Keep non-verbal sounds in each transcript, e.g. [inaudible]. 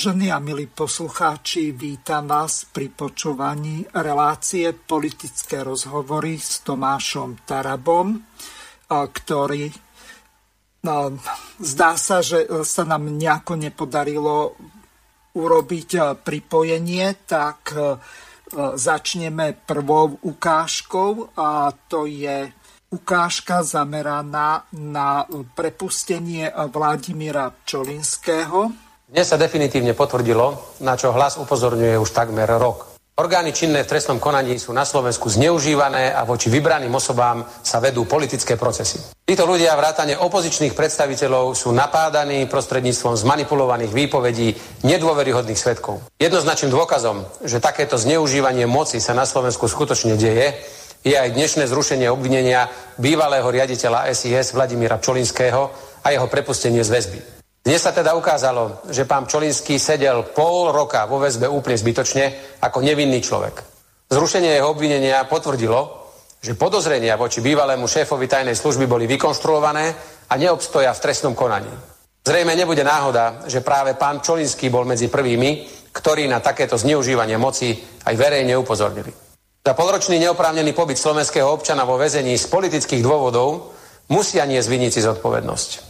Vážení a milí poslucháči, vítam vás pri počúvaní relácie politické rozhovory s Tomášom Tarabom, ktorý zdá sa, že sa nám nejako nepodarilo urobiť pripojenie, tak začneme prvou ukážkou a to je ukážka zameraná na prepustenie Vladimíra Čolinského, dnes sa definitívne potvrdilo, na čo hlas upozorňuje už takmer rok. Orgány činné v trestnom konaní sú na Slovensku zneužívané a voči vybraným osobám sa vedú politické procesy. Títo ľudia vrátane opozičných predstaviteľov sú napádaní prostredníctvom zmanipulovaných výpovedí nedôveryhodných svetkov. Jednoznačným dôkazom, že takéto zneužívanie moci sa na Slovensku skutočne deje, je aj dnešné zrušenie obvinenia bývalého riaditeľa SIS Vladimíra Čolinského a jeho prepustenie z väzby. Dnes sa teda ukázalo, že pán Čolinský sedel pol roka vo väzbe úplne zbytočne ako nevinný človek. Zrušenie jeho obvinenia potvrdilo, že podozrenia voči bývalému šéfovi tajnej služby boli vykonštruované a neobstoja v trestnom konaní. Zrejme nebude náhoda, že práve pán Čolinský bol medzi prvými, ktorí na takéto zneužívanie moci aj verejne upozornili. Za polročný neoprávnený pobyt slovenského občana vo väzení z politických dôvodov musia niesť vinníci zodpovednosť.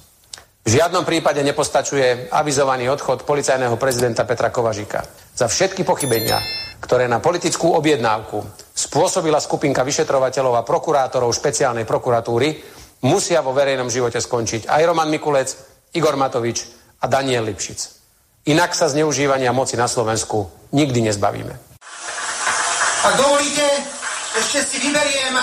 V žiadnom prípade nepostačuje avizovaný odchod policajného prezidenta Petra Kovažika. Za všetky pochybenia, ktoré na politickú objednávku spôsobila skupinka vyšetrovateľov a prokurátorov špeciálnej prokuratúry, musia vo verejnom živote skončiť aj Roman Mikulec, Igor Matovič a Daniel Lipšic. Inak sa zneužívania moci na Slovensku nikdy nezbavíme. Ak dovolíte, ešte si vyberiem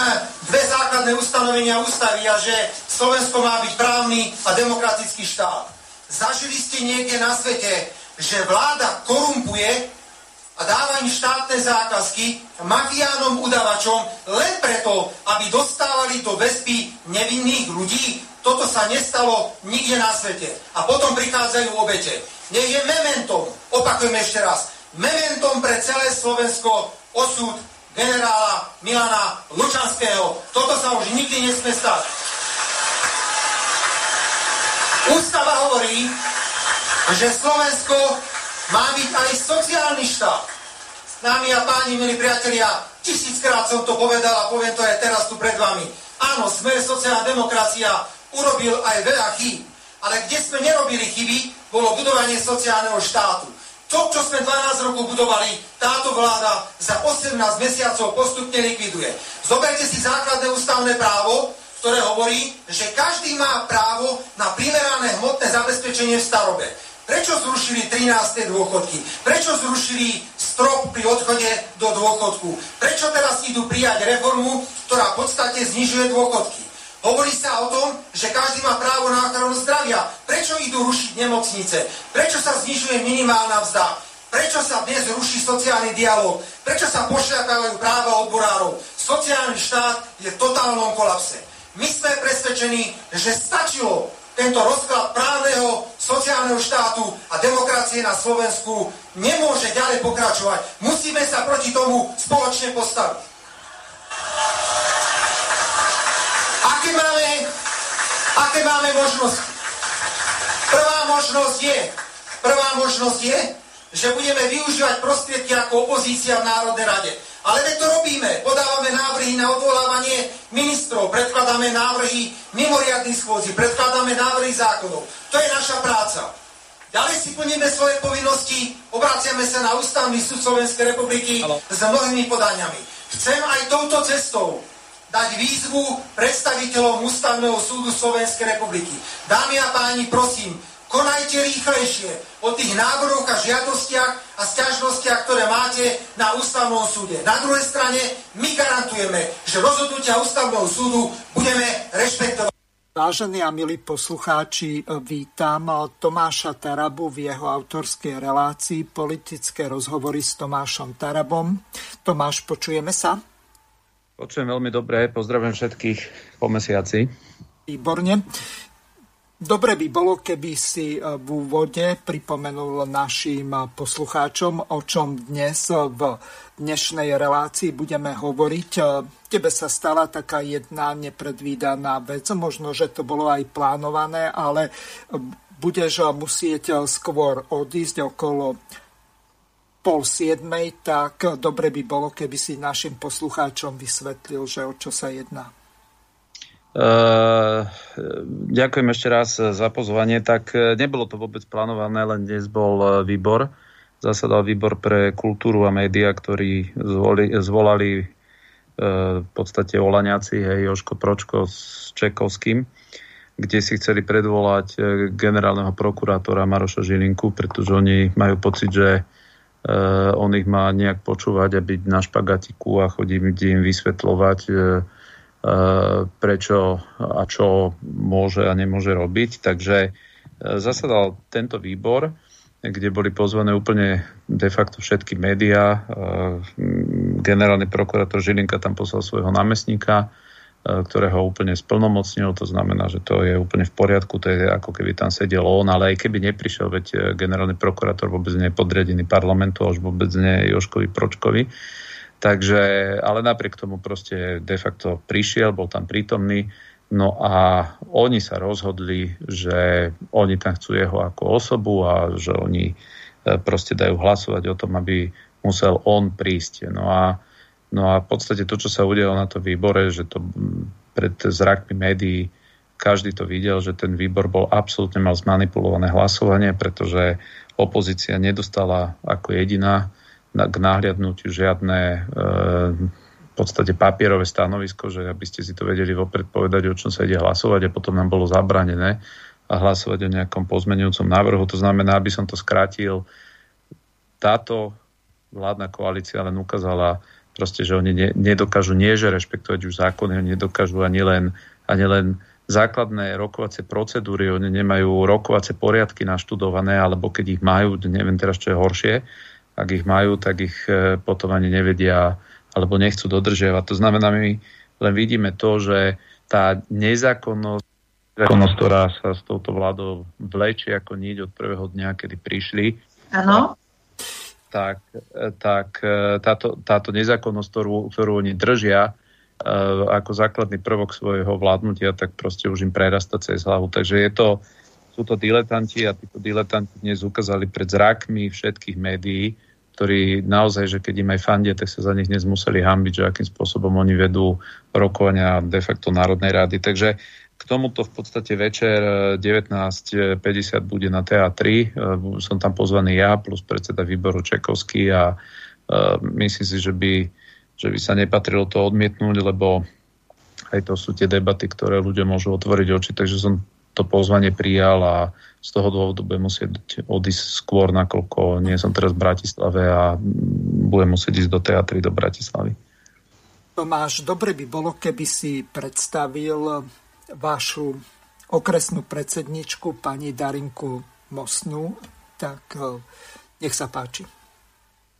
dve základné ustanovenia ústavy a že Slovensko má byť právny a demokratický štát. Zažili ste niekde na svete, že vláda korumpuje a dáva im štátne zákazky mafiánom, udavačom len preto, aby dostávali do väzby nevinných ľudí. Toto sa nestalo nikde na svete. A potom prichádzajú obete. Nech je mementom, opakujem ešte raz, mementom pre celé Slovensko osud generála Milana Lučanského. Toto sa už nikdy nesmie stať. Ústava hovorí, že Slovensko má byť aj sociálny štát. Dámy a páni, milí priatelia, tisíckrát som to povedal a poviem to aj teraz tu pred vami. Áno, sme sociálna demokracia urobil aj veľa chýb, ale kde sme nerobili chyby, bolo budovanie sociálneho štátu. To, čo sme 12 rokov budovali, táto vláda za 18 mesiacov postupne likviduje. Zoberte si základné ústavné právo, ktoré hovorí, že každý má právo na primerané hmotné zabezpečenie v starobe. Prečo zrušili 13. dôchodky? Prečo zrušili strop pri odchode do dôchodku? Prečo teraz idú prijať reformu, ktorá v podstate znižuje dôchodky? Hovorí sa o tom, že každý má právo na ochranu zdravia. Prečo idú rušiť nemocnice? Prečo sa znižuje minimálna vzda? Prečo sa dnes ruší sociálny dialog? Prečo sa pošľakávajú práva odborárov? Sociálny štát je v totálnom kolapse. My sme presvedčení, že stačilo tento rozklad právneho sociálneho štátu a demokracie na Slovensku nemôže ďalej pokračovať. Musíme sa proti tomu spoločne postaviť. Aké máme možnosti? Prvá možnosť je, prvá možnosť je, že budeme využívať prostriedky ako opozícia v Národnej rade. Ale my to robíme. Podávame návrhy na odvolávanie ministrov, predkladáme návrhy mimoriadných schôdzi, predkladáme návrhy zákonov. To je naša práca. Ďalej si plníme svoje povinnosti, obraciame sa na Ústavný súd Slovenskej republiky Halo. s mnohými podaniami. Chcem aj touto cestou dať výzvu predstaviteľom Ústavného súdu Slovenskej republiky. Dámy a páni, prosím, konajte rýchlejšie o tých návrhoch a žiadostiach a stiažnostiach, ktoré máte na ústavnom súde. Na druhej strane my garantujeme, že rozhodnutia ústavného súdu budeme rešpektovať. Vážení a milí poslucháči, vítam Tomáša Tarabu v jeho autorskej relácii Politické rozhovory s Tomášom Tarabom. Tomáš, počujeme sa? Počujem veľmi dobre, pozdravujem všetkých po mesiaci. Výborne. Dobre by bolo, keby si e, v úvode pripomenul našim e, poslucháčom, o čom dnes e, v dnešnej relácii budeme hovoriť. Tebe sa stala taká jedna nepredvídaná vec, možno, že to bolo aj plánované, ale budeš musieť skôr odísť okolo pol siedmej, tak dobre by bolo, keby si našim poslucháčom vysvetlil, že o čo sa jedná. Uh, ďakujem ešte raz za pozvanie. Tak e, nebolo to vôbec plánované, len dnes bol e, výbor. Zasadal výbor pre kultúru a média, ktorí zvolali v podstate Olaňáci, hej, Joško Pročko s Čekovským, kde si chceli predvolať generálneho prokurátora Maroša Žilinku, pretože oni majú pocit, že on ich má nejak počúvať a byť na špagatiku a chodí im vysvetľovať uh, E, prečo a čo môže a nemôže robiť. Takže zasadal tento výbor, kde boli pozvané úplne de facto všetky médiá. Generálny prokurátor Žilinka tam poslal svojho námestníka, ktorého úplne splnomocnil, to znamená, že to je úplne v poriadku, to je ako keby tam sedel on, ale aj keby neprišiel, veď generálny prokurátor vôbec nie je podriadený parlamentu, až vôbec nie Joškovi Pročkovi, Takže, ale napriek tomu proste de facto prišiel, bol tam prítomný, no a oni sa rozhodli, že oni tam chcú jeho ako osobu a že oni e, proste dajú hlasovať o tom, aby musel on prísť. No a, no a v podstate to, čo sa udialo na to výbore, že to pred zrakmi médií každý to videl, že ten výbor bol absolútne mal zmanipulované hlasovanie, pretože opozícia nedostala ako jediná k náhľadnutiu žiadne e, v podstate papierové stanovisko, že aby ste si to vedeli vopred povedať, o čom sa ide hlasovať a potom nám bolo zabranené a hlasovať o nejakom pozmenujúcom návrhu. To znamená, aby som to skrátil, táto vládna koalícia len ukázala proste, že oni ne, nedokážu nie, že rešpektovať už zákony, oni nedokážu ani len, ani len základné rokovacie procedúry, oni nemajú rokovacie poriadky naštudované, alebo keď ich majú, neviem teraz, čo je horšie, ak ich majú, tak ich e, potom ani nevedia alebo nechcú dodržiavať. To znamená, my len vidíme to, že tá nezákonnosť, nezákonnosť ktorá sa s touto vládou vlečie ako niť od prvého dňa, kedy prišli, ano. Tak, e, tak e, táto, táto nezákonnosť, ktorú, ktorú oni držia, ako základný prvok svojho vládnutia, tak proste už im prerasta cez hlavu. Takže je to, sú to diletanti a títo diletanti dnes ukázali pred zrakmi všetkých médií, ktorí naozaj, že keď im aj fandia, tak sa za nich dnes museli hambiť, že akým spôsobom oni vedú rokovania de facto Národnej rady. Takže k tomuto v podstate večer 19.50 eh, bude na teatri. Eh, som tam pozvaný ja plus predseda výboru Čekovský a eh, myslím si, že by, že by sa nepatrilo to odmietnúť, lebo aj to sú tie debaty, ktoré ľudia môžu otvoriť oči, takže som to pozvanie prijal a z toho dôvodu budem musieť odísť skôr, nakoľko nie som teraz v Bratislave a budem musieť ísť do teatry do Bratislavy. Tomáš, dobre by bolo, keby si predstavil vašu okresnú predsedničku, pani Darinku Mosnú. Tak eh, nech sa páči.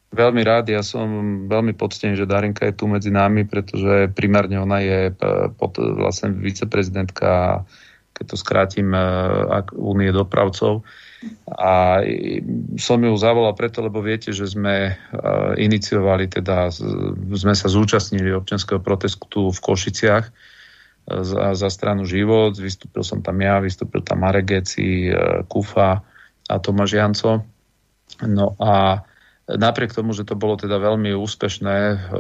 Veľmi rád, ja som veľmi poctený, že Darinka je tu medzi nami, pretože primárne ona je eh, pod, vlastne viceprezidentka keď to skrátim, e, Únie dopravcov. A som ju zavolal preto, lebo viete, že sme e, iniciovali, teda sme sa zúčastnili občianského protestu v Košiciach e, za, za stranu Život. Vystúpil som tam ja, vystúpil tam Marek Geci, Kufa a Tomáš Janco. No a napriek tomu, že to bolo teda veľmi úspešné,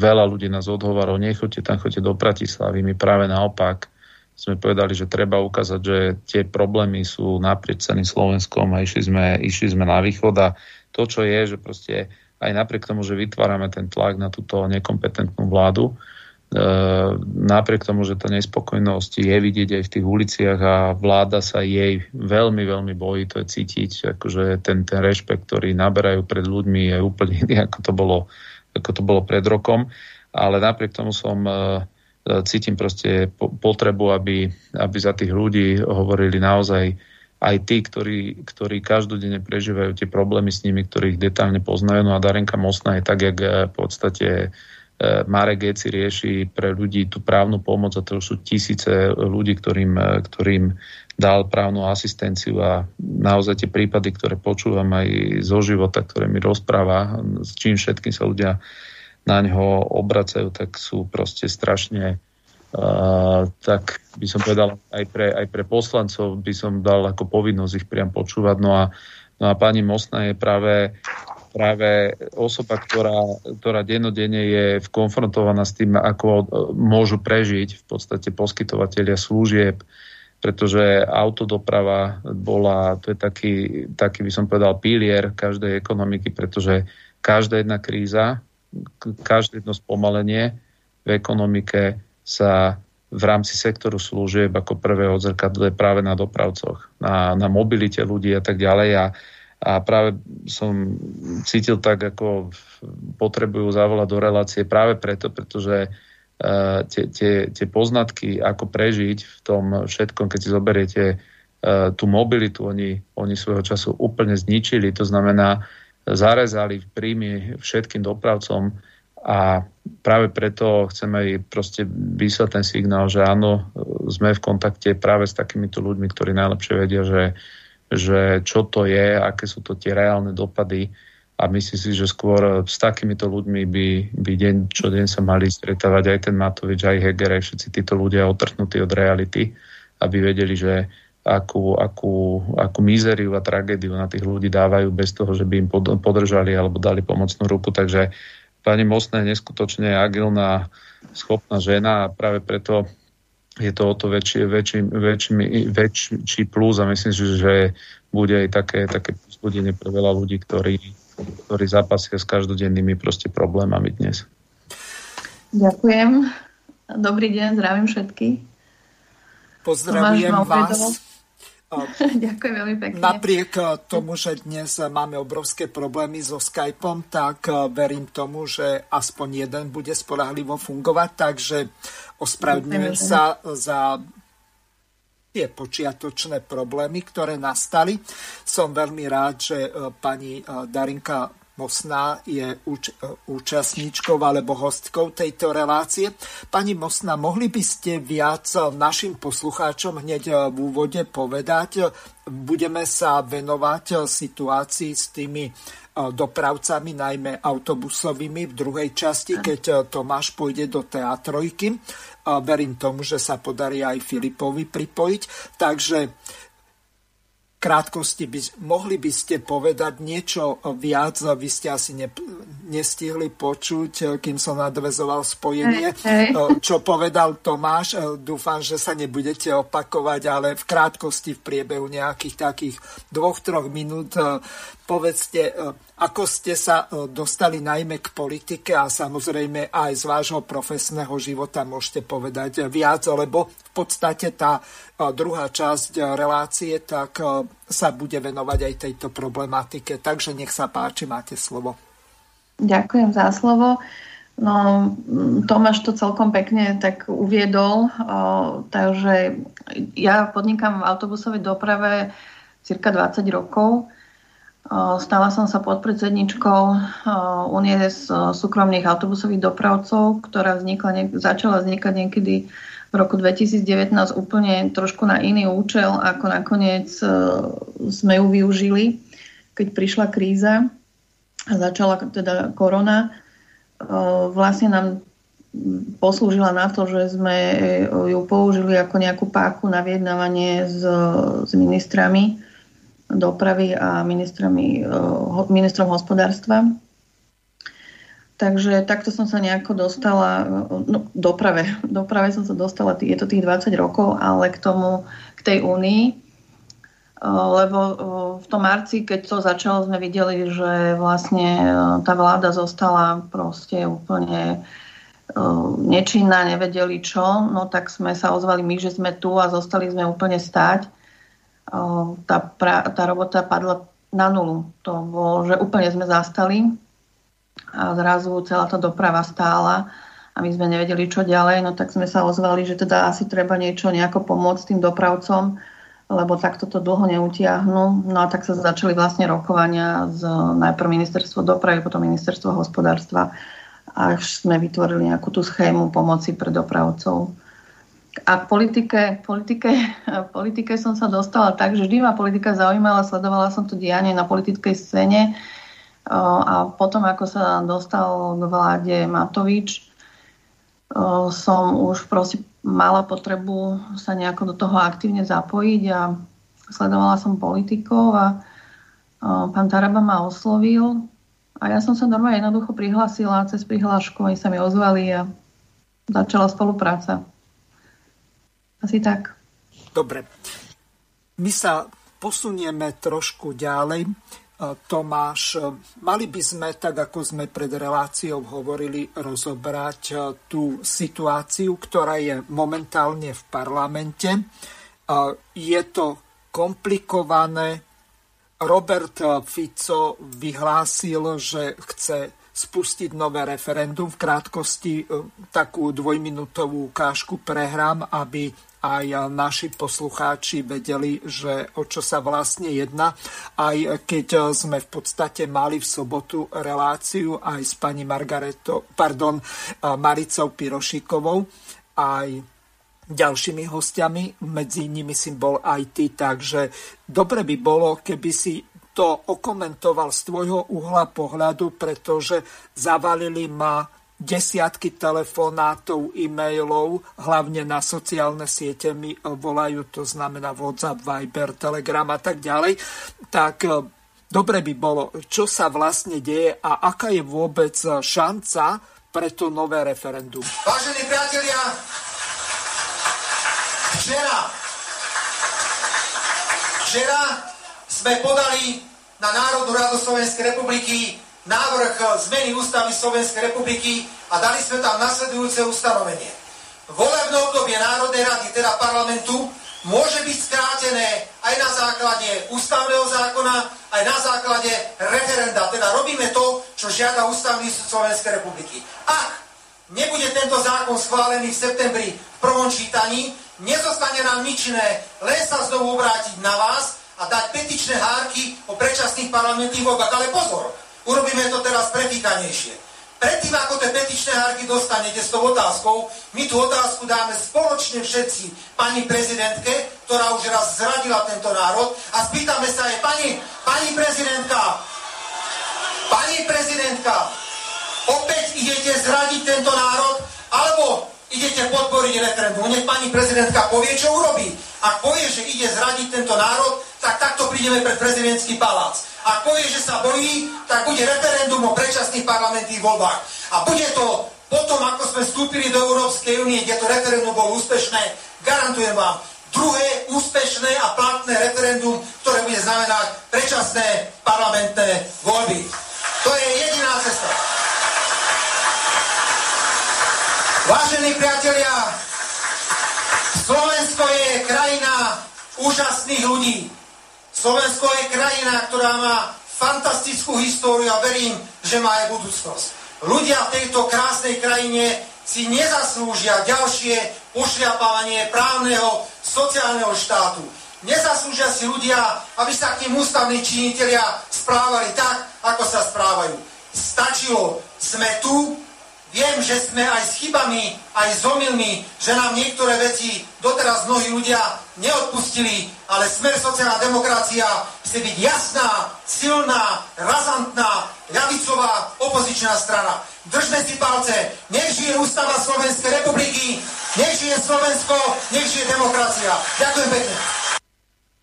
veľa ľudí nás odhovaralo, nechoďte tam, choďte do Bratislavy, my práve naopak sme povedali, že treba ukázať, že tie problémy sú naprieč celým Slovenskom a išli sme, išli sme na východ a to, čo je, že proste aj napriek tomu, že vytvárame ten tlak na túto nekompetentnú vládu, napriek tomu, že tá nespokojnosť je vidieť aj v tých uliciach a vláda sa jej veľmi, veľmi bojí, to je cítiť, akože ten, ten rešpekt, ktorý naberajú pred ľuďmi je úplne iný, ako to bolo, ako to bolo pred rokom. Ale napriek tomu som cítim proste potrebu, aby, aby za tých ľudí hovorili naozaj aj tí, ktorí, ktorí každodenne prežívajú tie problémy s nimi, ktorých detálne poznajú. No a Darenka Mosna je tak, jak eh, v podstate eh, Marek Geci rieši pre ľudí tú právnu pomoc a to sú tisíce ľudí, ktorým, ktorým dal právnu asistenciu a naozaj tie prípady, ktoré počúvam aj zo života, ktoré mi rozpráva, s čím všetkým sa ľudia na ňo obracajú, tak sú proste strašne uh, tak by som povedal aj pre, aj pre poslancov by som dal ako povinnosť ich priam počúvať. No a, no a pani Mosna je práve, práve osoba, ktorá, ktorá denodenne je konfrontovaná s tým, ako môžu prežiť v podstate poskytovateľia služieb, pretože autodoprava bola, to je taký, taký by som povedal, pilier každej ekonomiky, pretože každá jedna kríza každé jedno spomalenie v ekonomike sa v rámci sektoru služieb ako prvé odzrkadluje práve na dopravcoch, na, na mobilite ľudí a tak ďalej. A, a práve som cítil tak, ako potrebujú zavolať do relácie práve preto, pretože uh, tie, tie, tie poznatky, ako prežiť v tom všetkom, keď si zoberiete uh, tú mobilitu, oni, oni svojho času úplne zničili. To znamená, zarezali v príjmy všetkým dopravcom a práve preto chceme aj proste vyslať ten signál, že áno, sme v kontakte práve s takýmito ľuďmi, ktorí najlepšie vedia, že, že čo to je, aké sú to tie reálne dopady a myslím si, že skôr s takýmito ľuďmi by, by deň čo deň sa mali stretávať aj ten Matovič, aj Heger, aj všetci títo ľudia otrhnutí od reality, aby vedeli, že akú, akú, akú mizeriu a tragédiu na tých ľudí dávajú bez toho, že by im podržali alebo dali pomocnú ruku. Takže pani Mostná je neskutočne agilná, schopná žena a práve preto je to o to väčší, väčší, väčší, väčší plus a myslím si, že bude aj také, také pozbudenie pre veľa ľudí, ktorí, ktorí zápasia s každodennými proste problémami dnes. Ďakujem. Dobrý deň, zdravím všetkých. Pozdravujem vás. [laughs] Ďakujem veľmi pekne. Napriek eh, tomu, že dnes máme obrovské problémy so Skypeom, tak eh, verím tomu, že aspoň jeden bude spolahlivo fungovať, takže ospravedlňujem sa za tie počiatočné problémy, ktoré nastali. Som veľmi rád, že eh, pani Darinka Mosná je úč- účastníčkou alebo hostkou tejto relácie. Pani Mosná, mohli by ste viac našim poslucháčom hneď v úvode povedať? Budeme sa venovať situácii s tými e, dopravcami, najmä autobusovými v druhej časti, keď Tomáš pôjde do teatrojky. Verím tomu, že sa podarí aj Filipovi pripojiť. Takže krátkosti by, mohli by ste povedať niečo viac, vy ste asi ne, nestihli počuť, kým som nadvezoval spojenie, hey, hey. čo povedal Tomáš. Dúfam, že sa nebudete opakovať, ale v krátkosti v priebehu nejakých takých dvoch, troch minút povedzte, ako ste sa dostali najmä k politike a samozrejme aj z vášho profesného života môžete povedať viac, lebo v podstate tá druhá časť relácie tak sa bude venovať aj tejto problematike. Takže nech sa páči, máte slovo. Ďakujem za slovo. No, Tomáš to celkom pekne tak uviedol, takže ja podnikám v autobusovej doprave cirka 20 rokov. Stala som sa podpredsedničkou Unie z súkromných autobusových dopravcov, ktorá vznikla, začala vznikať niekedy v roku 2019 úplne trošku na iný účel, ako nakoniec sme ju využili, keď prišla kríza a začala teda korona. Vlastne nám poslúžila na to, že sme ju použili ako nejakú páku na vyjednávanie s, s ministrami dopravy a ministrami, e, ministrom hospodárstva. Takže takto som sa nejako dostala, no doprave, doprave som sa dostala, je to tých 20 rokov, ale k tomu, k tej únii, lebo v tom marci, keď to začalo, sme videli, že vlastne tá vláda zostala proste úplne nečinná, nevedeli čo, no tak sme sa ozvali my, že sme tu a zostali sme úplne stáť. Tá, pra, tá robota padla na nulu. To bolo, že úplne sme zastali a zrazu celá tá doprava stála a my sme nevedeli, čo ďalej, no tak sme sa ozvali, že teda asi treba niečo nejako pomôcť tým dopravcom, lebo takto to dlho neutiahnu. No a tak sa začali vlastne rokovania z najprv ministerstvo dopravy, potom ministerstvo hospodárstva až sme vytvorili nejakú tú schému pomoci pre dopravcov. A v politike, politike, politike som sa dostala tak, že vždy ma politika zaujímala, sledovala som to dianie na politickej scéne a potom, ako sa dostal k vláde Matovič, som už proste mala potrebu sa nejako do toho aktívne zapojiť a sledovala som politikov a pán Taraba ma oslovil a ja som sa normálne jednoducho prihlásila cez prihlášku, oni sa mi ozvali a začala spolupráca. Asi tak. Dobre. My sa posunieme trošku ďalej. E, Tomáš, e, mali by sme, tak ako sme pred reláciou hovorili, rozobrať e, tú situáciu, ktorá je momentálne v parlamente. Je to komplikované, Robert Fico vyhlásil, že chce spustiť nové referendum. V krátkosti takú dvojminútovú ukážku prehrám, aby aj naši poslucháči vedeli, že o čo sa vlastne jedná. Aj keď sme v podstate mali v sobotu reláciu aj s pani Margareto, pardon, Maricou Pirošikovou, aj ďalšími hostiami, medzi nimi si bol aj ty, takže dobre by bolo, keby si to okomentoval z tvojho uhla pohľadu, pretože zavalili ma desiatky telefonátov, e-mailov, hlavne na sociálne siete mi volajú, to znamená WhatsApp, Viber, Telegram a tak ďalej, tak e, dobre by bolo, čo sa vlastne deje a aká je vôbec šanca pre to nové referendum. Vážení priatelia, Včera, včera sme podali na Národnú radu Slovenskej republiky návrh zmeny ústavy Slovenskej republiky a dali sme tam nasledujúce ustanovenie. Volebné obdobie Národnej rady, teda parlamentu, môže byť skrátené aj na základe ústavného zákona, aj na základe referenda. Teda robíme to, čo žiada ústavný súd Slovenskej republiky. Ak nebude tento zákon schválený v septembri v prvom čítaní, nezostane nám nič iné, len sa znovu obrátiť na vás a dať petičné hárky o predčasných parlamentných voľbách. Ale pozor, urobíme to teraz prefíkanejšie. Predtým, ako tie petičné hárky dostanete s tou otázkou, my tú otázku dáme spoločne všetci pani prezidentke, ktorá už raz zradila tento národ a spýtame sa jej, pani, pani prezidentka, pani prezidentka, opäť idete zradiť tento národ, alebo idete podporiť referendum. Nech pani prezidentka povie, čo urobí. Ak povie, že ide zradiť tento národ, tak takto prídeme pred prezidentský palác. Ak povie, že sa bojí, tak bude referendum o predčasných parlamentných voľbách. A bude to potom, ako sme vstúpili do Európskej únie, kde to referendum bolo úspešné, garantujem vám, druhé úspešné a platné referendum, ktoré bude znamenať predčasné parlamentné voľby. To je jediná cesta. Vážení priatelia, Slovensko je krajina úžasných ľudí. Slovensko je krajina, ktorá má fantastickú históriu a verím, že má aj budúcnosť. Ľudia v tejto krásnej krajine si nezaslúžia ďalšie pošliapávanie právneho sociálneho štátu. Nezaslúžia si ľudia, aby sa k ním ústavní činitelia správali tak, ako sa správajú. Stačilo, sme tu, Viem, že sme aj s chybami, aj s omylmi, že nám niektoré veci doteraz mnohí ľudia neodpustili, ale smer sociálna demokracia chce byť jasná, silná, razantná, ľavicová opozičná strana. Držme si palce, nech žije ústava Slovenskej republiky, nech žije Slovensko, nech žije demokracia. Ďakujem pekne.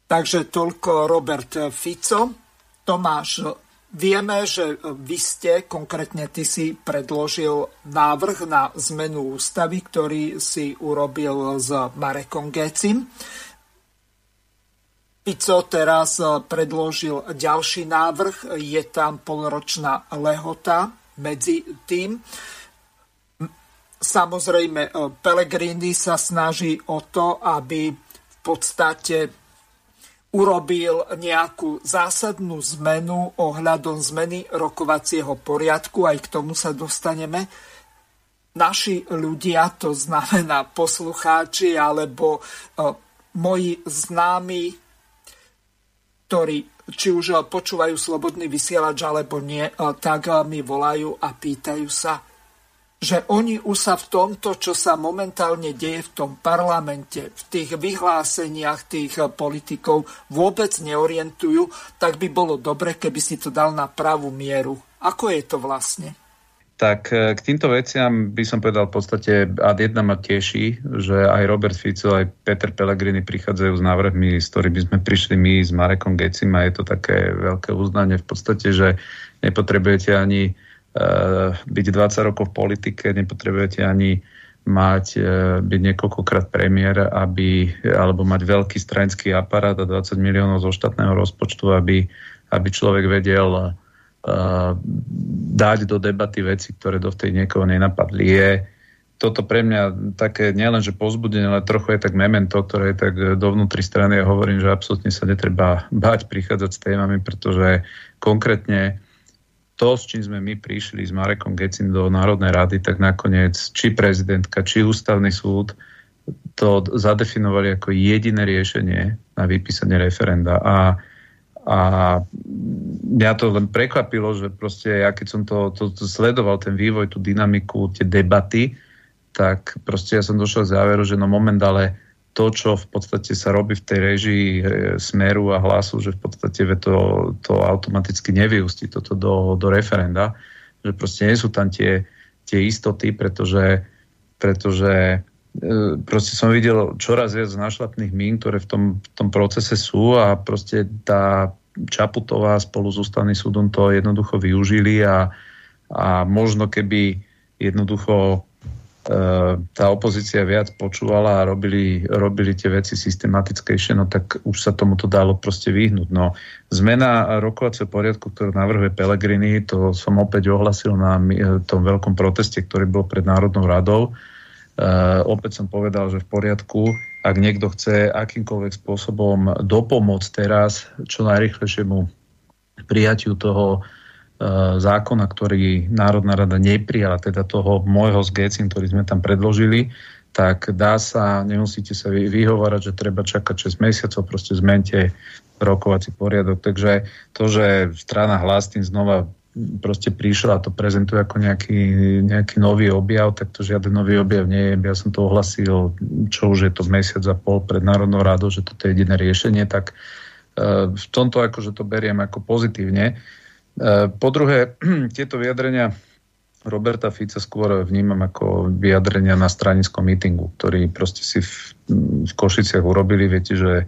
Takže toľko Robert Fico. Tomáš Vieme, že vy ste, konkrétne ty si predložil návrh na zmenu ústavy, ktorý si urobil s Marekom Gecim. Pico teraz predložil ďalší návrh, je tam polročná lehota medzi tým. samozrejme, Pellegrini sa snaží o to, aby v podstate urobil nejakú zásadnú zmenu ohľadom zmeny rokovacieho poriadku, aj k tomu sa dostaneme. Naši ľudia, to znamená poslucháči alebo moji známi, ktorí či už počúvajú slobodný vysielač alebo nie, tak mi volajú a pýtajú sa, že oni už sa v tomto, čo sa momentálne deje v tom parlamente, v tých vyhláseniach tých politikov vôbec neorientujú, tak by bolo dobre, keby si to dal na pravú mieru. Ako je to vlastne? Tak e, k týmto veciam by som povedal v podstate, a jedna ma teší, že aj Robert Fico, aj Peter Pellegrini prichádzajú s návrhmi, s ktorými sme prišli my s Marekom Gecim a je to také veľké uznanie v podstate, že nepotrebujete ani uh, byť 20 rokov v politike, nepotrebujete ani mať, uh, byť niekoľkokrát premiér, aby, alebo mať veľký stranický aparát a 20 miliónov zo štátneho rozpočtu, aby, aby človek vedel dať do debaty veci, ktoré do tej niekoho nenapadli. Je toto pre mňa také nielenže pozbudenie, ale trochu je tak memento, ktoré je tak dovnútri strany a hovorím, že absolútne sa netreba báť prichádzať s témami, pretože konkrétne to, s čím sme my prišli s Marekom Gecim do Národnej rady, tak nakoniec či prezidentka, či ústavný súd to zadefinovali ako jediné riešenie na vypísanie referenda. A a mňa to len prekvapilo, že proste ja keď som to, to, to sledoval, ten vývoj, tú dynamiku, tie debaty, tak proste ja som došiel k záveru, že no moment, ale to, čo v podstate sa robí v tej režii e, smeru a hlasu, že v podstate to, to automaticky nevyústi toto do, do referenda, že proste nie sú tam tie, tie istoty, pretože, pretože E, proste som videl čoraz viac našlapných mín, ktoré v tom, v tom procese sú a proste tá Čaputová spolu s ústavným súdom to jednoducho využili a, a možno keby jednoducho tá opozícia viac počúvala a robili, robili tie veci systematickejšie, no tak už sa tomuto dalo proste vyhnúť. No, zmena rokovacieho poriadku, ktorú navrhuje Pelegrini, to som opäť ohlasil na tom veľkom proteste, ktorý bol pred Národnou radou. Uh, opäť som povedal, že v poriadku, ak niekto chce akýmkoľvek spôsobom dopomôcť teraz čo najrychlejšiemu prijatiu toho uh, zákona, ktorý Národná rada neprijala, teda toho môjho s Gecim, ktorý sme tam predložili, tak dá sa, nemusíte sa vyhovárať, že treba čakať 6 mesiacov, proste zmente rokovací poriadok. Takže to, že strana hlas tým znova proste prišla a to prezentuje ako nejaký, nejaký nový objav, tak to žiaden nový objav nie je. Ja som to ohlasil, čo už je to mesiac a pol pred Národnou rádou, že toto je jediné riešenie, tak e, v tomto akože to beriem ako pozitívne. E, po druhé, [clears throat] tieto vyjadrenia Roberta Fica skôr vnímam ako vyjadrenia na stranickom mítingu, ktorý proste si v, v Košiciach urobili. Viete, že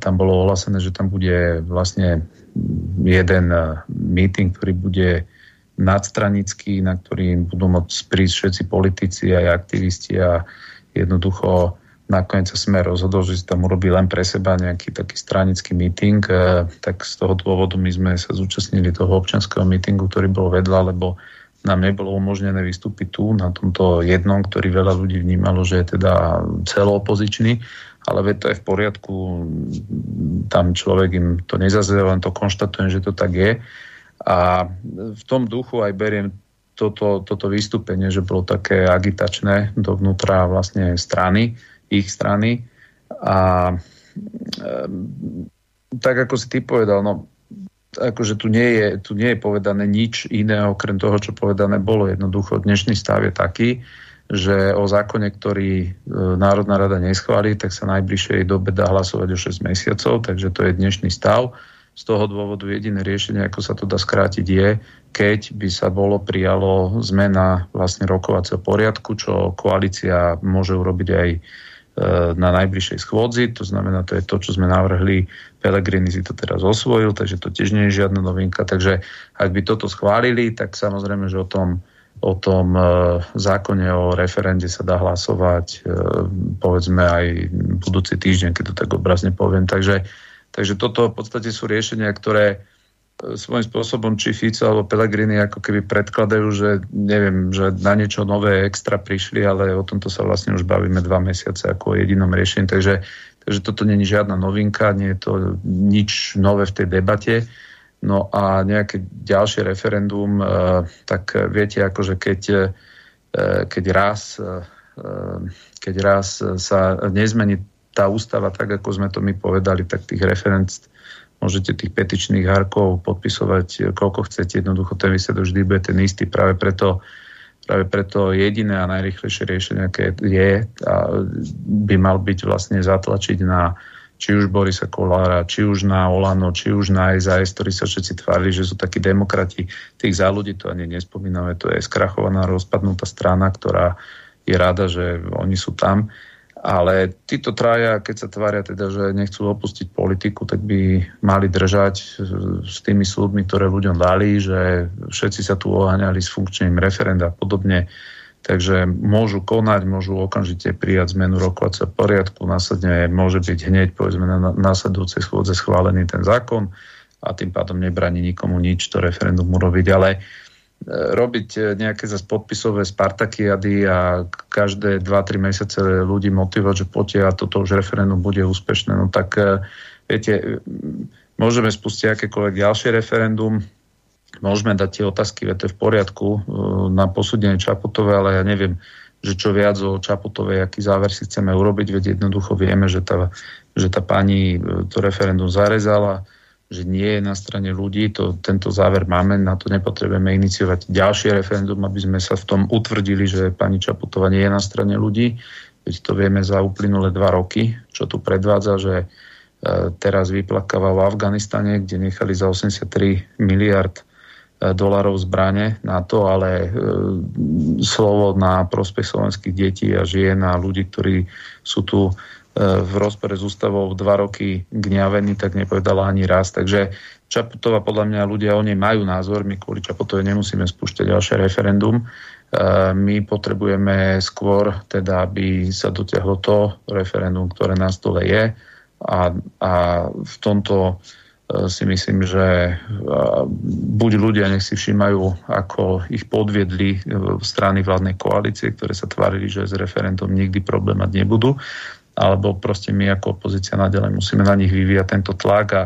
tam bolo ohlasené, že tam bude vlastne jeden eh, meeting, ktorý bude nadstranický, na ktorý budú môcť prísť všetci politici aj aktivisti a jednoducho nakoniec sa sme rozhodol, že si tam urobí len pre seba nejaký taký stranický meeting, eh, tak z toho dôvodu my sme sa zúčastnili toho občanského meetingu, ktorý bol vedľa, lebo nám nebolo umožnené vystúpiť tu na tomto jednom, ktorý veľa ľudí vnímalo, že je teda celoopozičný ale veď to je v poriadku, tam človek im to nezazrie, len to konštatujem, že to tak je. A v tom duchu aj beriem toto, toto vystúpenie, že bolo také agitačné dovnútra vlastne strany, ich strany. A tak ako si ty povedal, no akože tu nie, je, tu nie je povedané nič iné okrem toho, čo povedané bolo. Jednoducho dnešný stav je taký, že o zákone, ktorý e, Národná rada neschválí, tak sa najbližšej dobe dá hlasovať o 6 mesiacov, takže to je dnešný stav. Z toho dôvodu jediné riešenie, ako sa to dá skrátiť, je, keď by sa bolo prijalo zmena vlastne rokovacieho poriadku, čo koalícia môže urobiť aj na najbližšej schôdzi, to znamená, to je to, čo sme navrhli, Pelegrini si to teraz osvojil, takže to tiež nie je žiadna novinka, takže ak by toto schválili, tak samozrejme, že o tom o tom e, zákone o referende sa dá hlasovať e, povedzme aj budúci týždeň, keď to tak obrazne poviem. Takže, takže toto v podstate sú riešenia, ktoré svojím spôsobom či Fico alebo Pelegrini ako keby predkladajú, že neviem, že na niečo nové extra prišli, ale o tomto sa vlastne už bavíme dva mesiace ako o jedinom riešení. Takže, takže toto není žiadna novinka, nie je to nič nové v tej debate. No a nejaké ďalšie referendum, e, tak viete, akože keď, e, keď raz e, keď raz sa nezmení tá ústava tak, ako sme to my povedali, tak tých referent môžete tých petičných hárkov podpisovať koľko chcete, jednoducho ten výsledok vždy bude ten istý, práve preto práve preto jediné a najrychlejšie riešenie, aké je, a by mal byť vlastne zatlačiť na či už Borisa Kolára, či už na Olano, či už na SAS, ktorí sa všetci tvárili, že sú takí demokrati. Tých za ľudí to ani nespomíname, to je skrachovaná, rozpadnutá strana, ktorá je rada, že oni sú tam. Ale títo traja, keď sa tvária teda, že nechcú opustiť politiku, tak by mali držať s tými súdmi, ktoré ľuďom dali, že všetci sa tu oháňali s funkčným referenda a podobne. Takže môžu konať, môžu okamžite prijať zmenu rokovacieho poriadku, následne môže byť hneď povedzme na následujúcej schôdze schválený ten zákon a tým pádom nebraní nikomu nič to referendum urobiť. Ale robiť e, nejaké zase podpisové Spartakiady a každé 2-3 mesiace ľudí motivovať, že poďte a toto už referendum bude úspešné. No tak e, viete, môžeme spustiť akékoľvek ďalšie referendum, môžeme dať tie otázky, viete, v poriadku e, na posúdenie Čaputovej, ale ja neviem, že čo viac o Čaputovej, aký záver si chceme urobiť, veď jednoducho vieme, že tá, že tá pani to referendum zarezala, že nie je na strane ľudí, to, tento záver máme, na to nepotrebujeme iniciovať ďalšie referendum, aby sme sa v tom utvrdili, že pani Čaputová nie je na strane ľudí. Veď to vieme za uplynulé dva roky, čo tu predvádza, že e, teraz vyplakáva v Afganistane, kde nechali za 83 miliard e, dolarov zbrane na to, ale e, slovo na prospech slovenských detí a žien a ľudí, ktorí sú tu v rozpore s ústavou dva roky gňavený, tak nepovedala ani raz. Takže Čaputová, podľa mňa ľudia o nej majú názor, my kvôli Čaputovej nemusíme spúšťať ďalšie referendum. E, my potrebujeme skôr, teda, aby sa dotiahlo to referendum, ktoré na stole je a, a v tomto e, si myslím, že e, buď ľudia nech si všímajú, ako ich podviedli strany vládnej koalície, ktoré sa tvárili, že s referendum nikdy problém mať nebudú, alebo proste my ako opozícia nadalej musíme na nich vyvíjať tento tlak a,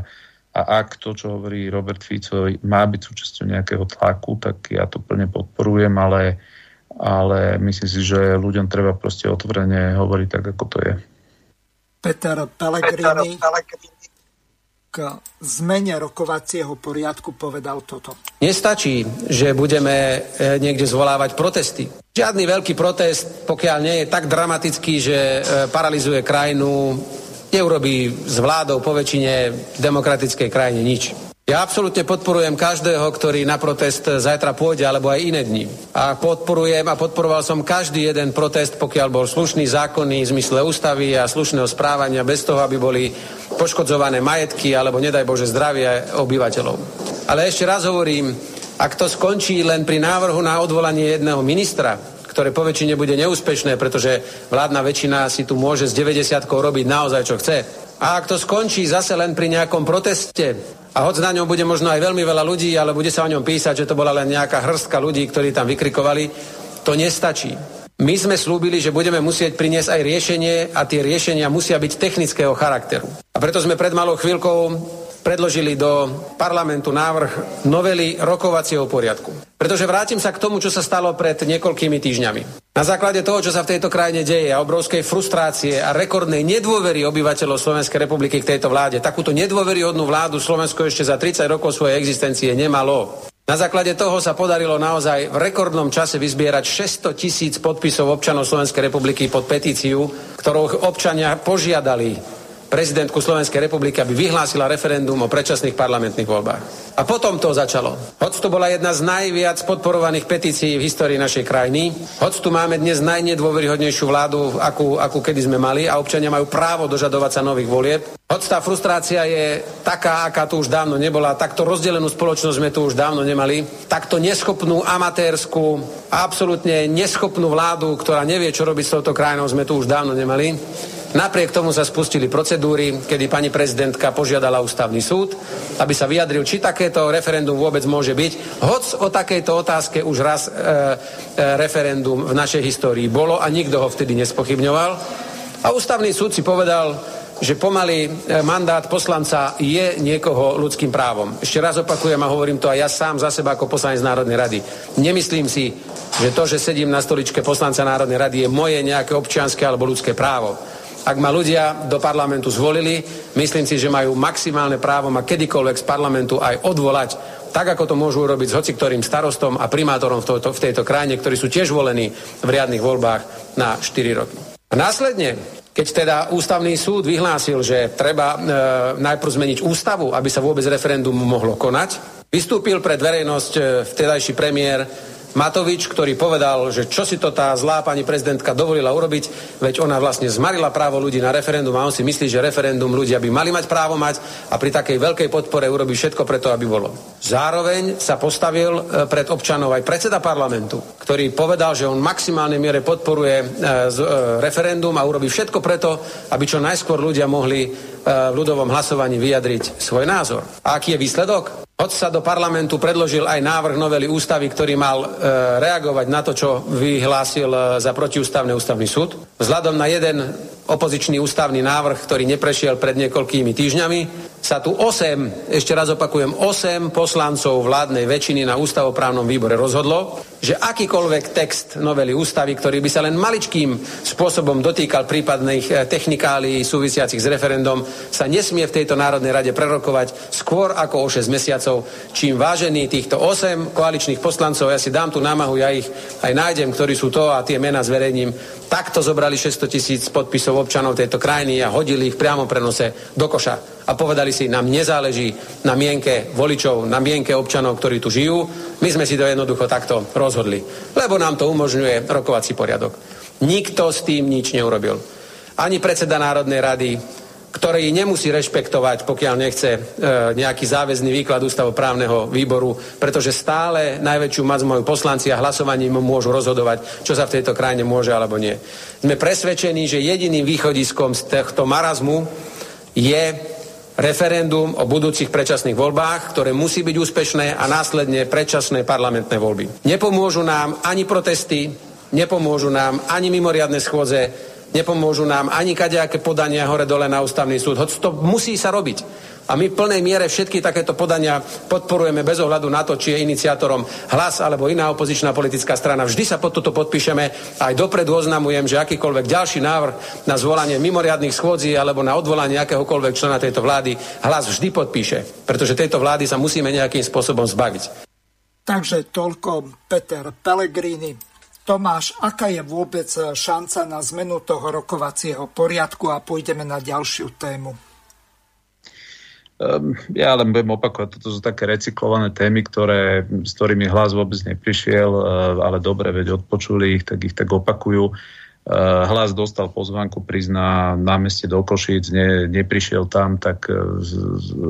a ak to, čo hovorí Robert Fico, má byť súčasťou nejakého tlaku, tak ja to plne podporujem, ale, ale myslím si, že ľuďom treba proste otvorene hovoriť tak, ako to je. Peter Pellegrini, Peter Pellegrini k zmene rokovacieho poriadku povedal toto. Nestačí, že budeme e, niekde zvolávať protesty. Žiadny veľký protest, pokiaľ nie je tak dramatický, že e, paralizuje krajinu, neurobí s vládou po väčšine demokratickej krajine nič. Ja absolútne podporujem každého, ktorý na protest zajtra pôjde, alebo aj iné dni. A podporujem a podporoval som každý jeden protest, pokiaľ bol slušný, zákonný, v zmysle ústavy a slušného správania, bez toho, aby boli poškodzované majetky alebo nedaj Bože zdravie obyvateľov. Ale ešte raz hovorím, ak to skončí len pri návrhu na odvolanie jedného ministra, ktoré poväčšine bude neúspešné, pretože vládna väčšina si tu môže s 90 robiť naozaj, čo chce. A ak to skončí zase len pri nejakom proteste, a hoď na ňom bude možno aj veľmi veľa ľudí, ale bude sa o ňom písať, že to bola len nejaká hrstka ľudí, ktorí tam vykrikovali, to nestačí. My sme slúbili, že budeme musieť priniesť aj riešenie a tie riešenia musia byť technického charakteru. A preto sme pred malou chvíľkou predložili do parlamentu návrh novely rokovacieho poriadku. Pretože vrátim sa k tomu, čo sa stalo pred niekoľkými týždňami. Na základe toho, čo sa v tejto krajine deje a obrovskej frustrácie a rekordnej nedôvery obyvateľov Slovenskej republiky k tejto vláde, takúto nedôveryhodnú vládu Slovensko ešte za 30 rokov svojej existencie nemalo. Na základe toho sa podarilo naozaj v rekordnom čase vyzbierať 600 tisíc podpisov občanov Slovenskej republiky pod petíciu, ktorou občania požiadali prezidentku Slovenskej republiky, aby vyhlásila referendum o predčasných parlamentných voľbách. A potom to začalo. Hoď to bola jedna z najviac podporovaných petícií v histórii našej krajiny, hoď tu máme dnes najnedôveryhodnejšiu vládu, akú, akú kedy sme mali a občania majú právo dožadovať sa nových volieb. Hoď tá frustrácia je taká, aká tu už dávno nebola, takto rozdelenú spoločnosť sme tu už dávno nemali, takto neschopnú amatérsku, absolútne neschopnú vládu, ktorá nevie, čo robiť s touto krajinou, sme tu už dávno nemali. Napriek tomu sa spustili procedúry, kedy pani prezidentka požiadala ústavný súd, aby sa vyjadril, či takéto referendum vôbec môže byť. Hoc o takejto otázke už raz e, e, referendum v našej histórii bolo a nikto ho vtedy nespochybňoval. A ústavný súd si povedal, že pomaly e, mandát poslanca je niekoho ľudským právom. Ešte raz opakujem a hovorím to aj ja sám za seba ako poslanec Národnej rady. Nemyslím si, že to, že sedím na stoličke poslanca Národnej rady je moje nejaké občianske alebo ľudské právo. Ak ma ľudia do parlamentu zvolili, myslím si, že majú maximálne právo ma kedykoľvek z parlamentu aj odvolať, tak ako to môžu urobiť s hociktorým starostom a primátorom v, to, v tejto krajine, ktorí sú tiež volení v riadnych voľbách na 4 roky. A následne, keď teda ústavný súd vyhlásil, že treba e, najprv zmeniť ústavu, aby sa vôbec referendum mohlo konať, vystúpil pred verejnosť e, vtedajší premiér Matovič, ktorý povedal, že čo si to tá zlá pani prezidentka dovolila urobiť, veď ona vlastne zmarila právo ľudí na referendum a on si myslí, že referendum ľudia by mali mať právo mať a pri takej veľkej podpore urobí všetko preto, aby bolo. Zároveň sa postavil e, pred občanov aj predseda parlamentu, ktorý povedal, že on maximálnej miere podporuje e, e, referendum a urobí všetko preto, aby čo najskôr ľudia mohli v ľudovom hlasovaní vyjadriť svoj názor. A aký je výsledok? Hoď sa do parlamentu predložil aj návrh novely ústavy, ktorý mal e, reagovať na to, čo vyhlásil e, za protiústavný ústavný súd. Vzhľadom na jeden opozičný ústavný návrh, ktorý neprešiel pred niekoľkými týždňami, sa tu 8, ešte raz opakujem, 8 poslancov vládnej väčšiny na ústavoprávnom výbore rozhodlo, že akýkoľvek text novely ústavy, ktorý by sa len maličkým spôsobom dotýkal prípadných eh, technikálií súvisiacich s referendum, sa nesmie v tejto Národnej rade prerokovať skôr ako o 6 mesiacov, čím vážený týchto 8 koaličných poslancov, ja si dám tú námahu, ja ich aj nájdem, ktorí sú to a tie mená zverejním, takto zobrali 600 tisíc podpisov občanov tejto krajiny a hodili ich priamo prenose do koša a povedali si, nám nezáleží na mienke voličov, na mienke občanov, ktorí tu žijú. My sme si to jednoducho takto rozhodli, lebo nám to umožňuje rokovací poriadok. Nikto s tým nič neurobil. Ani predseda Národnej rady, ktorý nemusí rešpektovať, pokiaľ nechce e, nejaký záväzný výklad ústavoprávneho výboru, pretože stále najväčšiu moc majú poslanci a hlasovaním môžu rozhodovať, čo sa v tejto krajine môže alebo nie. Sme presvedčení, že jediným východiskom z tohto marazmu je referendum o budúcich predčasných voľbách, ktoré musí byť úspešné a následne predčasné parlamentné voľby. Nepomôžu nám ani protesty, nepomôžu nám ani mimoriadne schôdze, nepomôžu nám ani kadejaké podania hore-dole na ústavný súd. Hoď to musí sa robiť. A my v plnej miere všetky takéto podania podporujeme bez ohľadu na to, či je iniciátorom hlas alebo iná opozičná politická strana. Vždy sa pod toto podpíšeme. Aj dopredu oznamujem, že akýkoľvek ďalší návrh na zvolanie mimoriadných schôdzí alebo na odvolanie akéhokoľvek člena tejto vlády hlas vždy podpíše. Pretože tejto vlády sa musíme nejakým spôsobom zbaviť. Takže toľko Peter Pellegrini. Tomáš, aká je vôbec šanca na zmenu toho rokovacieho poriadku a pôjdeme na ďalšiu tému? Ehm, ja len budem opakovať, toto sú také recyklované témy, ktoré, s ktorými hlas vôbec neprišiel, eh, ale dobre, veď odpočuli ich, tak ich tak opakujú. Eh, hlas dostal pozvánku prísť na námestie do Košíc, ne, neprišiel tam, tak eh,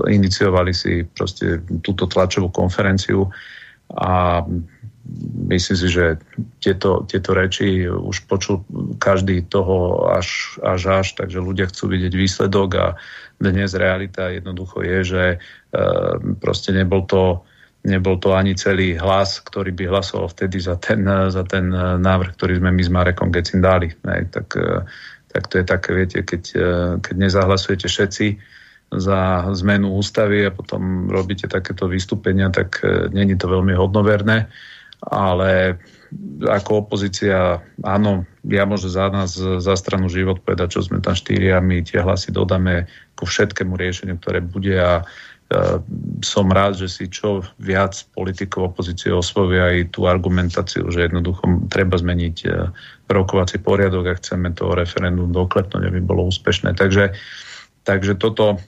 iniciovali si proste túto tlačovú konferenciu a myslím si, že tieto, tieto reči už počul každý toho až, až až, takže ľudia chcú vidieť výsledok a dnes realita jednoducho je, že e, proste nebol to, nebol to ani celý hlas, ktorý by hlasoval vtedy za ten, za ten návrh, ktorý sme my s Marekom Gecin dali. Ne, tak, e, tak to je také, viete, keď, e, keď nezahlasujete všetci za zmenu ústavy a potom robíte takéto vystúpenia, tak není to veľmi hodnoverné, ale ako opozícia, áno, ja môžem za nás, za stranu život povedať, čo sme tam štyria, my tie hlasy dodáme ku všetkému riešeniu, ktoré bude a e, som rád, že si čo viac politikov opozície osvojia aj tú argumentáciu, že jednoducho treba zmeniť e, rokovací poriadok a chceme to referendum doklepnúť, aby bolo úspešné. Takže, takže toto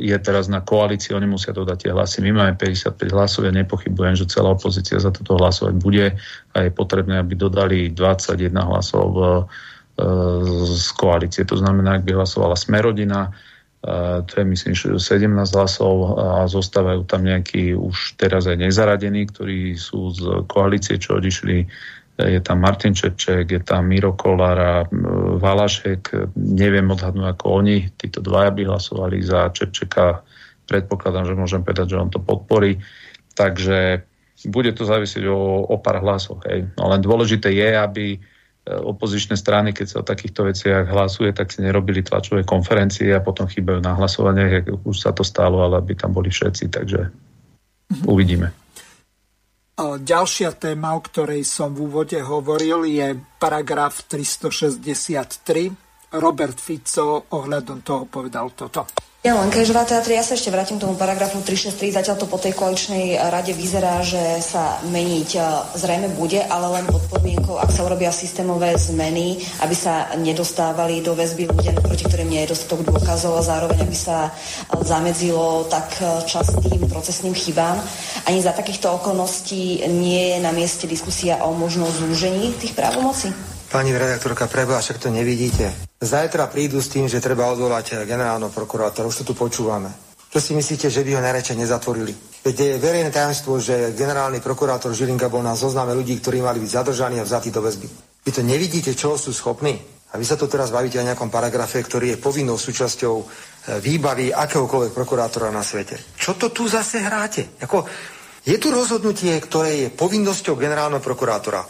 je teraz na koalícii, oni musia dodať tie hlasy. My máme 55 hlasov, ja nepochybujem, že celá opozícia za toto hlasovať bude a je potrebné, aby dodali 21 hlasov e, z koalície. To znamená, ak by hlasovala Smerodina, e, to je myslím 17 hlasov a zostávajú tam nejakí už teraz aj nezaradení, ktorí sú z koalície, čo odišli je tam Martin Čeček, je tam Miro Kolára, Valašek, neviem odhadnúť ako oni, títo dvaja by hlasovali za Čečeka, predpokladám, že môžem povedať, že on to podporí, takže bude to závisieť o, o pár hlasoch. Hej. No len dôležité je, aby e, opozičné strany, keď sa o takýchto veciach hlasuje, tak si nerobili tlačové konferencie a potom chýbajú na hlasovanie, už sa to stalo, ale aby tam boli všetci, takže mm-hmm. uvidíme. Ďalšia téma, o ktorej som v úvode hovoril, je paragraf 363. Robert Fico ohľadom toho povedal toto. Ja len Kežová teatri, ja sa ešte vrátim k tomu paragrafu 363. Zatiaľ to po tej koaličnej rade vyzerá, že sa meniť e, zrejme bude, ale len pod podmienkou, ak sa urobia systémové zmeny, aby sa nedostávali do väzby ľudia, proti ktorým nie je dostatok dôkazov a zároveň aby sa e, zamedzilo tak e, častým procesným chybám. Ani za takýchto okolností nie je na mieste diskusia o možnom zúžení tých právomocí? Pani redaktorka, preboha, však to nevidíte. Zajtra prídu s tým, že treba odvolať generálneho prokurátora. Už to tu počúvame. Čo si myslíte, že by ho najradšej nezatvorili? Veď je verejné tajomstvo, že generálny prokurátor Žilinka bol na zozname ľudí, ktorí mali byť zadržaní a vzatí do väzby. Vy to nevidíte, čo sú schopní? A vy sa tu teraz bavíte o nejakom paragrafe, ktorý je povinnou súčasťou e, výbavy akéhokoľvek prokurátora na svete. Čo to tu zase hráte? Ako, je tu rozhodnutie, ktoré je povinnosťou generálneho prokurátora.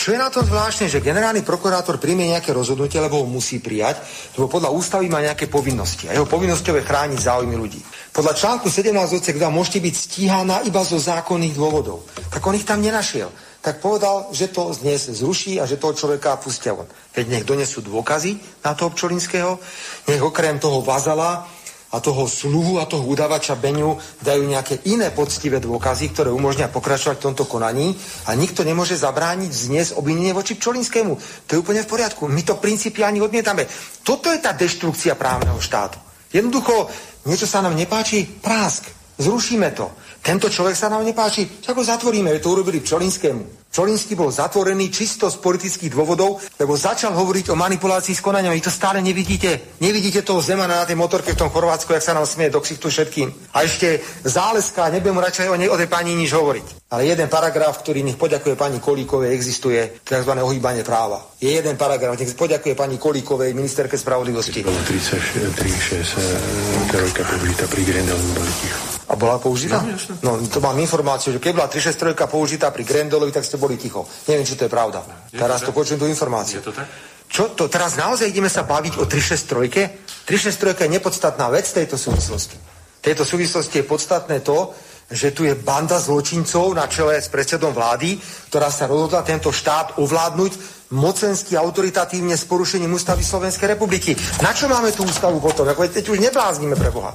Čo je na tom zvláštne, že generálny prokurátor príjme nejaké rozhodnutie, lebo ho musí prijať, lebo podľa ústavy má nejaké povinnosti. A jeho povinnosťou je chrániť záujmy ľudí. Podľa článku 17 odsek 2 môžete byť stíhaná iba zo zákonných dôvodov. Tak on ich tam nenašiel. Tak povedal, že to dnes zruší a že toho človeka pustia von. Veď nech donesú dôkazy na toho Pčolinského, nech okrem toho vazala a toho sluhu a toho udavača Beňu dajú nejaké iné poctivé dôkazy, ktoré umožňa pokračovať v tomto konaní a nikto nemôže zabrániť zniesť obvinenie voči Pčolinskému. To je úplne v poriadku. My to principiálne odmietame. Toto je tá deštrukcia právneho štátu. Jednoducho, niečo sa nám nepáči, prásk. Zrušíme to. Tento človek sa nám nepáči, však ho zatvoríme, to urobili Pčolinskému. Čolinský bol zatvorený čisto z politických dôvodov, lebo začal hovoriť o manipulácii s konaniami. To stále nevidíte. Nevidíte toho Zemana na tej motorke v tom Chorvátsku, jak sa nám smie do ksichtu všetkým. A ešte záleska, nebudem mu radšej o, ne, o tej pani nič hovoriť. Ale jeden paragraf, ktorý nech poďakuje pani Kolíkovej, existuje tzv. ohýbanie práva. Je jeden paragraf, nech poďakuje pani Kolíkovej, ministerke spravodlivosti. 36, 36, trojka pri Grendelovi boli ticho. A bola použitá? No, no to mám informáciu, že keď bola 363 použitá pri Grendelovi, tak ste boli ticho. Neviem, či to je pravda. Je teraz to, to počujem tú informáciu. Je to tak? Čo to? Teraz naozaj ideme sa baviť o 363? 363 je nepodstatná vec tejto súvislosti. V tejto súvislosti je podstatné to, že tu je banda zločincov na čele s predsedom vlády, ktorá sa rozhodla tento štát ovládnuť mocensky autoritatívne s porušením ústavy Slovenskej republiky. Na čo máme tú ústavu potom? Ako teď už nebláznime pre Boha.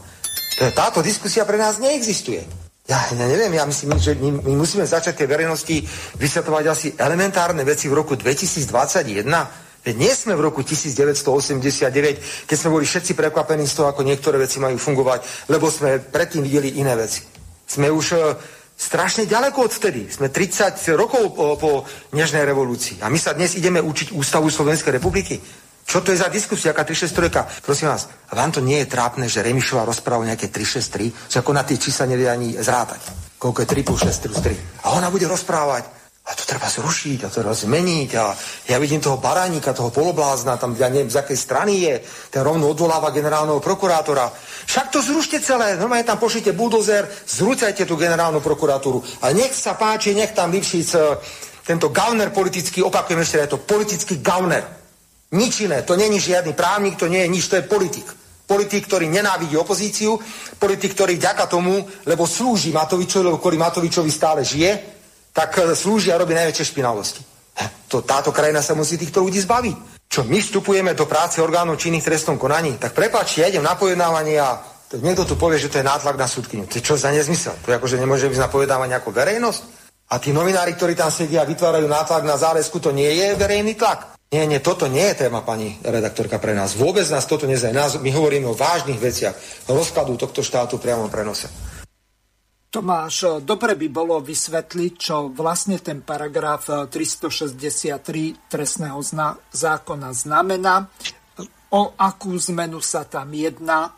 Táto diskusia pre nás neexistuje. Ja, ja neviem, ja myslím, že my, my musíme začať tej verejnosti vysvetovať asi elementárne veci v roku 2021. Veď nie sme v roku 1989, keď sme boli všetci prekvapení z toho, ako niektoré veci majú fungovať, lebo sme predtým videli iné veci. Sme už uh, strašne ďaleko od vtedy. Sme 30 rokov po, po Nežnej revolúcii. A my sa dnes ideme učiť Ústavu Slovenskej republiky. Čo to je za diskusia, aká 363? Prosím vás, vám to nie je trápne, že Remišová rozpráva nejaké 363, že ako na tie čísla nevie ani zrátať. Koľko je 3 plus 6 plus 3. A ona bude rozprávať. A to treba zrušiť, a to treba zmeniť. A ja vidím toho baránika, toho poloblázna, tam ja neviem, z akej strany je, ten rovno odvoláva generálneho prokurátora. Však to zrušte celé, normálne tam pošlite buldozer, zrucajte tú generálnu prokuratúru. A nech sa páči, nech tam vypší tento gauner politický, opakujem ešte, je to politický gauner. Nič iné. To není žiadny právnik, to nie je nič, to je politik. Politik, ktorý nenávidí opozíciu, politik, ktorý ďaka tomu, lebo slúži Matovičovi, lebo kvôli Matovičovi stále žije, tak e, slúži a robí najväčšie špinavosti. To, táto krajina sa musí týchto ľudí zbaviť. Čo my vstupujeme do práce orgánov činných trestnom konaní, tak prepáčte, ja idem na pojednávanie a niekto tu povie, že to je nátlak na súdkyňu. To je čo za nezmysel? To je ako, že nemôže byť na pojednávanie ako verejnosť? A tí novinári, ktorí tam sedia a vytvárajú nátlak na záväzku, to nie je verejný tlak. Nie, nie, toto nie je téma, pani redaktorka, pre nás. Vôbec nás toto nezajíma. My hovoríme o vážnych veciach, rozkladu tohto štátu priamo prenose. Tomáš, dobre by bolo vysvetliť, čo vlastne ten paragraf 363 trestného zákona znamená, o akú zmenu sa tam jedná,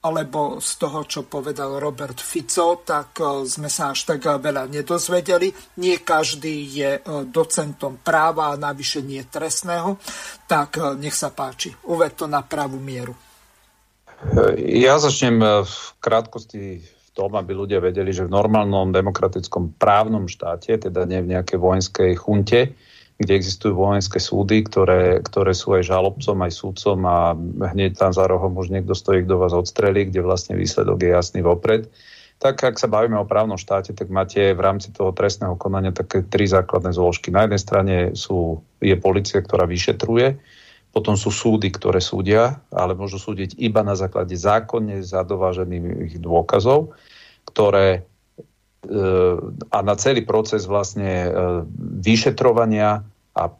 alebo z toho, čo povedal Robert Fico, tak e, sme sa až tak veľa nedozvedeli. Nie každý je e, docentom práva a navyše nie trestného. Tak nech sa páči, uved to na pravú mieru. Ja začnem v krátkosti v tom, aby ľudia vedeli, že v normálnom demokratickom právnom štáte, teda nie v nejakej vojenskej chunte, kde existujú vojenské súdy, ktoré, ktoré sú aj žalobcom, aj súdcom a hneď tam za rohom už niekto stojí, kto vás odstrelí, kde vlastne výsledok je jasný vopred. Tak ak sa bavíme o právnom štáte, tak máte v rámci toho trestného konania také tri základné zložky. Na jednej strane sú, je policia, ktorá vyšetruje, potom sú súdy, ktoré súdia, ale môžu súdiť iba na základe zákonne zadovážených dôkazov, ktoré e, a na celý proces vlastne e, vyšetrovania a,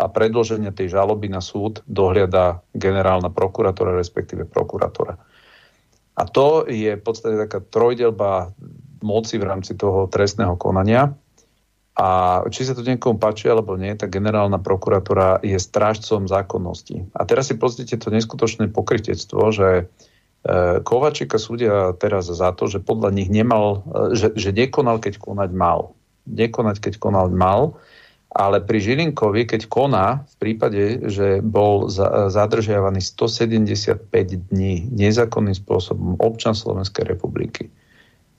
a predloženia tej žaloby na súd dohliada generálna prokurátora, respektíve prokurátora. A to je v podstate taká trojdelba moci v rámci toho trestného konania. A či sa to niekomu páči alebo nie, tak generálna prokurátora je strážcom zákonnosti. A teraz si pozrite to neskutočné pokrytectvo, že e, Kovačika súdia teraz za to, že podľa nich nemal, e, že, že nekonal, keď konať mal. Nekonať, keď konal mal ale pri Žilinkovi, keď koná, v prípade, že bol zadržiavaný 175 dní nezákonným spôsobom občan Slovenskej republiky,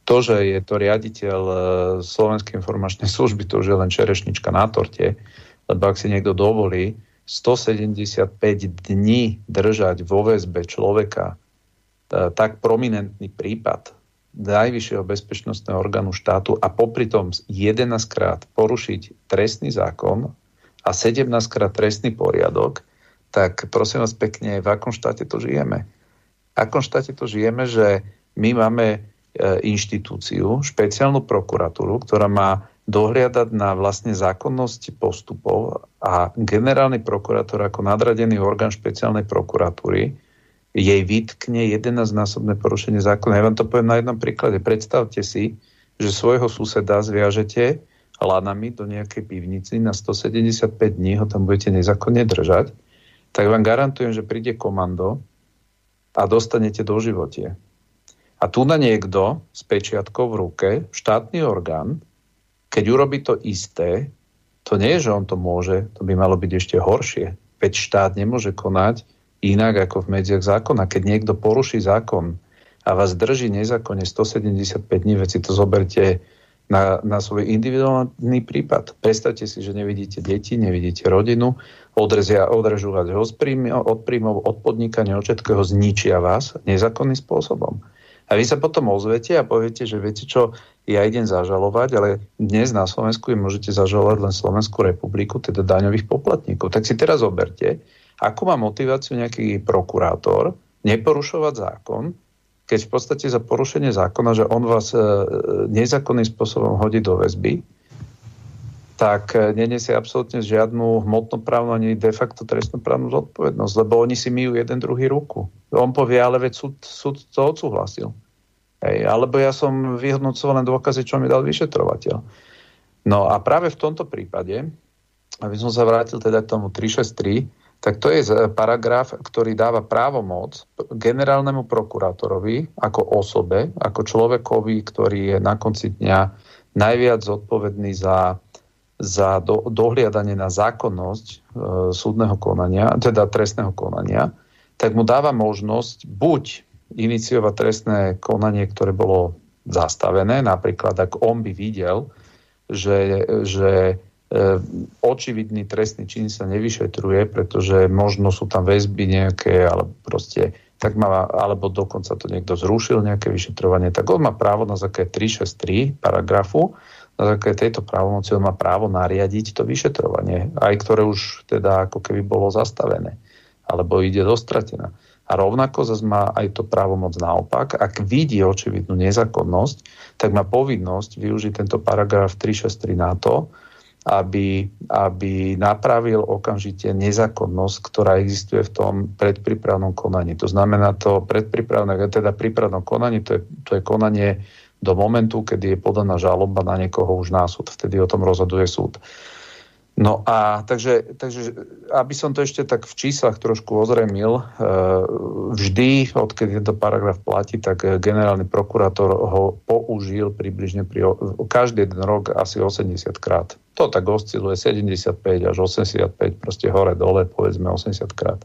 to, že je to riaditeľ e, Slovenskej informačnej služby, to už je len čerešnička na torte, lebo ak si niekto dovolí 175 dní držať vo väzbe človeka, e, tak prominentný prípad, najvyššieho bezpečnostného orgánu štátu a popri tom 11 krát porušiť trestný zákon a 17 krát trestný poriadok, tak prosím vás pekne, v akom štáte to žijeme? V akom štáte to žijeme, že my máme e, inštitúciu, špeciálnu prokuratúru, ktorá má dohliadať na vlastne zákonnosť postupov a generálny prokurátor ako nadradený orgán špeciálnej prokuratúry jej vytkne 11-násobné porušenie zákona. Ja vám to poviem na jednom príklade. Predstavte si, že svojho suseda zviažete lanami do nejakej pivnici na 175 dní, ho tam budete nezákonne držať, tak vám garantujem, že príde komando a dostanete do životie. A tu na niekto s pečiatkou v ruke, štátny orgán, keď urobí to isté, to nie je, že on to môže, to by malo byť ešte horšie. Veď štát nemôže konať inak ako v medziach zákona. Keď niekto poruší zákon a vás drží nezákonne 175 dní, veci to zoberte na, na svoj individuálny prípad. Predstavte si, že nevidíte deti, nevidíte rodinu, odrezia, odrežú vás od príjmov, od, príjmov, od podnikania, od všetkého zničia vás nezákonným spôsobom. A vy sa potom ozvete a poviete, že viete čo, ja idem zažalovať, ale dnes na Slovensku môžete zažalovať len Slovenskú republiku, teda daňových poplatníkov. Tak si teraz oberte, ako má motiváciu nejaký prokurátor neporušovať zákon, keď v podstate za porušenie zákona, že on vás e, nezákonným spôsobom hodí do väzby, tak e, nenesie absolútne žiadnu hmotnoprávnu ani de facto trestnoprávnu zodpovednosť, lebo oni si myjú jeden druhý ruku. On povie, ale veď súd, súd to odsúhlasil. Hej, alebo ja som vyhodnocoval len dôkazy, čo mi dal vyšetrovateľ. No a práve v tomto prípade, aby som sa vrátil teda k tomu 363, tak to je paragraf, ktorý dáva právomoc generálnemu prokurátorovi ako osobe, ako človekovi, ktorý je na konci dňa najviac zodpovedný za, za do, dohliadanie na zákonnosť e, súdneho konania, teda trestného konania, tak mu dáva možnosť buď iniciovať trestné konanie, ktoré bolo zastavené, napríklad ak on by videl, že, že E, očividný trestný čin sa nevyšetruje, pretože možno sú tam väzby nejaké, alebo proste tak má, alebo dokonca to niekto zrušil, nejaké vyšetrovanie, tak on má právo na základe 363 paragrafu, na základe tejto právomoci on má právo nariadiť to vyšetrovanie, aj ktoré už teda ako keby bolo zastavené, alebo ide dostratená. A rovnako zase má aj to právomoc naopak. Ak vidí očividnú nezákonnosť, tak má povinnosť využiť tento paragraf 363 na to, aby, aby napravil okamžite nezákonnosť, ktorá existuje v tom predprípravnom konaní. To znamená to predprípravné, teda prípravnom konaní, to je, to je konanie do momentu, kedy je podaná žaloba na niekoho už na súd. Vtedy o tom rozhoduje súd. No a takže, takže, aby som to ešte tak v číslach trošku ozremil, e, vždy, odkedy tento paragraf platí, tak generálny prokurátor ho použil približne pri, každý jeden rok asi 80 krát. To tak osciluje 75 až 85, proste hore, dole, povedzme 80 krát.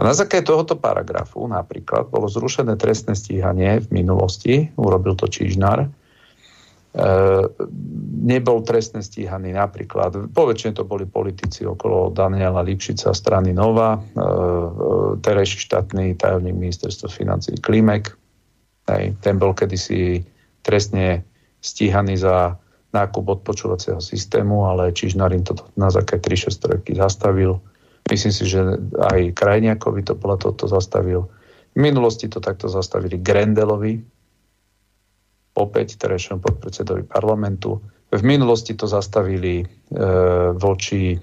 A na základe tohoto paragrafu napríklad bolo zrušené trestné stíhanie v minulosti, urobil to Čižnár, nebol trestne stíhaný napríklad, poväčšine to boli politici okolo Daniela Lipšica strany Nova, e, e, terejší štátny tajomník ministerstva financí Klimek, ten bol kedysi trestne stíhaný za nákup odpočúvacieho systému, ale Čižnár to na základe 3-6 roky zastavil. Myslím si, že aj Krajniakovi to bola toto zastavil. V minulosti to takto zastavili Grendelovi, opäť terajšom podpredsedovi parlamentu. V minulosti to zastavili e, voči,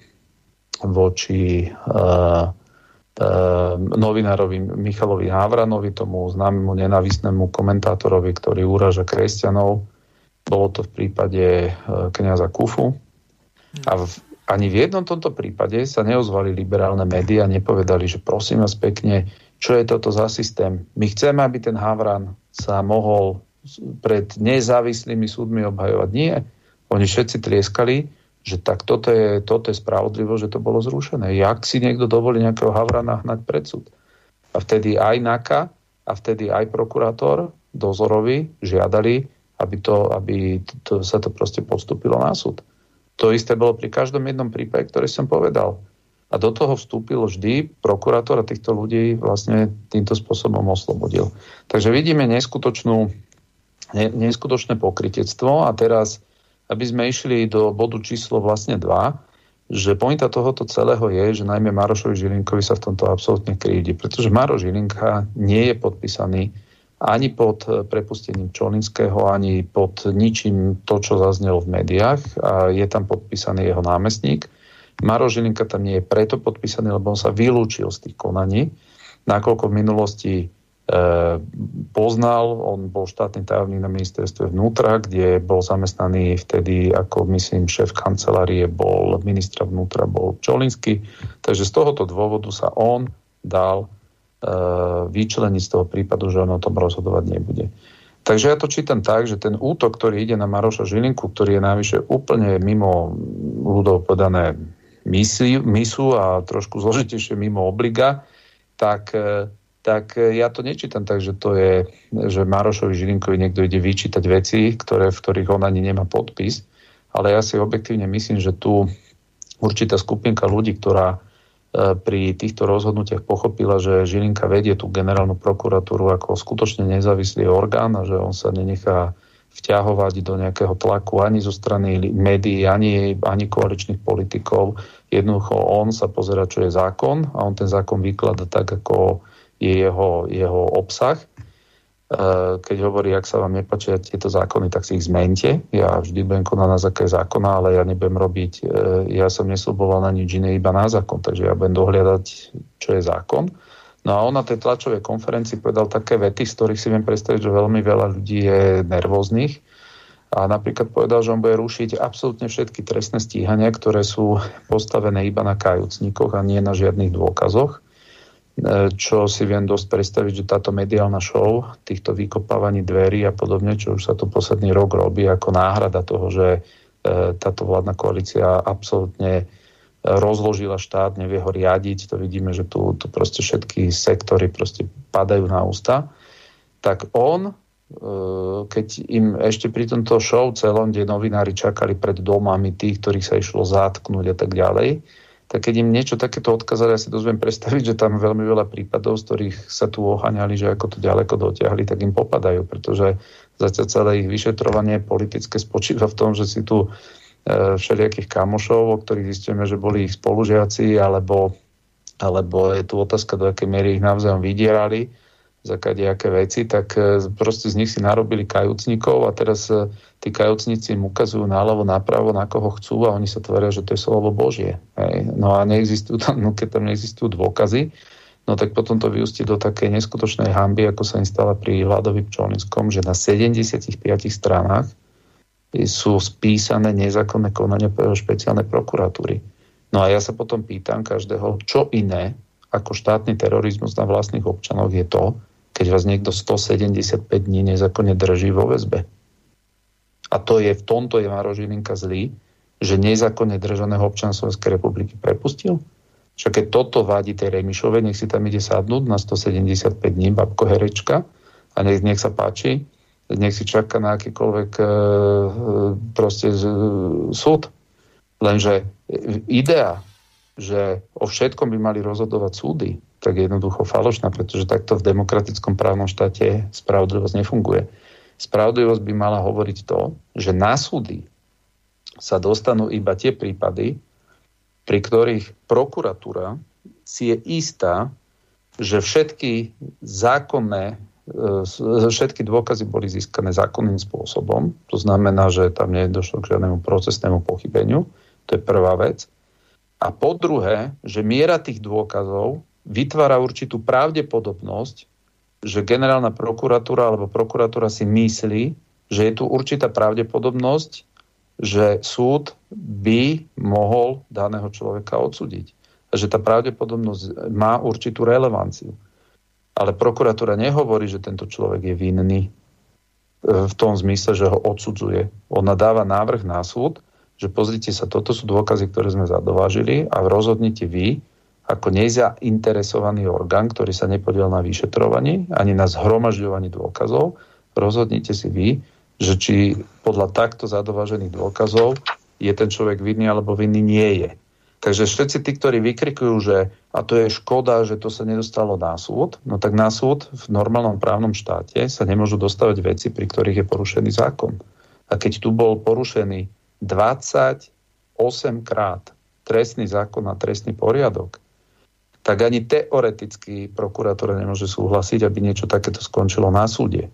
voči e, e, novinárovi Michalovi Hávranovi, tomu známemu nenavistnému komentátorovi, ktorý uraža kresťanov. Bolo to v prípade e, kniaza Kufu. A v, ani v jednom tomto prípade sa neozvali liberálne médiá, nepovedali, že prosím vás pekne, čo je toto za systém. My chceme, aby ten Havran sa mohol pred nezávislými súdmi obhajovať. Nie. Oni všetci tlieskali, že tak toto je, toto je spravodlivo, že to bolo zrušené. Jak si niekto dovolí nejakého Havrana hnať pred súd? A vtedy aj NAKA a vtedy aj prokurátor dozorovi žiadali, aby, to, aby to, sa to proste postupilo na súd. To isté bolo pri každom jednom prípade, ktorý som povedal. A do toho vstúpil vždy prokurátor a týchto ľudí vlastne týmto spôsobom oslobodil. Takže vidíme neskutočnú neskutočné pokritectvo a teraz, aby sme išli do bodu číslo vlastne 2, že pointa tohoto celého je, že najmä Marošovi Žilinkovi sa v tomto absolútne krídi, pretože Maroš Žilinka nie je podpísaný ani pod prepustením Čolinského, ani pod ničím to, čo zaznelo v médiách. A je tam podpísaný jeho námestník. Maroš Žilinka tam nie je preto podpísaný, lebo on sa vylúčil z tých konaní, nakoľko v minulosti Eh, poznal. On bol štátny tajomník na ministerstve vnútra, kde bol zamestnaný vtedy, ako myslím, šéf kancelárie bol ministra vnútra, bol Čolinsky. Takže z tohoto dôvodu sa on dal uh, vyčleniť z toho prípadu, že on o tom rozhodovať nebude. Takže ja to čítam tak, že ten útok, ktorý ide na Maroša Žilinku, ktorý je najvyššie úplne mimo ľudov podané misu a trošku zložitejšie mimo obliga, tak uh, tak e, ja to nečítam tak, že to je, že Marošovi Žilinkovi niekto ide vyčítať veci, ktoré, v ktorých on ani nemá podpis. Ale ja si objektívne myslím, že tu určitá skupinka ľudí, ktorá e, pri týchto rozhodnutiach pochopila, že Žilinka vedie tú generálnu prokuratúru ako skutočne nezávislý orgán a že on sa nenechá vťahovať do nejakého tlaku ani zo strany médií, ani, ani koaličných politikov. Jednoducho on sa pozera, čo je zákon a on ten zákon vyklada tak, ako je jeho, jeho obsah. E, keď hovorí, ak sa vám nepačia tieto zákony, tak si ich zmente. Ja vždy budem konať na základe zákona, ale ja nebudem robiť, e, ja som nesľuboval na nič iné, iba na zákon, takže ja budem dohliadať, čo je zákon. No a on na tej tlačovej konferencii povedal také vety, z ktorých si viem predstaviť, že veľmi veľa ľudí je nervóznych. A napríklad povedal, že on bude rušiť absolútne všetky trestné stíhania, ktoré sú postavené iba na kajúcnikoch a nie na žiadnych dôkazoch čo si viem dosť predstaviť, že táto mediálna show týchto vykopávaní dverí a podobne, čo už sa tu posledný rok robí ako náhrada toho, že e, táto vládna koalícia absolútne rozložila štát, nevie ho riadiť, to vidíme, že tu, tu proste všetky sektory proste padajú na ústa, tak on, e, keď im ešte pri tomto show celom, kde novinári čakali pred domami tých, ktorých sa išlo zatknúť a tak ďalej, tak keď im niečo takéto odkázali, ja si dozviem predstaviť, že tam veľmi veľa prípadov, z ktorých sa tu oháňali, že ako to ďaleko dotiahli, tak im popadajú, pretože zatiaľ celé ich vyšetrovanie politické spočíva v tom, že si tu e, všelijakých kamošov, o ktorých zistíme, že boli ich spolužiaci, alebo, alebo je tu otázka, do akej miery ich navzájom vydierali, za kadejaké veci, tak e, proste z nich si narobili kajúcnikov a teraz e, tí kajúcnici im ukazujú náľavo, napravo, na koho chcú a oni sa tvoria, že to je slovo Božie. Hej. No a neexistujú tam, [laughs] no keď tam neexistujú dôkazy, no tak potom to vyústi do takej neskutočnej hamby, ako sa im stala pri Vladovi Pčolinskom, že na 75 stranách sú spísané nezákonné konania špeciálnej prokuratúry. No a ja sa potom pýtam každého, čo iné ako štátny terorizmus na vlastných občanoch je to, keď vás niekto 175 dní nezákonne drží vo väzbe. A to je, v tomto je Maro Žilinka zlý, že nezákonne držaného občana Slovenskej republiky prepustil. Však keď toto vádi tej Remišovej, nech si tam ide sadnúť na 175 dní, babko herečka, a nech, nech sa páči, nech si čaká na akýkoľvek e, e proste z, e, súd. Lenže idea, že o všetkom by mali rozhodovať súdy, tak je jednoducho falošná, pretože takto v demokratickom právnom štáte spravodlivosť nefunguje. Spravodlivosť by mala hovoriť to, že na súdy sa dostanú iba tie prípady, pri ktorých prokuratúra si je istá, že všetky zákonné e, všetky dôkazy boli získané zákonným spôsobom. To znamená, že tam nedošlo k žiadnemu procesnému pochybeniu. To je prvá vec. A po druhé, že miera tých dôkazov vytvára určitú pravdepodobnosť, že generálna prokuratúra alebo prokuratúra si myslí, že je tu určitá pravdepodobnosť, že súd by mohol daného človeka odsúdiť. A že tá pravdepodobnosť má určitú relevanciu. Ale prokuratúra nehovorí, že tento človek je vinný e, v tom zmysle, že ho odsudzuje. Ona dáva návrh na súd, že pozrite sa, toto sú dôkazy, ktoré sme zadovážili a rozhodnite vy, ako nezainteresovaný orgán, ktorý sa nepodiel na vyšetrovaní ani na zhromažďovaní dôkazov, rozhodnite si vy, že či podľa takto zadovážených dôkazov je ten človek vinný alebo vinný nie je. Takže všetci tí, ktorí vykrikujú, že a to je škoda, že to sa nedostalo na súd, no tak na súd v normálnom právnom štáte sa nemôžu dostavať veci, pri ktorých je porušený zákon. A keď tu bol porušený 28 krát trestný zákon a trestný poriadok, tak ani teoreticky prokurátor nemôže súhlasiť, aby niečo takéto skončilo na súde.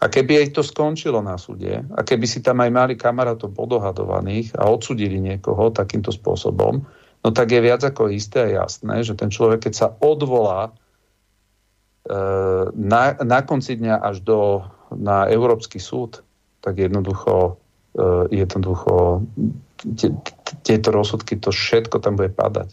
A keby aj to skončilo na súde, a keby si tam aj mali kamarátov podohadovaných a odsudili niekoho takýmto spôsobom, no tak je viac ako isté a jasné, že ten človek, keď sa odvolá e, na, na konci dňa až do, na Európsky súd, tak jednoducho, e, jednoducho tieto rozsudky, to všetko tam bude padať.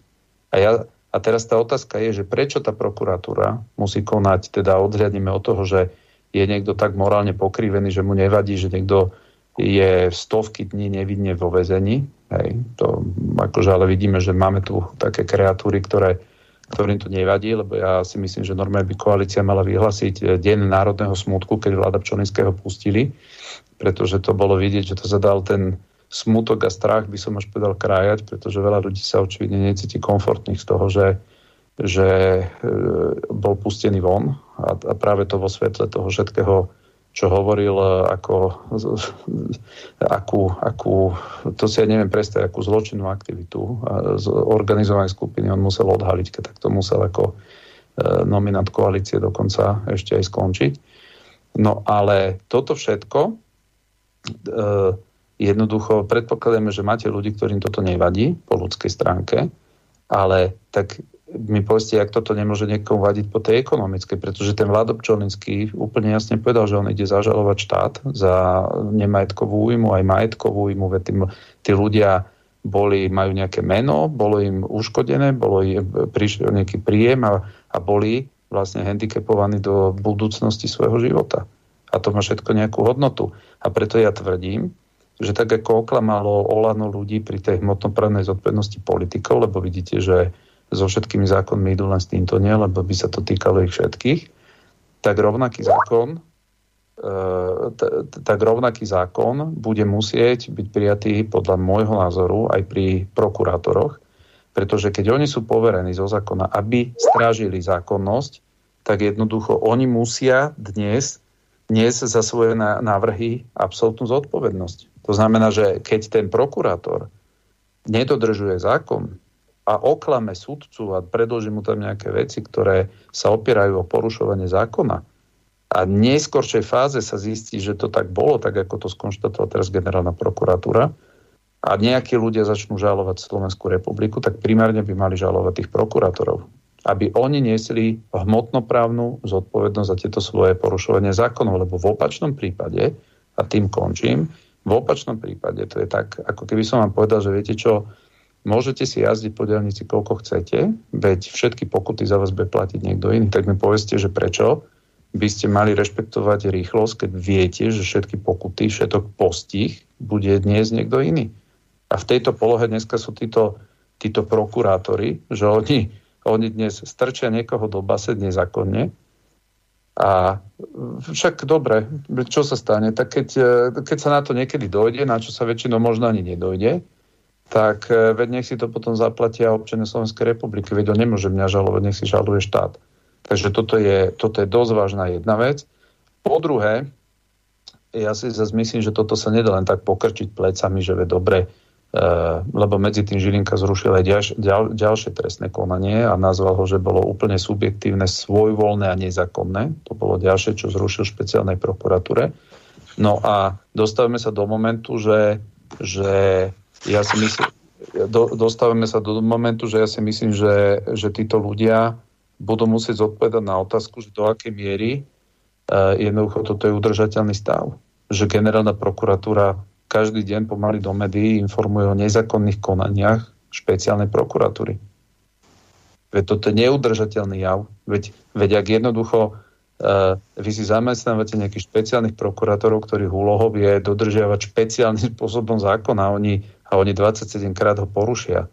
A, ja, a teraz tá otázka je, že prečo tá prokuratúra musí konať, teda odhľadneme od toho, že je niekto tak morálne pokrivený, že mu nevadí, že niekto je stovky dní nevidne vo väzení. Hej, to, akože, ale vidíme, že máme tu také kreatúry, ktoré, ktorým to nevadí, lebo ja si myslím, že normálne by koalícia mala vyhlasiť Deň národného smutku, keď vláda Pčolinského pustili, pretože to bolo vidieť, že to zadal ten smutok a strach, by som až povedal krájať, pretože veľa ľudí sa očividne necíti komfortných z toho, že že e, bol pustený von a, a práve to vo svetle toho všetkého, čo hovoril, e, ako, akú, akú, to si ja neviem predstaviť, akú zločinnú aktivitu z organizovanej skupiny on musel odhaliť, keď tak to musel ako e, nominant koalície dokonca ešte aj skončiť. No ale toto všetko jednoducho predpokladáme, že máte ľudí, ktorým toto nevadí po ľudskej stránke, ale tak mi povedzte, ak toto nemôže niekomu vadiť po tej ekonomickej, pretože ten Vlado Pčolinský úplne jasne povedal, že on ide zažalovať štát za nemajetkovú újmu, aj majetkovú újmu, veď tí, tí ľudia boli, majú nejaké meno, bolo im uškodené, bolo im, prišiel nejaký príjem a, a boli vlastne handicapovaní do budúcnosti svojho života. A to má všetko nejakú hodnotu. A preto ja tvrdím, že tak ako oklamalo Olano ľudí pri tej hmotnoprávnej zodpovednosti politikov, lebo vidíte, že so všetkými zákonmi idú len s týmto nie, lebo by sa to týkalo ich všetkých, tak rovnaký zákon e, tak rovnaký zákon bude musieť byť prijatý podľa môjho názoru aj pri prokurátoroch, pretože keď oni sú poverení zo zákona, aby strážili zákonnosť, tak jednoducho oni musia dnes, dnes za svoje návrhy absolútnu zodpovednosť. To znamená, že keď ten prokurátor nedodržuje zákon, a oklame sudcu a predloží mu tam nejaké veci, ktoré sa opierajú o porušovanie zákona a v neskôršej fáze sa zistí, že to tak bolo, tak ako to skonštatovala teraz generálna prokuratúra a nejakí ľudia začnú žalovať Slovenskú republiku, tak primárne by mali žalovať tých prokurátorov. Aby oni niesli hmotnoprávnu zodpovednosť za tieto svoje porušovanie zákonov, lebo v opačnom prípade, a tým končím, V opačnom prípade to je tak, ako keby som vám povedal, že viete čo, môžete si jazdiť po dielnici koľko chcete, veď všetky pokuty za vás bude platiť niekto iný, tak mi povedzte, že prečo by ste mali rešpektovať rýchlosť, keď viete, že všetky pokuty, všetok postih bude dnes niekto iný. A v tejto polohe dneska sú títo, títo prokurátori, že oni, oni dnes strčia niekoho do base nezákonne, a však dobre, čo sa stane? Tak keď, keď sa na to niekedy dojde, na čo sa väčšinou možno ani nedojde, tak eh, veď nech si to potom zaplatia občania Slovenskej republiky. Veď on nemôže mňa žalovať, nech si žaluje štát. Takže toto je, toto je dosť vážna jedna vec. Po druhé, ja si zase myslím, že toto sa nedá len tak pokrčiť plecami, že ve dobre, lebo medzi tým Žilinka zrušil aj ďal, ďal, ďalšie trestné konanie a nazval ho, že bolo úplne subjektívne, svojvoľné a nezákonné. To bolo ďalšie, čo zrušil špeciálnej prokuratúre. No a dostávame sa do momentu, že, že ja si myslím, do, dostávame sa do momentu, že ja si myslím, že, že títo ľudia budú musieť zodpovedať na otázku, že do akej miery uh, jednoducho toto je udržateľný stav. Že generálna prokuratúra každý deň pomaly do médií informuje o nezákonných konaniach špeciálnej prokuratúry. Veď toto je neudržateľný jav. Veď, veď ak jednoducho uh, vy si zamestnávate nejakých špeciálnych prokurátorov, ktorých úlohou je dodržiavať špeciálnym [laughs] spôsobom zákon a oni, a oni 27 krát ho porušia.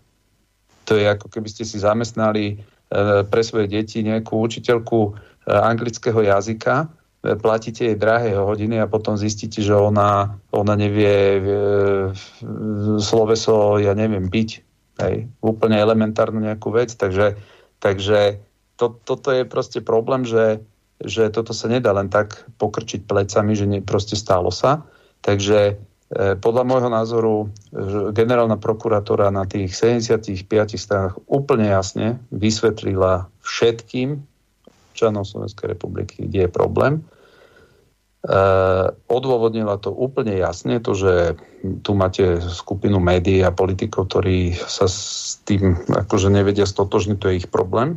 To je ako keby ste si zamestnali uh, pre svoje deti nejakú učiteľku uh, anglického jazyka, platíte jej drahé hodiny a potom zistíte, že ona, ona nevie e, sloveso, ja neviem, byť. Hej, úplne elementárnu nejakú vec. Takže, takže to, toto je proste problém, že, že toto sa nedá len tak pokrčiť plecami, že nie, proste stalo sa. Takže e, podľa môjho názoru generálna prokurátora na tých 75 stranách úplne jasne vysvetlila všetkým občanov Slovenskej republiky, kde je problém. E, odôvodnila to úplne jasne, to, že tu máte skupinu médií a politikov, ktorí sa s tým akože nevedia stotožniť, to je ich problém.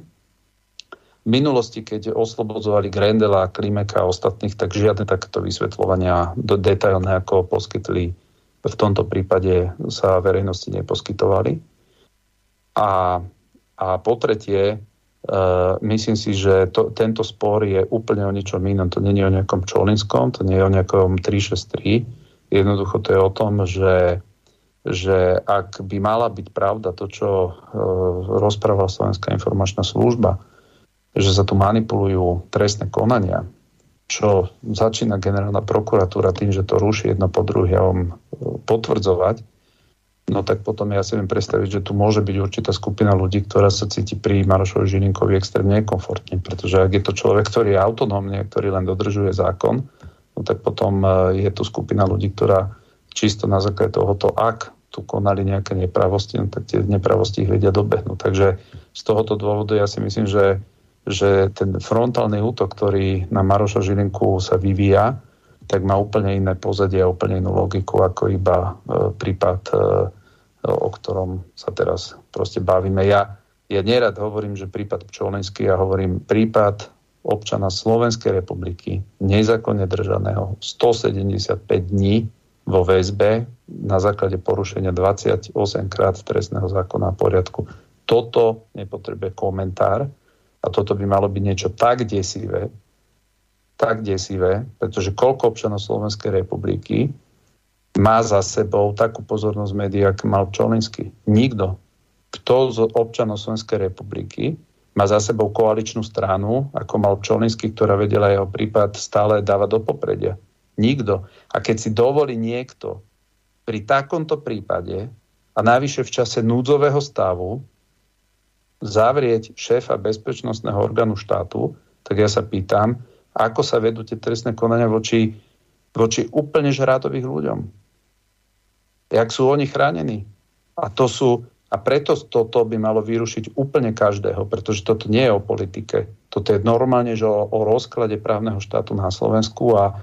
V minulosti, keď oslobodzovali Grendela, Klimeka a ostatných, tak žiadne takéto vysvetľovania detailné, ako poskytli v tomto prípade sa verejnosti neposkytovali. A, a po tretie, myslím si, že to, tento spor je úplne o ničom inom. To nie je o nejakom Čolinskom, to nie je o nejakom 363. Jednoducho to je o tom, že, že ak by mala byť pravda to, čo uh, rozprávala Slovenská informačná služba, že sa tu manipulujú trestné konania, čo začína generálna prokuratúra tým, že to ruší jedno po druhom potvrdzovať, no tak potom ja si viem predstaviť, že tu môže byť určitá skupina ľudí, ktorá sa cíti pri Marošovi Žilinkovi extrémne nekomfortne, pretože ak je to človek, ktorý je autonómny, ktorý len dodržuje zákon, no tak potom e, je tu skupina ľudí, ktorá čisto na základe tohoto, ak tu konali nejaké nepravosti, no tak tie nepravosti ich vedia dobehnúť. Takže z tohoto dôvodu ja si myslím, že, že ten frontálny útok, ktorý na Maroša Žilinku sa vyvíja, tak má úplne iné pozadie a úplne inú logiku ako iba e, prípad, e, o ktorom sa teraz proste bavíme. Ja, ja nerad hovorím, že prípad Pčolenský, ja hovorím prípad občana Slovenskej republiky, nezákonne držaného 175 dní vo väzbe na základe porušenia 28 krát trestného zákona a poriadku. Toto nepotrebuje komentár a toto by malo byť niečo tak desivé, tak desivé, pretože koľko občanov Slovenskej republiky má za sebou takú pozornosť médií, ako mal Čolinsky. Nikto. Kto z občanov Slovenskej republiky má za sebou koaličnú stranu, ako mal Čolinsky, ktorá vedela jeho prípad stále dávať do popredia. Nikto. A keď si dovolí niekto pri takomto prípade a najvyššie v čase núdzového stavu zavrieť šéfa bezpečnostného orgánu štátu, tak ja sa pýtam, ako sa vedú tie trestné konania voči, voči úplne žrádových ľuďom. Jak sú oni chránení. A to sú a preto toto by malo vyrušiť úplne každého, pretože toto nie je o politike. Toto je normálne, že o, o rozklade právneho štátu na Slovensku a,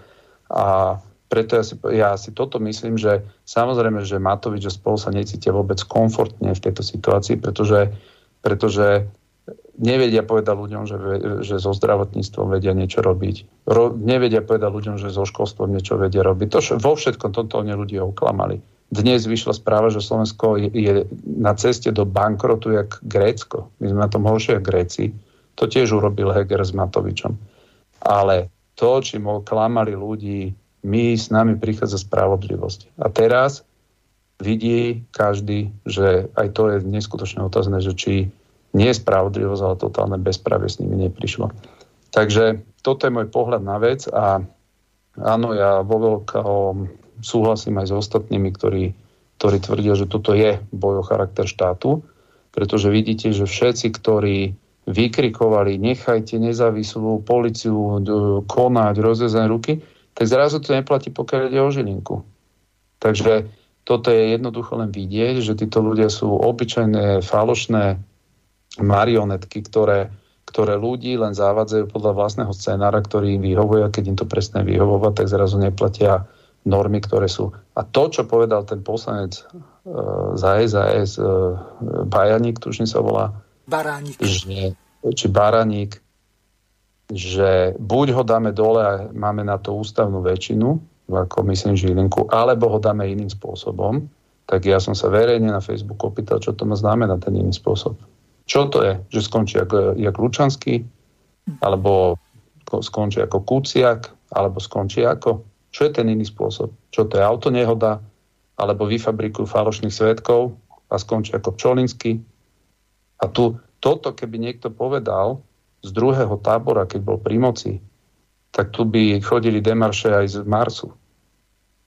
a preto ja si, ja si toto myslím, že samozrejme, že Matovič a spolu sa necítia vôbec komfortne v tejto situácii, pretože, pretože nevedia povedať ľuďom, že, že so zdravotníctvom vedia niečo robiť. Ro, nevedia povedať ľuďom, že so školstvom niečo vedia robiť. To, vo všetkom toto oni ľudia oklamali. Dnes vyšla správa, že Slovensko je, je na ceste do bankrotu jak Grécko. My sme na tom horšie ako Gréci. To tiež urobil Heger s Matovičom. Ale to, čím klamali ľudí, my s nami prichádza spravodlivosť. A teraz vidí každý, že aj to je neskutočne otázne, že či nie je spravodlivosť, ale totálne bezpravie s nimi neprišlo. Takže toto je môj pohľad na vec a áno, ja vo veľkom súhlasím aj s ostatnými, ktorí, ktorí tvrdia, že toto je boj o charakter štátu, pretože vidíte, že všetci, ktorí vykrikovali, nechajte nezávislú policiu konať, rozrezané ruky, tak zrazu to neplatí, pokiaľ ide o Žilinku. Takže toto je jednoducho len vidieť, že títo ľudia sú obyčajné falošné marionetky, ktoré, ktoré ľudí len zavádzajú podľa vlastného scenára, ktorý im vyhovuje a keď im to presne vyhovovať, tak zrazu neplatia normy, ktoré sú. A to, čo povedal ten poslanec uh, za SAS, e, Bajaník, tužne sa volá, Baránik. Že, či Baránik, že buď ho dáme dole a máme na to ústavnú väčšinu, ako myslím Žilinku, alebo ho dáme iným spôsobom, tak ja som sa verejne na Facebooku opýtal, čo to má znamená ten iný spôsob. Čo to je? Že skončí ako, jak Lučanský, alebo skončí ako Kuciak, alebo skončí ako čo je ten iný spôsob? Čo to je autonehoda? Alebo vyfabrikujú falošných svetkov a skončí ako Pčolinsky? A tu, toto, keby niekto povedal z druhého tábora, keď bol pri moci, tak tu by chodili demarše aj z Marsu.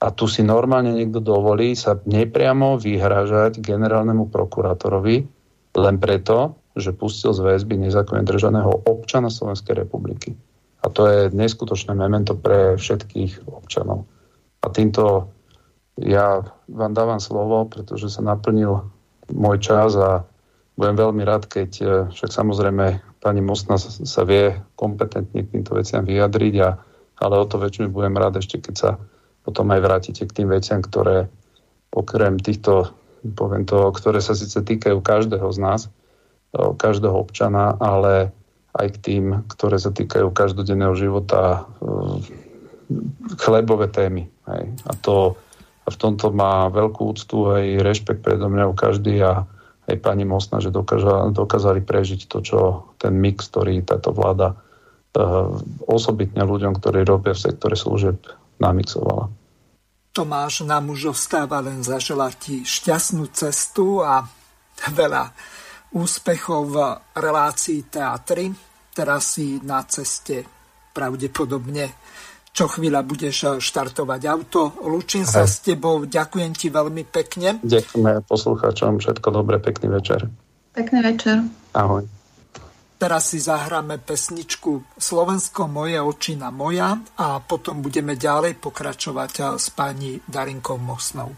A tu si normálne niekto dovolí sa nepriamo vyhražať generálnemu prokurátorovi len preto, že pustil z väzby nezákonne držaného občana Slovenskej republiky. A to je neskutočné memento pre všetkých občanov. A týmto ja vám dávam slovo, pretože sa naplnil môj čas a budem veľmi rád, keď e, však samozrejme pani Mostna sa vie kompetentne k týmto veciam vyjadriť, a, ale o to väčšinu budem rád ešte, keď sa potom aj vrátite k tým veciam, ktoré okrem týchto, poviem to, ktoré sa síce týkajú každého z nás, každého občana, ale aj k tým, ktoré sa týkajú každodenného života, chlebové témy. Hej. A, to, a v tomto má veľkú úctu aj rešpekt predo mňa každý a aj pani Mosna, že dokázali prežiť to, čo ten mix, ktorý táto vláda uh, osobitne ľuďom, ktorí robia v sektore služeb, namixovala. Tomáš, nám už ostáva len zaželať ti šťastnú cestu a veľa úspechov v relácii teatry. Teraz si na ceste pravdepodobne čo chvíľa budeš štartovať auto. Lučím sa s tebou, ďakujem ti veľmi pekne. Ďakujeme poslucháčom, všetko dobré, pekný večer. Pekný večer. Ahoj. Teraz si zahráme pesničku Slovensko moje očina moja a potom budeme ďalej pokračovať s pani Darinkou Mosnou.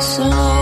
Slovensko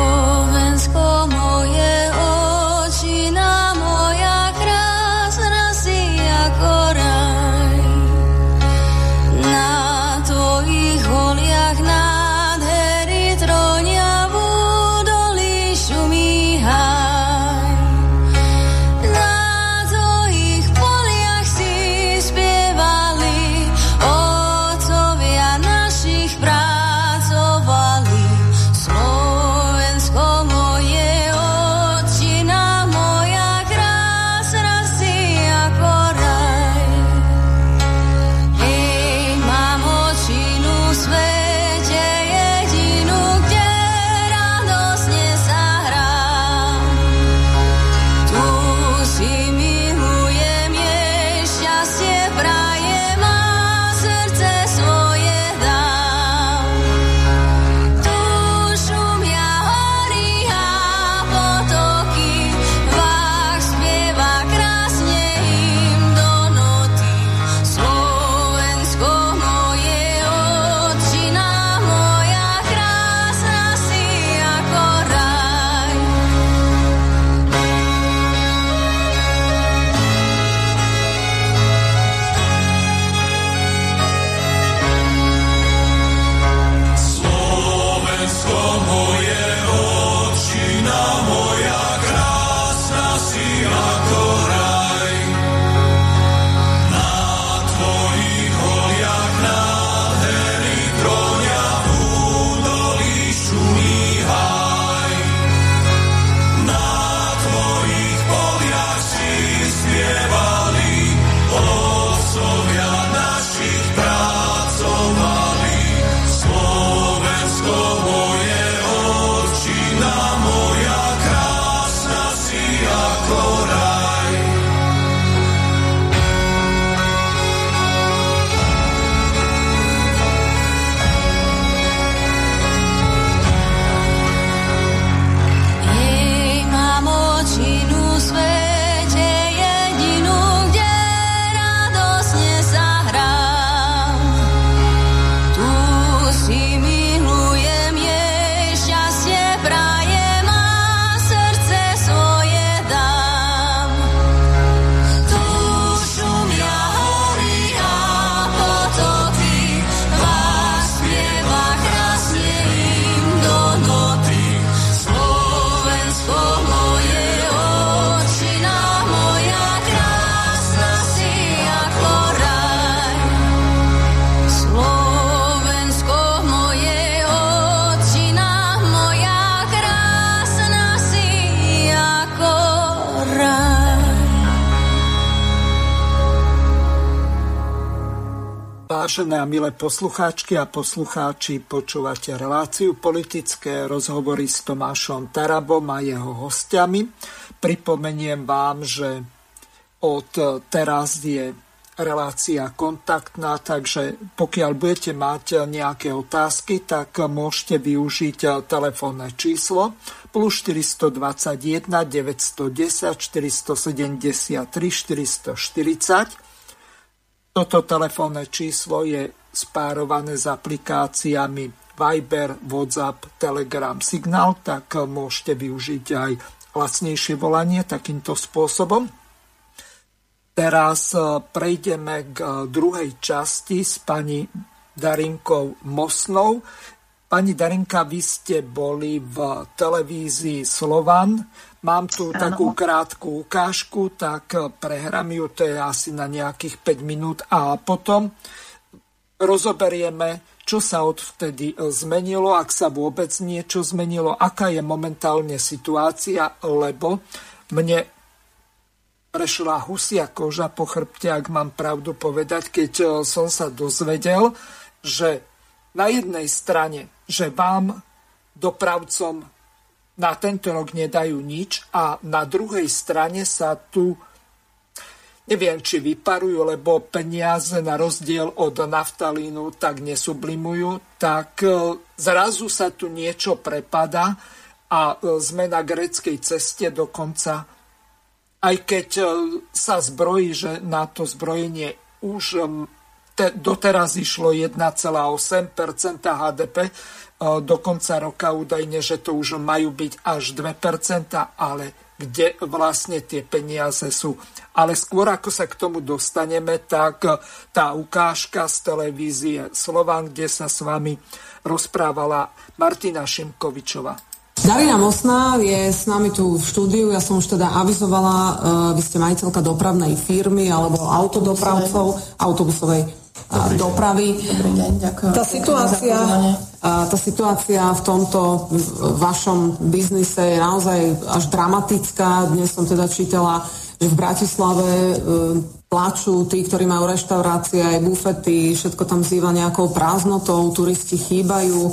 Vážené a milé poslucháčky a poslucháči, počúvate reláciu politické rozhovory s Tomášom Tarabom a jeho hostiami. Pripomeniem vám, že od teraz je relácia kontaktná, takže pokiaľ budete mať nejaké otázky, tak môžete využiť telefónne číslo plus 421 910 473 440 toto telefónne číslo je spárované s aplikáciami Viber, WhatsApp, Telegram, Signal, tak môžete využiť aj lacnejšie volanie takýmto spôsobom. Teraz e, prejdeme k e, druhej časti s pani Darinkou Mosnou. Pani Darinka, vy ste boli v televízii Slovan Mám tu ano. takú krátku ukážku, tak prehrám ju, to je asi na nejakých 5 minút a potom rozoberieme, čo sa odvtedy zmenilo, ak sa vôbec niečo zmenilo, aká je momentálne situácia, lebo mne prešla husia koža po chrbte, ak mám pravdu povedať, keď som sa dozvedel, že na jednej strane, že vám, dopravcom, na tento rok nedajú nič a na druhej strane sa tu neviem, či vyparujú, lebo peniaze na rozdiel od naftalínu tak nesublimujú, tak e, zrazu sa tu niečo prepada a e, sme na greckej ceste dokonca. Aj keď e, sa zbrojí, že na to zbrojenie už doteraz išlo 1,8% HDP, do konca roka údajne, že to už majú byť až 2%, ale kde vlastne tie peniaze sú. Ale skôr ako sa k tomu dostaneme, tak tá ukážka z televízie Slovan, kde sa s vami rozprávala Martina Šimkovičová. Darina Mosná je s nami tu v štúdiu, ja som už teda avizovala, uh, vy ste majiteľka dopravnej firmy alebo autodopravcov, autobusovej Dobrý dopravy. Dobrý deň, ďakujem. Tá situácia, tá situácia v tomto vašom biznise je naozaj až dramatická. Dnes som teda čítala, že v Bratislave e, plačú tí, ktorí majú reštaurácie, aj bufety, všetko tam zýva nejakou prázdnotou, turisti chýbajú. E,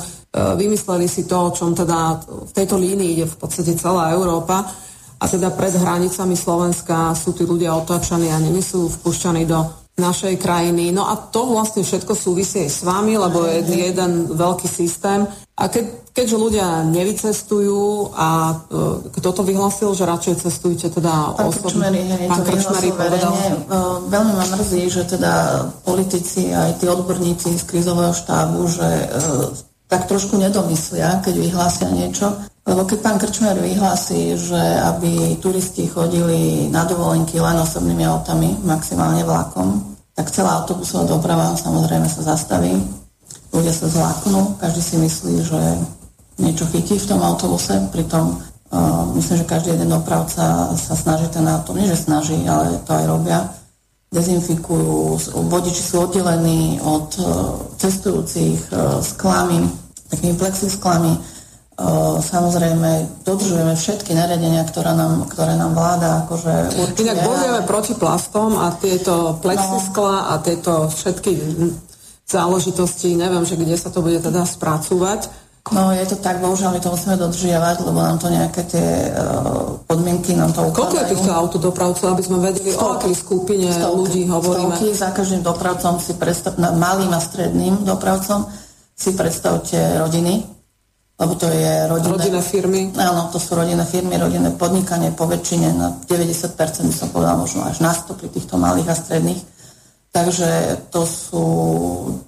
vymysleli si to, o čom teda v tejto línii ide v podstate celá Európa. A teda pred hranicami Slovenska sú tí ľudia otáčaní a nie sú vpúšťaní do našej krajiny. No a to vlastne všetko súvisí aj s vami, lebo je jeden veľký systém. A keď, keďže ľudia nevycestujú a uh, kto to vyhlasil, že radšej cestujte teda Pán osobne? hej, Pán Krčmery povedal. Uh, veľmi ma mrzí, že teda politici aj tí odborníci z krizového štábu, že uh, tak trošku nedomyslia, keď vyhlásia niečo. Lebo keď pán Krčmer vyhlási, že aby turisti chodili na dovolenky len osobnými autami, maximálne vlakom, tak celá autobusová doprava samozrejme sa zastaví. Ľudia sa zláknú, každý si myslí, že niečo chytí v tom autobuse, pritom uh, myslím, že každý jeden dopravca sa snaží ten auto, nie že snaží, ale to aj robia, dezinfikujú, vodiči sú oddelení od uh, cestujúcich sklami, takými plexisklami, Samozrejme, dodržujeme všetky nariadenia, ktoré nám, ktoré nám vláda akože určuje. Inak bojujeme proti plastom a tieto plexiskla no. a tieto všetky záležitosti, neviem, že kde sa to bude teda spracúvať. No je to tak, bohužiaľ my to musíme dodržiavať, lebo nám to nejaké tie uh, podmienky nám to ukladajú. Koľko je týchto autodopravcov, aby sme vedeli, Stovky. o akej skupine Stovky. ľudí hovoríme? Stovky, za každým dopravcom si predstav, malým a stredným dopravcom si predstavte rodiny, lebo to je rodinné, rodinné firmy. Áno, to sú rodinné firmy, rodinné podnikanie po väčšine na 90% by som povedala možno až na 100 pri týchto malých a stredných. Takže to sú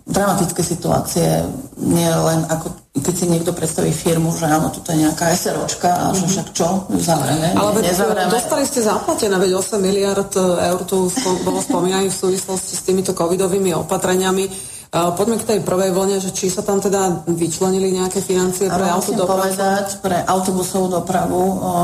dramatické situácie, nie len ako keď si niekto predstaví firmu, že áno, toto je nejaká SROčka a že mhm. však čo, zavrieme, Ale veď dostali ste zaplatené, veď 8 miliard eur tu bolo spomínajú v súvislosti s týmito covidovými opatreniami Poďme k tej prvej vlne, že či sa tam teda vyčlenili nejaké financie pre autodopravu? povedať pre autobusovú dopravu,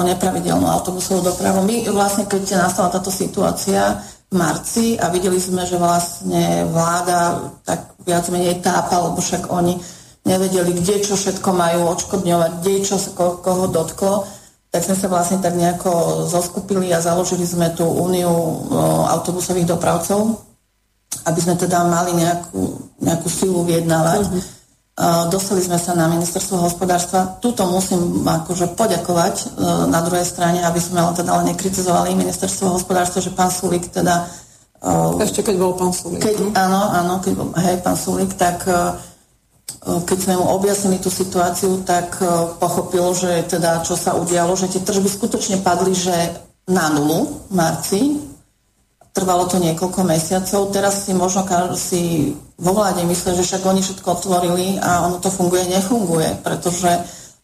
nepravidelnú autobusovú dopravu. My vlastne, keď nastala táto situácia marci a videli sme, že vlastne vláda tak viac menej tápa, lebo však oni nevedeli, kde čo všetko majú odškodňovať, kde čo sa ko- koho dotklo, tak sme sa vlastne tak nejako zoskupili a založili sme tú úniu autobusových dopravcov, aby sme teda mali nejakú nejakú silu vyjednávať. Uh-huh. Dostali sme sa na ministerstvo hospodárstva. Tuto musím akože poďakovať e, na druhej strane, aby sme ale teda ale nekritizovali ministerstvo hospodárstva, že pán Sulik teda... E, Ešte keď bol pán Sulik. Keď, no? áno, áno, keď bol hej, pán Sulik, tak e, keď sme mu objasnili tú situáciu, tak pochopil, že teda čo sa udialo, že tie tržby skutočne padli, že na nulu v marci, Trvalo to niekoľko mesiacov. Teraz si možno si vo vláde myslia, že však oni všetko otvorili a ono to funguje, nefunguje, pretože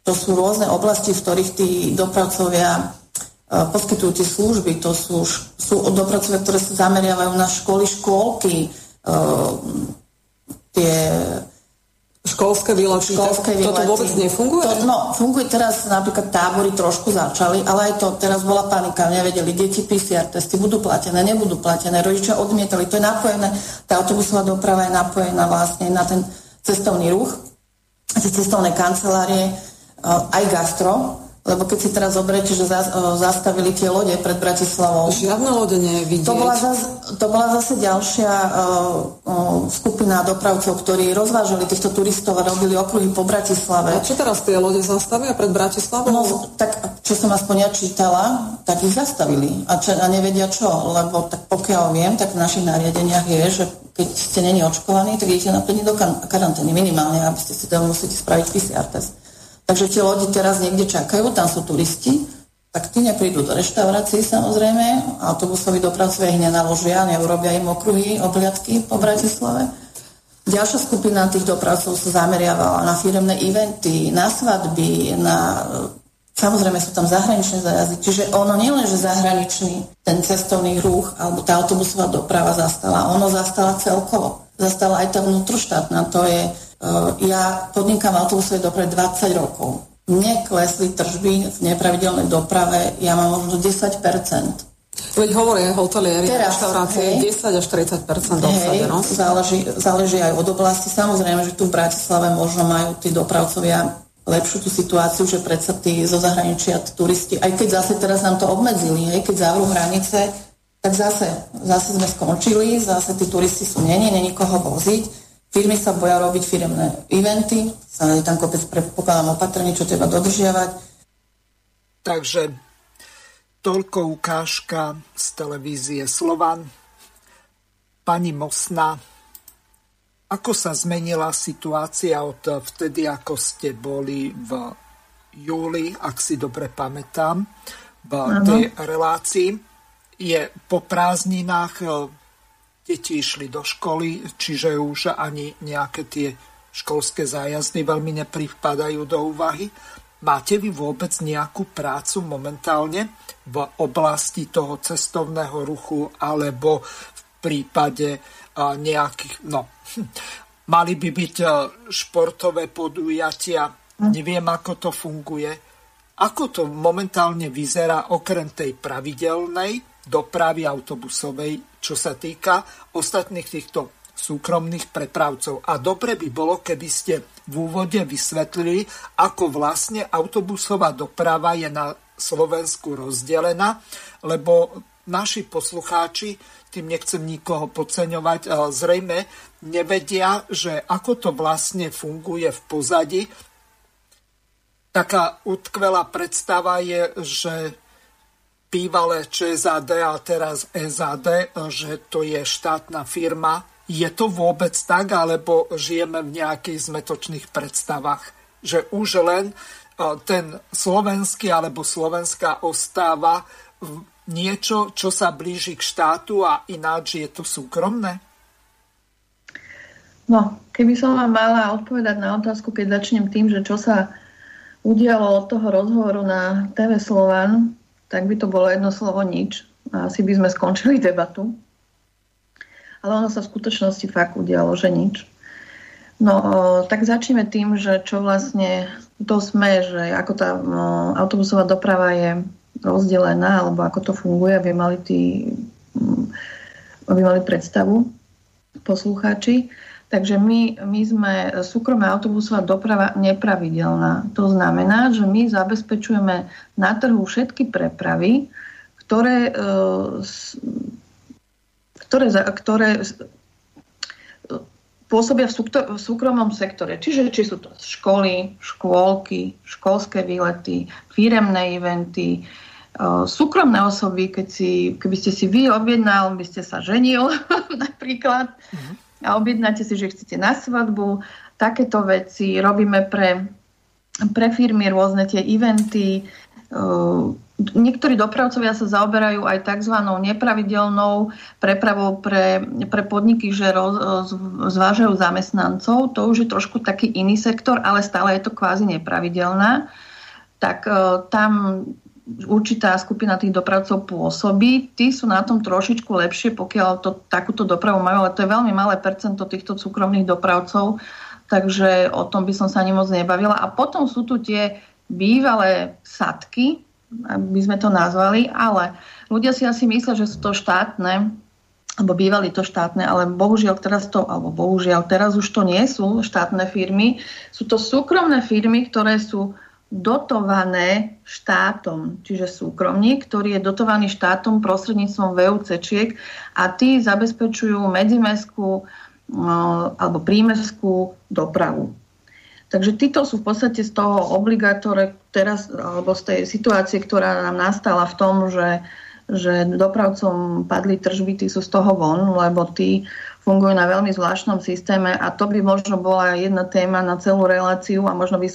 to sú rôzne oblasti, v ktorých tí dopravcovia e, poskytujú tie služby. To sú, sú dopravcovia, ktoré sa zameriavajú na školy, škôlky, e, tie Školské výlety, Školské výlety. toto vôbec nefunguje? To, no, funguje teraz, napríklad tábory trošku začali, ale aj to teraz bola panika, nevedeli, deti PCR testy budú platené, nebudú platené, rodičia odmietali, to je napojené, tá autobusová doprava je napojená vlastne na ten cestovný ruch, tie cestovné kancelárie, aj gastro, lebo keď si teraz zoberiete, že zastavili tie lode pred Bratislavou. Žiadne lode nie je To bola, zase, to bola zase ďalšia uh, uh, skupina dopravcov, ktorí rozvážali týchto turistov a robili okruhy po Bratislave. A čo teraz tie lode zastavia pred Bratislavou? No, tak čo som aspoň ja čítala, tak ich zastavili. A, čo, a nevedia čo, lebo tak pokiaľ viem, tak v našich nariadeniach je, že keď ste není očkovaní, tak idete na dní do karantény minimálne, aby ste si tam musíte spraviť PCR test. Takže tie lodi teraz niekde čakajú, tam sú turisti, tak tí neprídu do reštaurácií samozrejme, autobusoví dopravcovia ich nenaložia, neurobia im okruhy, obliadky po Bratislave. Ďalšia skupina tých dopravcov sa zameriavala na firemné eventy, na svadby, na... Samozrejme sú tam zahraničné zajazdy, čiže ono nie len, že zahraničný ten cestovný ruch alebo tá autobusová doprava zastala, ono zastala celkovo. Zastala aj tá vnútroštátna, to je ja podnikám autobusovej doprave 20 rokov. Mne klesli tržby v nepravidelnej doprave, ja mám možno 10 Veď hovoria hotelieri, reštaurácie, 10 až 30 obsadenosť. Záleží, záleží aj od oblasti. Samozrejme, že tu v Bratislave možno majú tí dopravcovia lepšiu tú situáciu, že predsa tí zo zahraničia turisti, aj keď zase teraz nám to obmedzili, aj keď zavrú hranice, tak zase, zase sme skončili, zase tí turisti sú není, není koho voziť Firmy sa boja robiť firemné eventy, je tam kopec predpokladám opatrení, čo treba dodržiavať. Takže toľko ukážka z televízie Slovan. Pani Mosna, ako sa zmenila situácia od vtedy, ako ste boli v júli, ak si dobre pamätám, v tej relácii. Je po prázdninách deti išli do školy, čiže už ani nejaké tie školské zájazdy veľmi nepripadajú do úvahy. Máte vy vôbec nejakú prácu momentálne v oblasti toho cestovného ruchu alebo v prípade nejakých, no, mali by byť športové podujatia, neviem ako to funguje. Ako to momentálne vyzerá okrem tej pravidelnej dopravy autobusovej čo sa týka ostatných týchto súkromných prepravcov. A dobre by bolo, keby ste v úvode vysvetlili, ako vlastne autobusová doprava je na Slovensku rozdelená, lebo naši poslucháči, tým nechcem nikoho podceňovať, zrejme nevedia, že ako to vlastne funguje v pozadí. Taká utkvelá predstava je, že bývalé ČSAD a teraz SAD, že to je štátna firma. Je to vôbec tak, alebo žijeme v nejakých zmetočných predstavách, že už len e, ten slovenský alebo slovenská ostáva niečo, čo sa blíži k štátu a ináč je to súkromné? No, keby som vám mala odpovedať na otázku, keď začnem tým, že čo sa udialo od toho rozhovoru na TV Slovan, tak by to bolo jedno slovo nič. Asi by sme skončili debatu. Ale ono sa v skutočnosti fakt udialo, že nič. No, tak začneme tým, že čo vlastne to sme, že ako tá no, autobusová doprava je rozdelená, alebo ako to funguje, aby mali, tí, aby mali predstavu poslucháči. Takže my, my sme súkromná autobusová doprava nepravidelná. To znamená, že my zabezpečujeme na trhu všetky prepravy, ktoré, e, ktoré, ktoré pôsobia v, súktor- v súkromnom sektore. Čiže či sú to školy, škôlky, školské výlety, firemné eventy, súkromné osoby, keď si, keby ste si vy objednal, by ste sa ženil [laughs] napríklad mm-hmm. A objednáte si, že chcete na svadbu, takéto veci robíme pre, pre firmy rôzne tie eventy, Niektorí dopravcovia sa zaoberajú aj tzv. nepravidelnou prepravou pre, pre podniky, že roz, zvážajú zamestnancov. To už je trošku taký iný sektor, ale stále je to kvázi nepravidelná. Tak tam určitá skupina tých dopravcov pôsobí. Tí sú na tom trošičku lepšie, pokiaľ to, takúto dopravu majú, ale to je veľmi malé percento týchto súkromných dopravcov, takže o tom by som sa ani moc nebavila. A potom sú tu tie bývalé sadky, aby sme to nazvali, ale ľudia si asi myslia, že sú to štátne, alebo bývali to štátne, ale bohužiaľ teraz to, alebo bohužiaľ teraz už to nie sú štátne firmy, sú to súkromné firmy, ktoré sú dotované štátom, čiže súkromník, ktorý je dotovaný štátom prostredníctvom VUCčiek a tí zabezpečujú medzimestskú alebo prímeskú dopravu. Takže títo sú v podstate z toho obligátore teraz, alebo z tej situácie, ktorá nám nastala v tom, že, že dopravcom padli tržby, tí sú z toho von, lebo tí fungujú na veľmi zvláštnom systéme a to by možno bola jedna téma na celú reláciu a možno by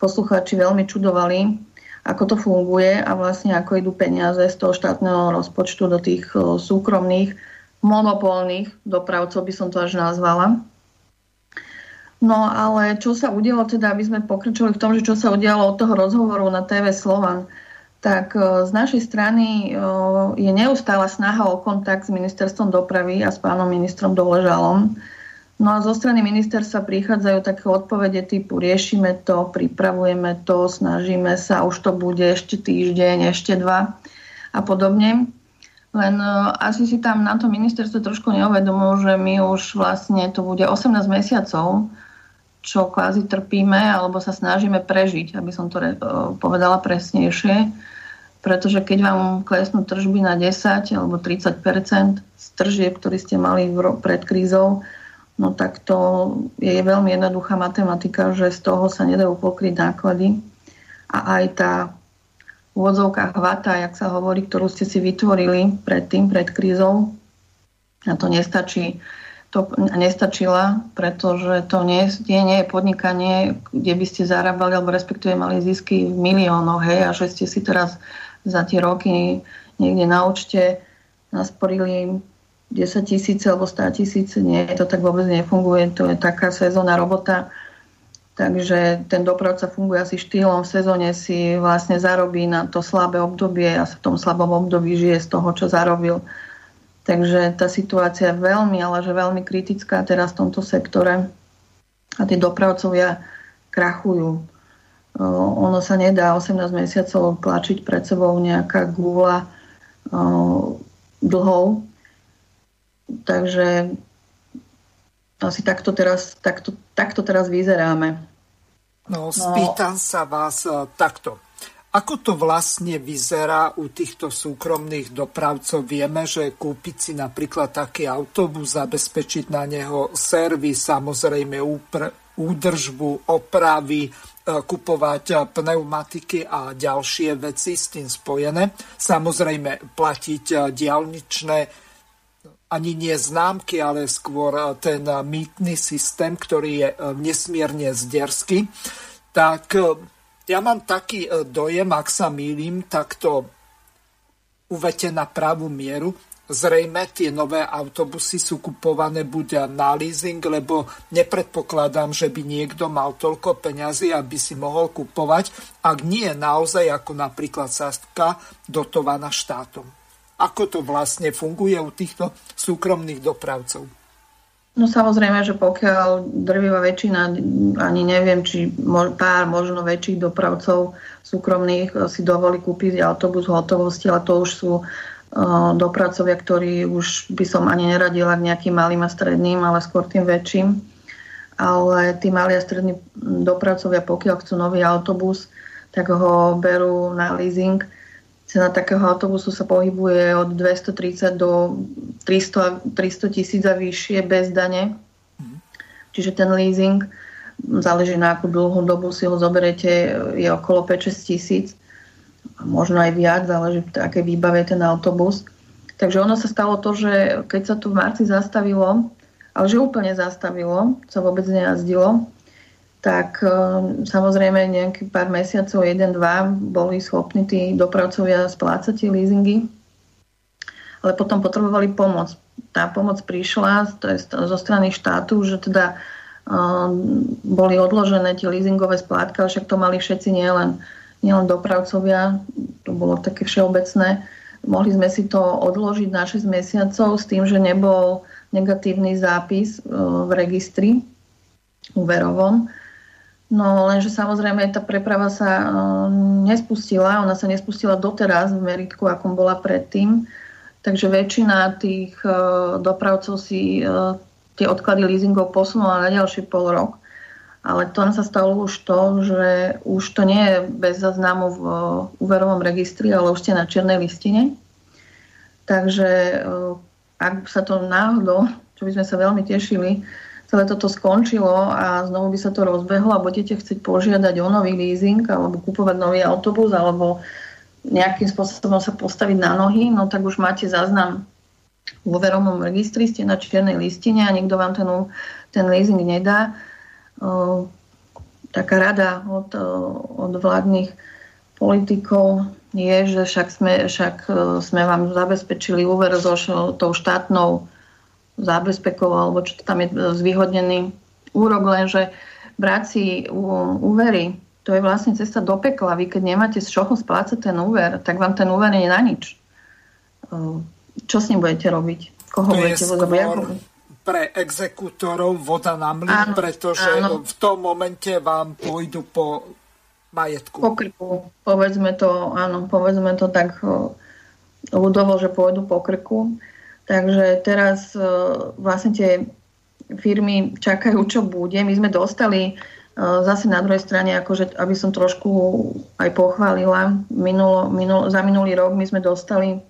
poslucháči veľmi čudovali, ako to funguje a vlastne ako idú peniaze z toho štátneho rozpočtu do tých súkromných monopolných dopravcov, by som to až nazvala. No ale čo sa udialo, teda aby sme pokračovali v tom, že čo sa udialo od toho rozhovoru na TV Slovan, tak e, z našej strany e, je neustála snaha o kontakt s ministerstvom dopravy a s pánom ministrom Doležalom. No a zo strany ministerstva prichádzajú také odpovede typu riešime to, pripravujeme to, snažíme sa, už to bude ešte týždeň, ešte dva a podobne. Len uh, asi si tam na to ministerstvo trošku neuvedomujú, že my už vlastne to bude 18 mesiacov, čo kvázi trpíme alebo sa snažíme prežiť, aby som to re, povedala presnejšie. Pretože keď vám klesnú tržby na 10 alebo 30 z tržieb, ktorý ste mali pred krízou, no tak to je veľmi jednoduchá matematika, že z toho sa nedajú pokryť náklady. A aj tá úvodzovká hvata, jak sa hovorí, ktorú ste si vytvorili predtým, pred krízou, a to nestačí to nestačila, pretože to nie, nie, nie je podnikanie, kde by ste zarábali alebo respektíve mali zisky v miliónoch, hej, a že ste si teraz za tie roky niekde na účte nasporili 10 tisíce alebo 100 tisíce, nie, to tak vôbec nefunguje, to je taká sezónna robota, takže ten dopravca funguje asi štýlom, v sezóne si vlastne zarobí na to slabé obdobie a sa v tom slabom období žije z toho, čo zarobil Takže tá situácia je veľmi, ale že veľmi kritická teraz v tomto sektore a tí dopravcovia krachujú. Ono sa nedá 18 mesiacov tlačiť pred sebou nejaká gula dlhov. Takže asi takto teraz, takto, takto teraz vyzeráme. No, spýtam no. sa vás takto. Ako to vlastne vyzerá u týchto súkromných dopravcov? Vieme, že kúpiť si napríklad taký autobus, zabezpečiť na neho servis, samozrejme údržbu, opravy, e, kupovať pneumatiky a ďalšie veci s tým spojené. Samozrejme platiť e, diálničné ani nie známky, ale skôr e, ten mýtny systém, ktorý je nesmierne zderský. Tak ja mám taký dojem, ak sa mýlim, tak to uvete na pravú mieru. Zrejme tie nové autobusy sú kupované buď na leasing, lebo nepredpokladám, že by niekto mal toľko peňazí, aby si mohol kupovať, ak nie je naozaj ako napríklad Sastka dotovaná štátom. Ako to vlastne funguje u týchto súkromných dopravcov? No samozrejme, že pokiaľ drvivá väčšina, ani neviem, či pár možno väčších dopravcov súkromných si dovolí kúpiť autobus v hotovosti, ale to už sú uh, dopravcovia, ktorí už by som ani neradila k nejakým malým a stredným, ale skôr tým väčším. Ale tí malí a strední dopravcovia, pokiaľ chcú nový autobus, tak ho berú na leasing Cena takého autobusu sa pohybuje od 230 do 300, 300 tisíc a vyššie bez dane. Čiže ten leasing, záleží na akú dlhú dobu si ho zoberete, je okolo 5-6 tisíc, možno aj viac, záleží, aké výbave ten autobus. Takže ono sa stalo to, že keď sa tu v marci zastavilo, ale že úplne zastavilo, sa vôbec nejazdilo, tak e, samozrejme nejaký pár mesiacov, jeden, dva, boli schopní tí dopravcovia splácať tie leasingy, ale potom potrebovali pomoc. Tá pomoc prišla to je zo strany štátu, že teda uh, boli odložené tie leasingové splátky, ale však to mali všetci nielen, nielen dopravcovia, to bolo také všeobecné. Mohli sme si to odložiť na 6 mesiacov s tým, že nebol negatívny zápis uh, v registri úverovom No lenže samozrejme tá preprava sa uh, nespustila, ona sa nespustila doteraz v meritku, akom bola predtým. Takže väčšina tých uh, dopravcov si uh, tie odklady leasingov posunula na ďalší pol rok. Ale to sa stalo už to, že už to nie je bez zaznamu v úverovom registri, ale už ste na čiernej listine. Takže ak sa to náhodou, čo by sme sa veľmi tešili, celé toto skončilo a znovu by sa to rozbehlo a budete chcieť požiadať o nový leasing alebo kupovať nový autobus alebo nejakým spôsobom sa postaviť na nohy, no tak už máte záznam vo veromom registri, ste na čiernej listine a nikto vám ten, ten leasing nedá. taká rada od, od vládnych politikov je, že však sme, však sme vám zabezpečili úver so tou štátnou zábezpekov alebo čo tam je zvýhodnený úrok, lenže brať si úvery, to je vlastne cesta do pekla. Vy keď nemáte z čoho splácať ten úver, tak vám ten úver je na nič. Čo s ním budete robiť? Koho to budete skôr pre exekútorov voda na mlyn, pretože áno. v tom momente vám pôjdu po majetku. Po krku. Povedzme to, áno, povedzme to tak ľudovo, že pôjdu po krku. Takže teraz e, vlastne tie firmy čakajú, čo bude. My sme dostali e, zase na druhej strane, akože, aby som trošku aj pochválila, minulo, minulo, za minulý rok my sme dostali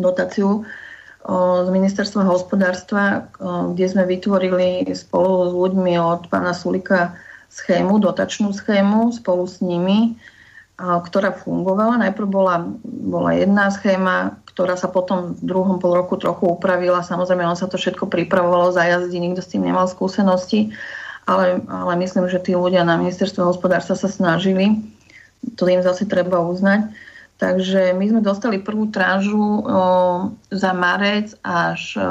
dotáciu e, z ministerstva hospodárstva, kde sme vytvorili spolu s ľuďmi od pána Sulika schému, dotačnú schému spolu s nimi, ktorá fungovala. Najprv bola, bola jedna schéma, ktorá sa potom v druhom pol roku trochu upravila. Samozrejme, on sa to všetko pripravovalo za jazdy, nikto s tým nemal skúsenosti, ale, ale myslím, že tí ľudia na ministerstve hospodárstva sa snažili. To im zase treba uznať. Takže my sme dostali prvú trážu o, za marec až o,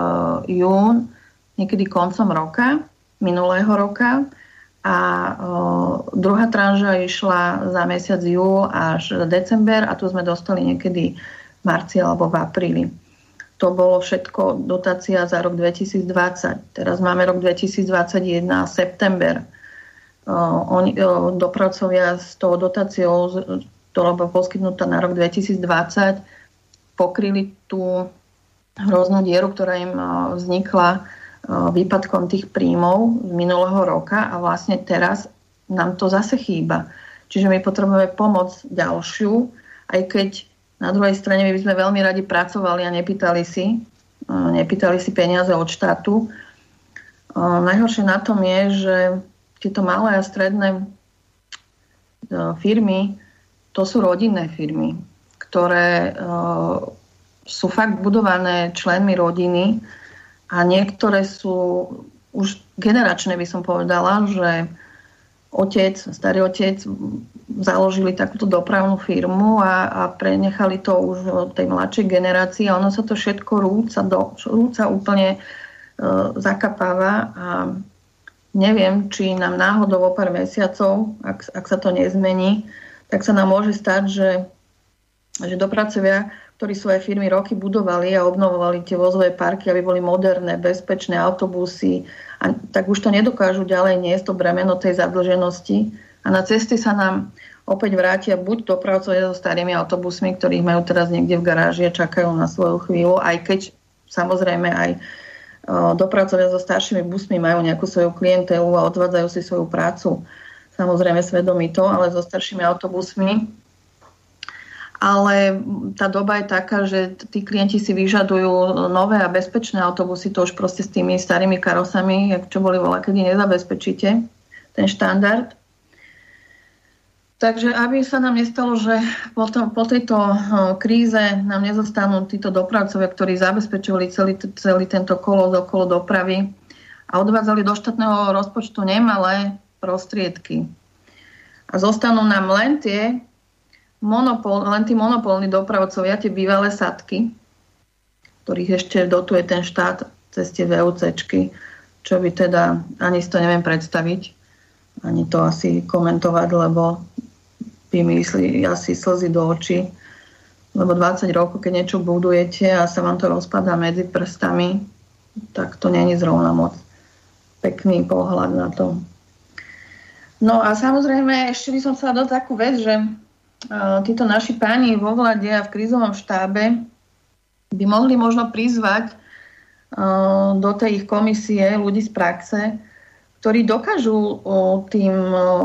jún, niekedy koncom roka, minulého roka. A o, druhá tranža išla za mesiac júl až december a tu sme dostali niekedy marci alebo v apríli. To bolo všetko dotácia za rok 2020. Teraz máme rok 2021 september. Oni, dopravcovia s tou dotáciou, ktorá bola poskytnutá na rok 2020, pokryli tú hroznú dieru, ktorá im vznikla výpadkom tých príjmov z minulého roka a vlastne teraz nám to zase chýba. Čiže my potrebujeme pomoc ďalšiu, aj keď na druhej strane my by sme veľmi radi pracovali a nepýtali si, nepýtali si peniaze od štátu. Najhoršie na tom je, že tieto malé a stredné firmy, to sú rodinné firmy, ktoré sú fakt budované členmi rodiny a niektoré sú už generačné, by som povedala, že otec, starý otec založili takúto dopravnú firmu a, a prenechali to už tej mladšej generácii a ono sa to všetko rúca, do, rúca úplne e, zakapáva a neviem, či nám náhodou o pár mesiacov, ak, ak sa to nezmení, tak sa nám môže stať, že, že dopracovia, ktorí svoje firmy roky budovali a obnovovali tie vozové parky, aby boli moderné, bezpečné autobusy, a tak už to nedokážu ďalej niesť to bremeno tej zadlženosti a na cesty sa nám opäť vrátia buď dopravcovia so starými autobusmi, ktorých majú teraz niekde v garáži a čakajú na svoju chvíľu, aj keď samozrejme aj dopravcovia so staršími busmi majú nejakú svoju klientelu a odvádzajú si svoju prácu samozrejme svedomito, ale so staršími autobusmi. ale tá doba je taká, že tí klienti si vyžadujú nové a bezpečné autobusy, to už proste s tými starými karosami, čo boli voľa, kedy nezabezpečíte ten štandard. Takže aby sa nám nestalo, že po, to, po tejto kríze nám nezostanú títo dopravcovia, ktorí zabezpečovali celý, celý tento kolo okolo dopravy a odvádzali do štátneho rozpočtu nemalé prostriedky. A zostanú nám len tie monopol, len tí monopolní dopravcovia, tie bývalé sadky, ktorých ešte dotuje ten štát cez tie VUCčky, čo by teda, ani si to neviem predstaviť, ani to asi komentovať, lebo by asi slzy do očí, lebo 20 rokov, keď niečo budujete a sa vám to rozpadá medzi prstami, tak to není zrovna moc pekný pohľad na to. No a samozrejme, ešte by som sa dať takú vec, že títo naši páni vo vlade a v krízovom štábe by mohli možno prizvať do tej ich komisie ľudí z praxe, ktorí dokážu tým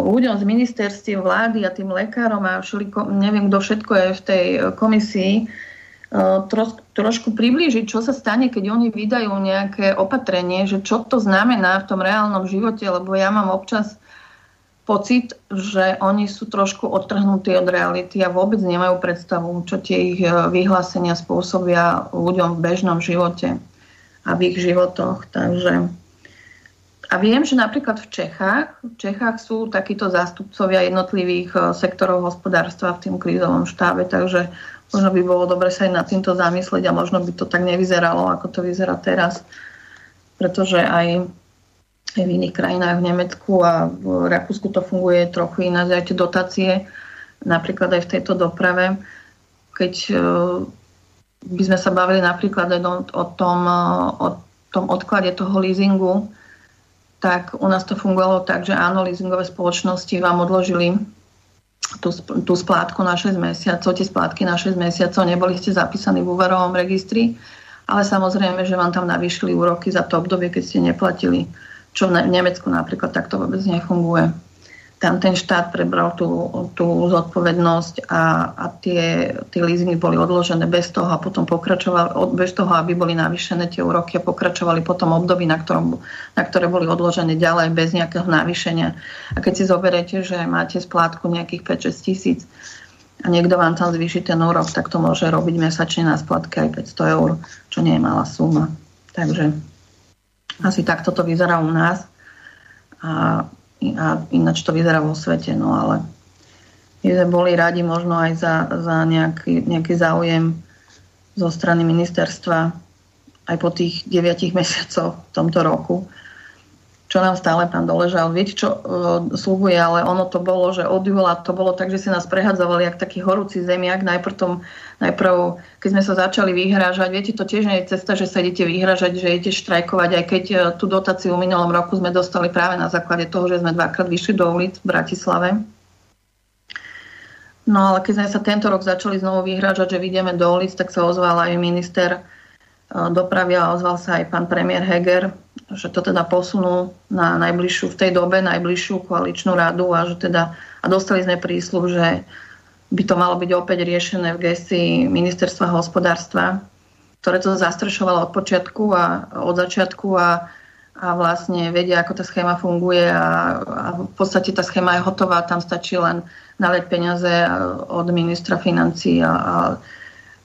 ľuďom z ministerstiev vlády a tým lekárom a všeliko, neviem, kto všetko je v tej komisii, troš, trošku priblížiť, čo sa stane, keď oni vydajú nejaké opatrenie, že čo to znamená v tom reálnom živote, lebo ja mám občas pocit, že oni sú trošku odtrhnutí od reality a vôbec nemajú predstavu, čo tie ich e, vyhlásenia spôsobia ľuďom v bežnom živote a v ich životoch. Takže a viem, že napríklad v Čechách, v Čechách sú takíto zástupcovia jednotlivých e, sektorov hospodárstva v tým krízovom štábe, takže možno by bolo dobre sa aj nad týmto zamyslieť a možno by to tak nevyzeralo, ako to vyzerá teraz. Pretože aj v iných krajinách, v Nemecku a v Rakúsku to funguje trochu ináč, aj tie dotácie, napríklad aj v tejto doprave. Keď e, by sme sa bavili napríklad o tom, e, o tom odklade toho leasingu, tak u nás to fungovalo tak, že áno, leasingové spoločnosti vám odložili tú, tú splátku na 6 mesiacov, tie splátky na 6 mesiacov, neboli ste zapísaní v úverovom registri, ale samozrejme, že vám tam navýšili úroky za to obdobie, keď ste neplatili čo v Nemecku napríklad takto vôbec nefunguje. Tam ten štát prebral tú, tú zodpovednosť a, a tie, tie leasingy boli odložené bez toho a potom pokračovali, bez toho, aby boli navýšené tie úroky a pokračovali potom období, na, ktorom, na ktoré boli odložené ďalej bez nejakého navýšenia. A keď si zoberete, že máte splátku nejakých 5-6 tisíc a niekto vám tam zvýši ten úrok, tak to môže robiť mesačne na splatke aj 500 eur, čo nie je malá suma. Takže asi takto to vyzerá u nás. A, a ináč to vyzerá vo svete. No ale my sme boli radi možno aj za, za nejaký, nejaký záujem zo strany ministerstva aj po tých 9 [laughs] mesiacoch v tomto roku čo nám stále pán doležal. Viete, čo uh, slúbuje, ale ono to bolo, že od júla to bolo tak, že si nás prehadzovali jak taký horúci zemiak. Najprv, tom, najprv, keď sme sa začali vyhrážať, viete, to tiež nie je cesta, že sa idete vyhrážať, že idete štrajkovať, aj keď uh, tú dotáciu v minulom roku sme dostali práve na základe toho, že sme dvakrát vyšli do ulic v Bratislave. No ale keď sme sa tento rok začali znovu vyhrážať, že vyjdeme do ulic, tak sa ozval aj minister dopravy a ozval sa aj pán premiér Heger, že to teda posunú na najbližšiu, v tej dobe najbližšiu koaličnú radu a že teda, a dostali sme prísľub, že by to malo byť opäť riešené v gestii ministerstva hospodárstva, ktoré to zastrešovalo od počiatku a od začiatku a, a vlastne vedia, ako tá schéma funguje a, a v podstate tá schéma je hotová, tam stačí len naleť peniaze od ministra financí a, a,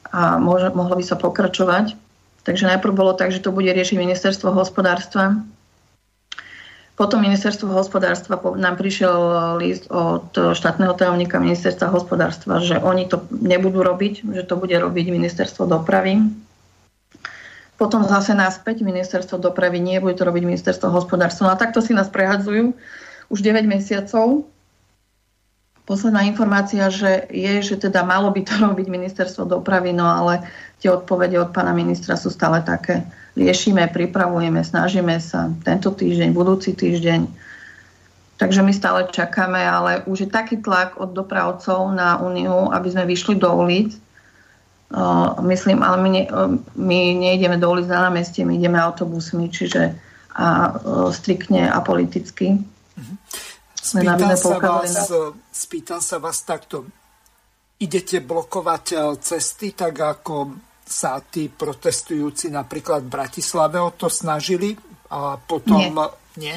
a mohlo by sa pokračovať. Takže najprv bolo tak, že to bude riešiť ministerstvo hospodárstva. Potom ministerstvo hospodárstva nám prišiel list od štátneho tajomníka ministerstva hospodárstva, že oni to nebudú robiť, že to bude robiť ministerstvo dopravy. Potom zase naspäť ministerstvo dopravy nie, bude to robiť ministerstvo hospodárstva. No a takto si nás prehadzujú už 9 mesiacov. Posledná informácia, že je, že teda malo by to [laughs] robiť ministerstvo dopravy, no ale tie odpovede od pána ministra sú stále také. Riešime, pripravujeme, snažíme sa tento týždeň, budúci týždeň. Takže my stále čakáme, ale už je taký tlak od dopravcov na Úniu, aby sme vyšli do ulic. Uh, myslím, ale my, ne, my nejdeme do ulic na námestie, my ideme autobusmi, čiže a, uh, striktne apoliticky. Spýtam sa, vás, na... spýtam sa vás takto idete blokovať cesty, tak ako sa tí protestujúci napríklad v Bratislave o to snažili a potom nie. nie?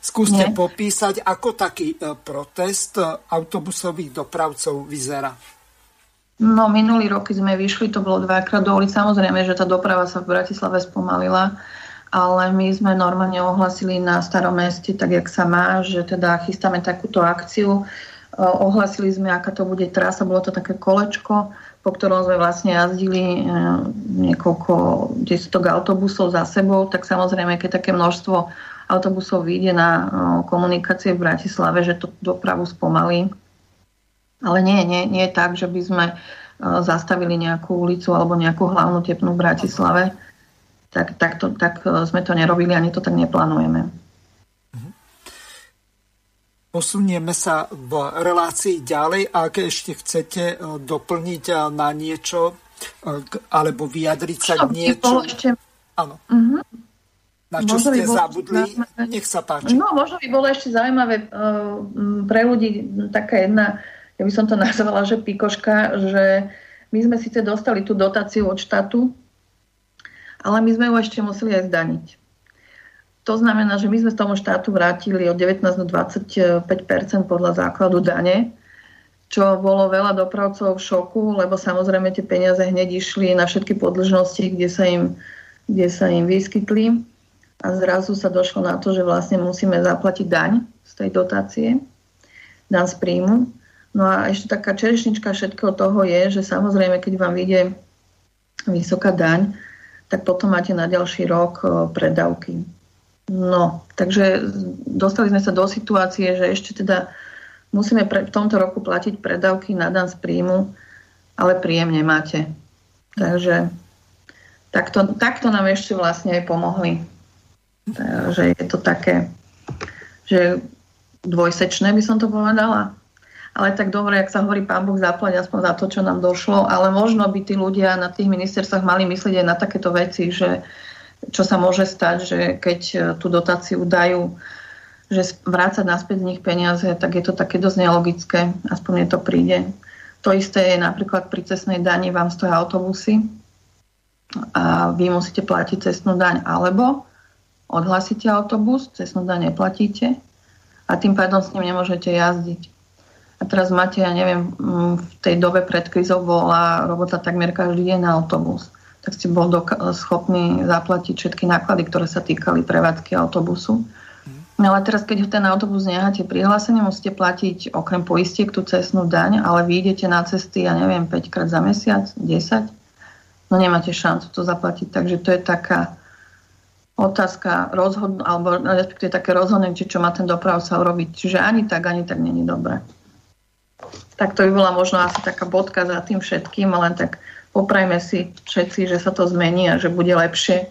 Skúste nie. popísať, ako taký e, protest autobusových dopravcov vyzerá. No, minulý rok, keď sme vyšli, to bolo dvakrát do ulic. Samozrejme, že tá doprava sa v Bratislave spomalila, ale my sme normálne ohlasili na starom meste, tak jak sa má, že teda chystáme takúto akciu. Ohlasili sme, aká to bude trasa, bolo to také kolečko, po ktorom sme vlastne jazdili e, niekoľko desiatok autobusov za sebou, tak samozrejme, keď také množstvo autobusov vyjde na e, komunikácie v Bratislave, že to dopravu spomalí, ale nie, nie, nie je tak, že by sme e, zastavili nejakú ulicu alebo nejakú hlavnú tepnú v Bratislave. Tak, tak, to, tak sme to nerobili, ani to tak neplánujeme. Posunieme sa v relácii ďalej. Ak ešte chcete e, doplniť na niečo alebo vyjadriť sa k niečo. Áno. Uh-huh. Na čo možno ste zabudli? Nech sa páči. No, možno by bolo ešte zaujímavé uh, pre ľudí taká jedna ja by som to [laughs] nazvala, že pikoška, že my sme síce dostali tú dotáciu od štátu, ale my sme ju ešte museli aj zdaniť. To znamená, že my sme z tomu štátu vrátili od 19 do 25% podľa základu dane, čo bolo veľa dopravcov v šoku, lebo samozrejme tie peniaze hneď išli na všetky podlžnosti, kde sa im, kde sa im vyskytli. A zrazu sa došlo na to, že vlastne musíme zaplatiť daň z tej dotácie, daň z príjmu. No a ešte taká čerešnička všetkého toho je, že samozrejme, keď vám vyjde vysoká daň, tak potom máte na ďalší rok predávky. No, takže dostali sme sa do situácie, že ešte teda musíme pre, v tomto roku platiť predávky na dan z príjmu, ale príjem nemáte. Takže takto, takto nám ešte vlastne aj pomohli. Takže je to také, že dvojsečné by som to povedala ale tak dobre, ak sa hovorí, pán Boh zaplať aspoň za to, čo nám došlo, ale možno by tí ľudia na tých ministerstvách mali myslieť aj na takéto veci, že čo sa môže stať, že keď e, tú dotáciu dajú, že vrácať naspäť z nich peniaze, tak je to také dosť nelogické, aspoň mne to príde. To isté je napríklad pri cestnej dani, vám stojí autobusy a vy musíte platiť cestnú daň, alebo odhlasíte autobus, cestnú daň neplatíte a tým pádom s ním nemôžete jazdiť. A teraz máte, ja neviem, v tej dobe pred krizou bola robota takmer každý deň na autobus. Tak ste bol doka- schopní zaplatiť všetky náklady, ktoré sa týkali prevádzky autobusu. No ale teraz, keď ten autobus necháte prihlásenie, musíte platiť okrem poistiek tú cestnú daň, ale vy idete na cesty, ja neviem, 5 krát za mesiac, 10, no nemáte šancu to zaplatiť. Takže to je taká otázka rozhodnú, alebo respektíve také rozhodnutie, čo má ten dopravca urobiť. Čiže ani tak, ani tak není dobré. Tak to by bola možno asi taká bodka za tým všetkým, len tak poprajme si všetci, že sa to zmení a že bude lepšie.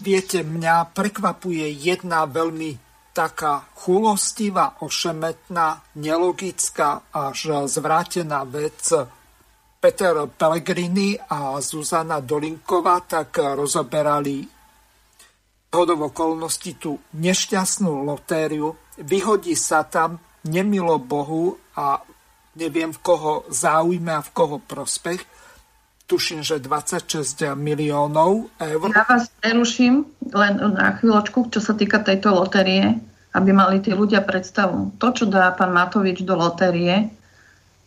Viete, mňa prekvapuje jedna veľmi taká chulostivá, ošemetná, nelogická až zvrátená vec. Peter Pellegrini a Zuzana Dolinková tak rozoberali hodov okolností tú nešťastnú lotériu. Vyhodí sa tam nemilo Bohu a neviem v koho záujme a v koho prospech. Tuším, že 26 miliónov eur. Ja vás preruším len na chvíľočku, čo sa týka tejto lotérie, aby mali tí ľudia predstavu. To, čo dá pán Matovič do lotérie,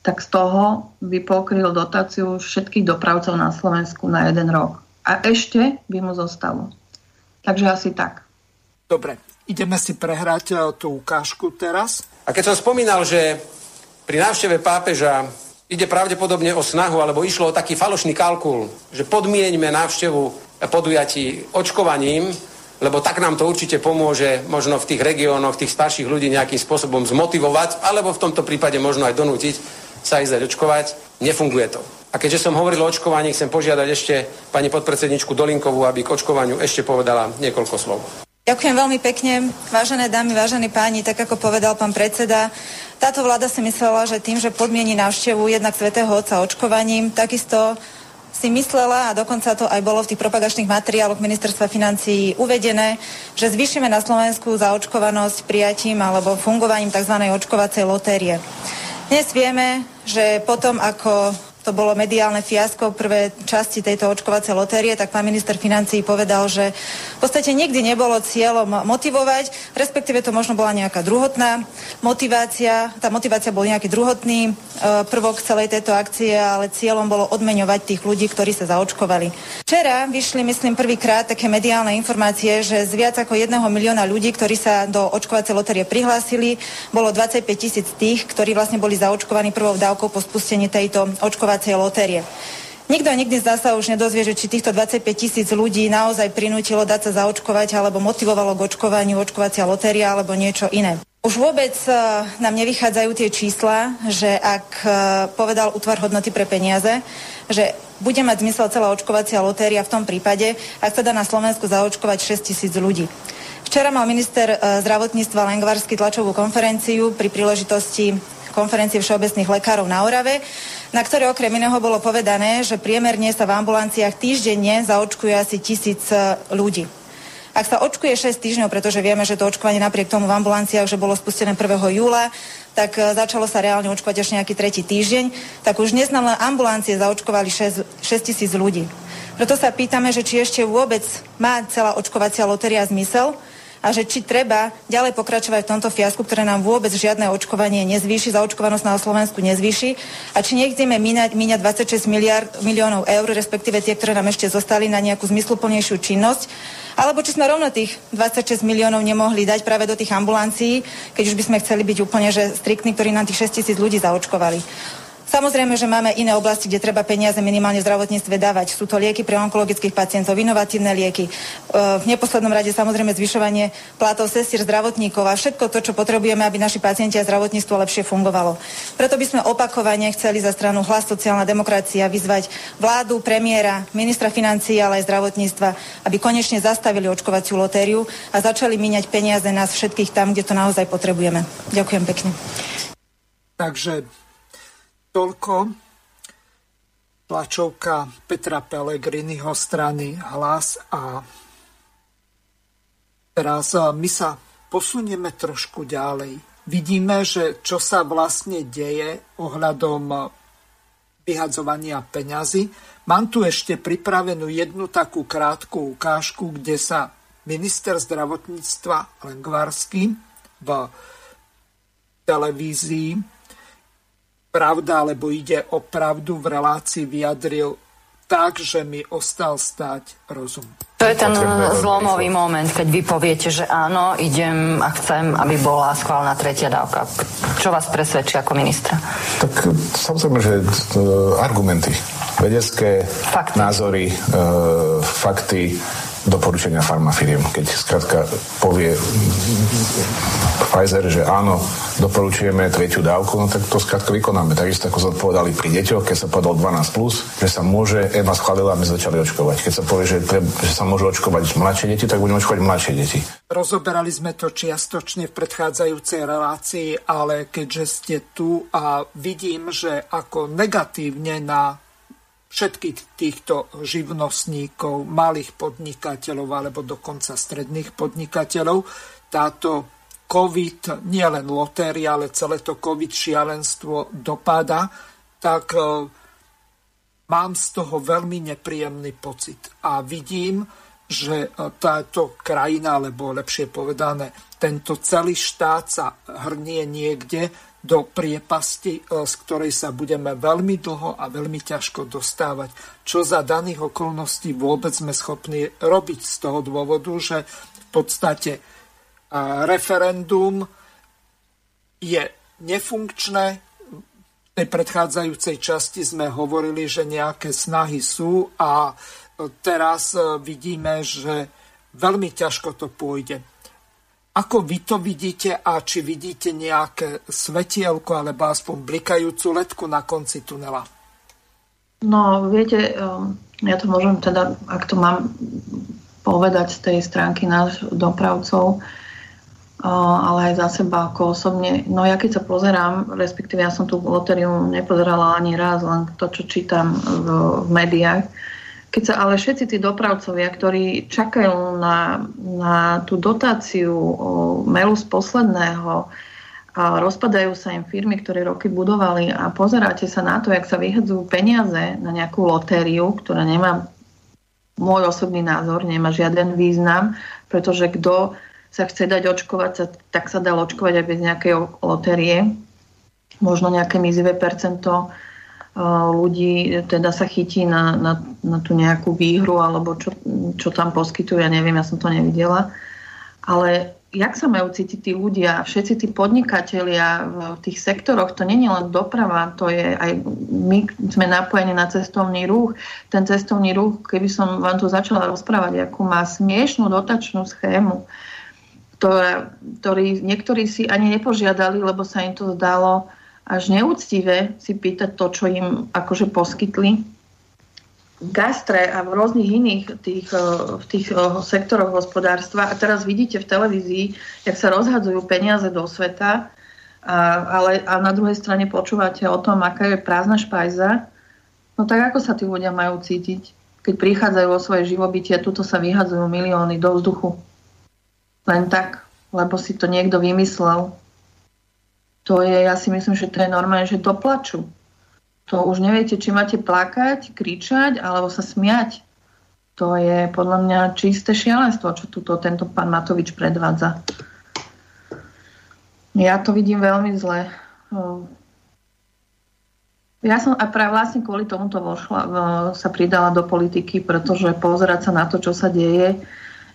tak z toho by pokryl dotáciu všetkých dopravcov na Slovensku na jeden rok. A ešte by mu zostalo. Takže asi tak. Dobre, ideme si prehrať e, tú ukážku teraz. A keď som spomínal, že pri návšteve pápeža ide pravdepodobne o snahu, alebo išlo o taký falošný kalkul, že podmieňme návštevu podujatí očkovaním, lebo tak nám to určite pomôže možno v tých regiónoch tých starších ľudí nejakým spôsobom zmotivovať, alebo v tomto prípade možno aj donútiť sa ísť očkovať. Nefunguje to. A keďže som hovoril o očkovaní, chcem požiadať ešte pani podpredsedničku Dolinkovú, aby k očkovaniu ešte povedala niekoľko slov. Ďakujem veľmi pekne, vážené dámy, vážení páni, tak ako povedal pán predseda. Táto vláda si myslela, že tým, že podmieni návštevu jednak Svetého Otca očkovaním, takisto si myslela, a dokonca to aj bolo v tých propagačných materiáloch ministerstva financií uvedené, že zvýšime na Slovensku zaočkovanosť prijatím alebo fungovaním tzv. očkovacej lotérie. Dnes vieme, že potom, ako to bolo mediálne fiasko prvé časti tejto očkovacej lotérie, tak pán minister financí povedal, že v podstate nikdy nebolo cieľom motivovať, respektíve to možno bola nejaká druhotná motivácia. Tá motivácia bol nejaký druhotný e, prvok celej tejto akcie, ale cieľom bolo odmeňovať tých ľudí, ktorí sa zaočkovali. Včera vyšli, myslím, prvýkrát také mediálne informácie, že z viac ako jedného milióna ľudí, ktorí sa do očkovacej lotérie prihlásili, bolo 25 tisíc tých, ktorí vlastne boli zaočkovaní prvou dávkou po spustení tejto očkovacej očkovacej lotérie. Nikto nikdy zdá sa už nedozvie, že či týchto 25 tisíc ľudí naozaj prinútilo dať sa zaočkovať alebo motivovalo k očkovaniu očkovacia lotéria alebo niečo iné. Už vôbec uh, nám nevychádzajú tie čísla, že ak uh, povedal útvar hodnoty pre peniaze, že bude mať zmysel celá očkovacia lotéria v tom prípade, ak sa dá na Slovensku zaočkovať 6 tisíc ľudí. Včera mal minister uh, zdravotníctva Lengvarsky tlačovú konferenciu pri príležitosti konferencie všeobecných lekárov na Orave, na ktoré okrem iného bolo povedané, že priemerne sa v ambulanciách týždenne zaočkuje asi tisíc e, ľudí. Ak sa očkuje 6 týždňov, pretože vieme, že to očkovanie napriek tomu v ambulanciách, že bolo spustené 1. júla, tak e, začalo sa reálne očkovať až nejaký tretí týždeň, tak už dnes nám len ambulancie zaočkovali 6, 6 tisíc ľudí. Preto sa pýtame, že či ešte vôbec má celá očkovacia lotéria zmysel, a že či treba ďalej pokračovať v tomto fiasku, ktoré nám vôbec žiadne očkovanie nezvýši, zaočkovanosť na Slovensku nezvýši a či nechceme míňať, míňať 26 miliard, miliónov eur, respektíve tie, ktoré nám ešte zostali na nejakú zmysluplnejšiu činnosť, alebo či sme rovno tých 26 miliónov nemohli dať práve do tých ambulancií, keď už by sme chceli byť úplne že striktní, ktorí nám tých 6 tisíc ľudí zaočkovali. Samozrejme, že máme iné oblasti, kde treba peniaze minimálne v zdravotníctve dávať. Sú to lieky pre onkologických pacientov, inovatívne lieky. E, v neposlednom rade samozrejme zvyšovanie platov sestier zdravotníkov a všetko to, čo potrebujeme, aby naši pacienti a zdravotníctvo lepšie fungovalo. Preto by sme opakovane chceli za stranu Hlas sociálna demokracia vyzvať vládu, premiéra, ministra financií, ale aj zdravotníctva, aby konečne zastavili očkovaciu lotériu a začali míňať peniaze nás všetkých tam, kde to naozaj potrebujeme. Ďakujem pekne. Takže Toľko tlačovka Petra Pellegriniho strany Hlas a teraz my sa posunieme trošku ďalej. Vidíme, že čo sa vlastne deje ohľadom vyhadzovania peňazí. Mám tu ešte pripravenú jednu takú krátku ukážku, kde sa minister zdravotníctva Lengvarsky v televízii pravda, alebo ide o pravdu v relácii vyjadril tak, že mi ostal stať rozum. To je ten zlomový moment, keď vy poviete, že áno, idem a chcem, aby bola schválená tretia dávka. Čo vás presvedčí ako ministra? Tak samozrejme, že e, argumenty, vedecké fakty. názory, e, fakty, doporučenia farmafiriem. Keď skrátka povie Pfizer, že áno, doporučujeme tretiu dávku, no tak to skrátka vykonáme. Takisto ako sme povedali pri deťoch, keď sa povedal 12+, plus, že sa môže, EMA schválila a my začali očkovať. Keď sa povie, že, tre, že sa môžu očkovať mladšie deti, tak budeme očkovať mladšie deti. Rozoberali sme to čiastočne v predchádzajúcej relácii, ale keďže ste tu a vidím, že ako negatívne na všetkých týchto živnostníkov, malých podnikateľov alebo dokonca stredných podnikateľov. Táto COVID, nie len lotéria, ale celé to COVID šialenstvo dopada, tak e, mám z toho veľmi nepríjemný pocit. A vidím, že e, táto krajina, alebo lepšie povedané, tento celý štát sa hrnie niekde, do priepasti, e, z ktorej sa budeme veľmi dlho a veľmi ťažko dostávať. Čo za daných okolností vôbec sme schopní robiť z toho dôvodu, že v podstate e, referendum je nefunkčné. V tej predchádzajúcej časti sme hovorili, že nejaké snahy sú a e, teraz vidíme, že veľmi ťažko to pôjde. Ako vy to vidíte a či vidíte nejaké svetielko alebo aspoň blikajúcu letku na konci tunela? No, viete, um, ja to môžem teda, ak to mám povedať z tej stránky náš dopravcov, uh, ale aj za seba ako osobne. No ja keď sa pozerám, respektíve ja som tú lotériu nepozerala ani raz, len to, čo čítam v, v médiách, keď sa ale všetci tí dopravcovia, ktorí čakajú na, na tú dotáciu o mailu z posledného, a rozpadajú sa im firmy, ktoré roky budovali a pozeráte sa na to, jak sa vyhadzujú peniaze na nejakú lotériu, ktorá nemá môj osobný názor, nemá žiaden význam, pretože kto sa chce dať očkovať, tak sa dá očkovať aj bez nejakej lotérie. Možno nejaké mizivé percento ľudí teda sa chytí na, na, na tú nejakú výhru alebo čo, čo tam poskytujú, ja neviem, ja som to nevidela. Ale jak sa majú cítiť tí ľudia, všetci tí podnikatelia v tých sektoroch, to je len doprava, to je aj, my sme napojení na cestovný ruch. Ten cestovný ruch, keby som vám tu začala rozprávať, akú má smiešnú dotačnú schému, ktorá, ktorý niektorí si ani nepožiadali, lebo sa im to zdalo až neúctivé si pýtať to, čo im akože poskytli gastre a v rôznych iných tých, eh, v tých eh, sektoroch hospodárstva. A teraz vidíte v televízii, jak sa rozhadzujú peniaze do sveta, a, ale a na druhej strane počúvate o tom, aká je prázdna špajza. No tak ako sa tí ľudia majú cítiť, keď prichádzajú o svoje živobytie a tuto sa vyhadzujú milióny do vzduchu. Len tak, lebo si to niekto vymyslel. To je, ja si myslím, že to je normálne, že doplačú to už neviete, či máte plakať, kričať alebo sa smiať. To je podľa mňa čisté šialenstvo, čo tuto tento pán Matovič predvádza. Ja to vidím veľmi zle. Ja som aj práve vlastne kvôli tomuto vošla, sa pridala do politiky, pretože pozerať sa na to, čo sa deje,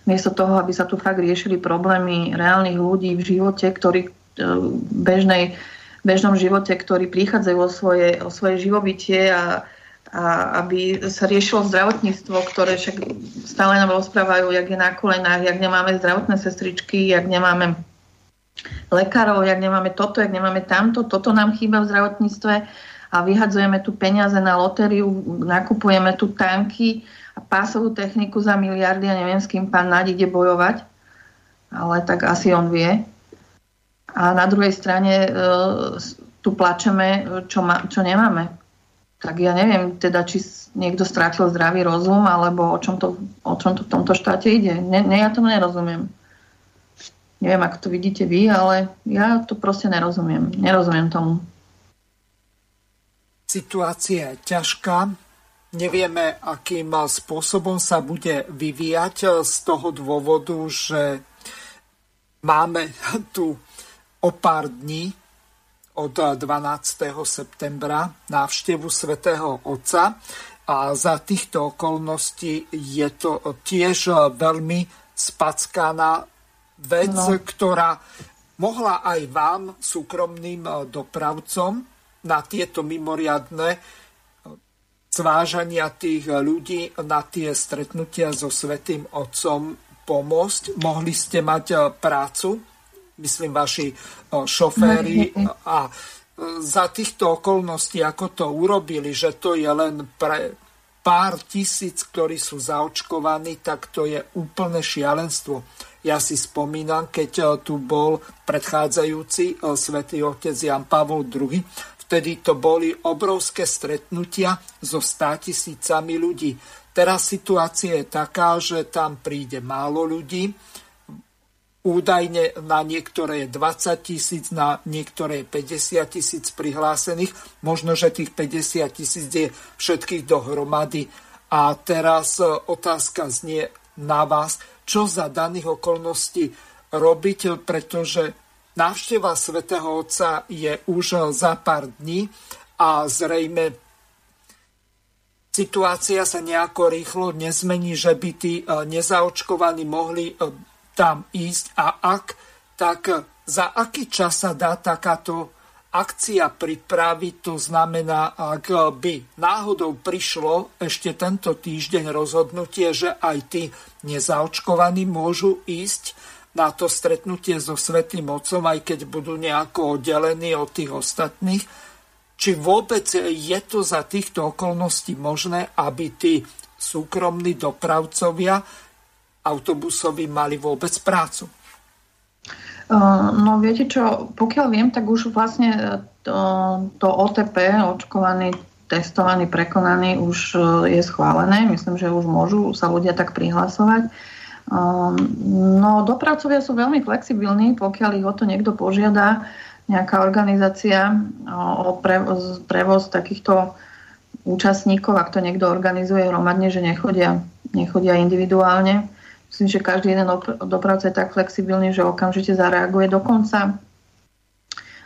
miesto toho, aby sa tu fakt riešili problémy reálnych ľudí v živote, ktorí bežnej bežnom živote, ktorí prichádzajú o svoje, o svoje živobytie a, a aby sa riešilo zdravotníctvo, ktoré však stále nám rozprávajú, jak je na kolenách, jak nemáme zdravotné sestričky, jak nemáme lekárov, jak nemáme toto, jak nemáme tamto, toto nám chýba v zdravotníctve a vyhadzujeme tu peniaze na lotériu, nakupujeme tu tanky a pásovú techniku za miliardy a neviem, s kým pán Náď ide bojovať, ale tak asi on vie a na druhej strane e, tu plačeme, čo, ma, čo nemáme. Tak ja neviem teda, či niekto strátil zdravý rozum, alebo o čom to, o čom to v tomto štáte ide. Ne, ne, ja to nerozumiem. Neviem, ako to vidíte vy, ale ja to proste nerozumiem. Nerozumiem tomu. Situácia je ťažká. Nevieme, akým spôsobom sa bude vyvíjať z toho dôvodu, že máme [laughs] tu o pár dní od 12. septembra návštevu svätého Otca a za týchto okolností je to tiež veľmi spackaná vec, no. ktorá mohla aj vám, súkromným dopravcom, na tieto mimoriadne zvážania tých ľudí na tie stretnutia so Svetým Otcom pomôcť. Mohli ste mať prácu myslím vaši šoféry [laughs] a za týchto okolností, ako to urobili, že to je len pre pár tisíc, ktorí sú zaočkovaní, tak to je úplne šialenstvo. Ja si spomínam, keď tu bol predchádzajúci svätý otec Jan Pavol II, vtedy to boli obrovské stretnutia so 100 tisícami ľudí. Teraz situácia je taká, že tam príde málo ľudí, údajne na niektoré 20 tisíc, na niektoré 50 tisíc prihlásených. Možno, že tých 50 tisíc je všetkých dohromady. A teraz e, otázka znie na vás, čo za daných okolností robiť, pretože návšteva svätého Otca je už za pár dní a zrejme situácia sa nejako rýchlo nezmení, že by tí e, nezaočkovaní mohli e, tam ísť a ak, tak za aký čas sa dá takáto akcia pripraviť, to znamená, ak by náhodou prišlo ešte tento týždeň rozhodnutie, že aj tí nezaočkovaní môžu ísť na to stretnutie so Svetým Otcom, aj keď budú nejako oddelení od tých ostatných, či vôbec je to za týchto okolností možné, aby tí súkromní dopravcovia autobusoví mali vôbec prácu? No viete čo, pokiaľ viem, tak už vlastne e, to, to OTP, očkovaný, testovaný, prekonaný, už e, je schválené. Myslím, že už môžu sa ľudia tak prihlasovať. No, dopravcovia sú veľmi flexibilní, pokiaľ ich o to niekto požiada, nejaká organizácia o prevoz, takýchto účastníkov, ak to niekto organizuje hromadne, že nechodia, nechodia individuálne. Myslím, že každý jeden dopravca je tak flexibilný, že okamžite zareaguje. Dokonca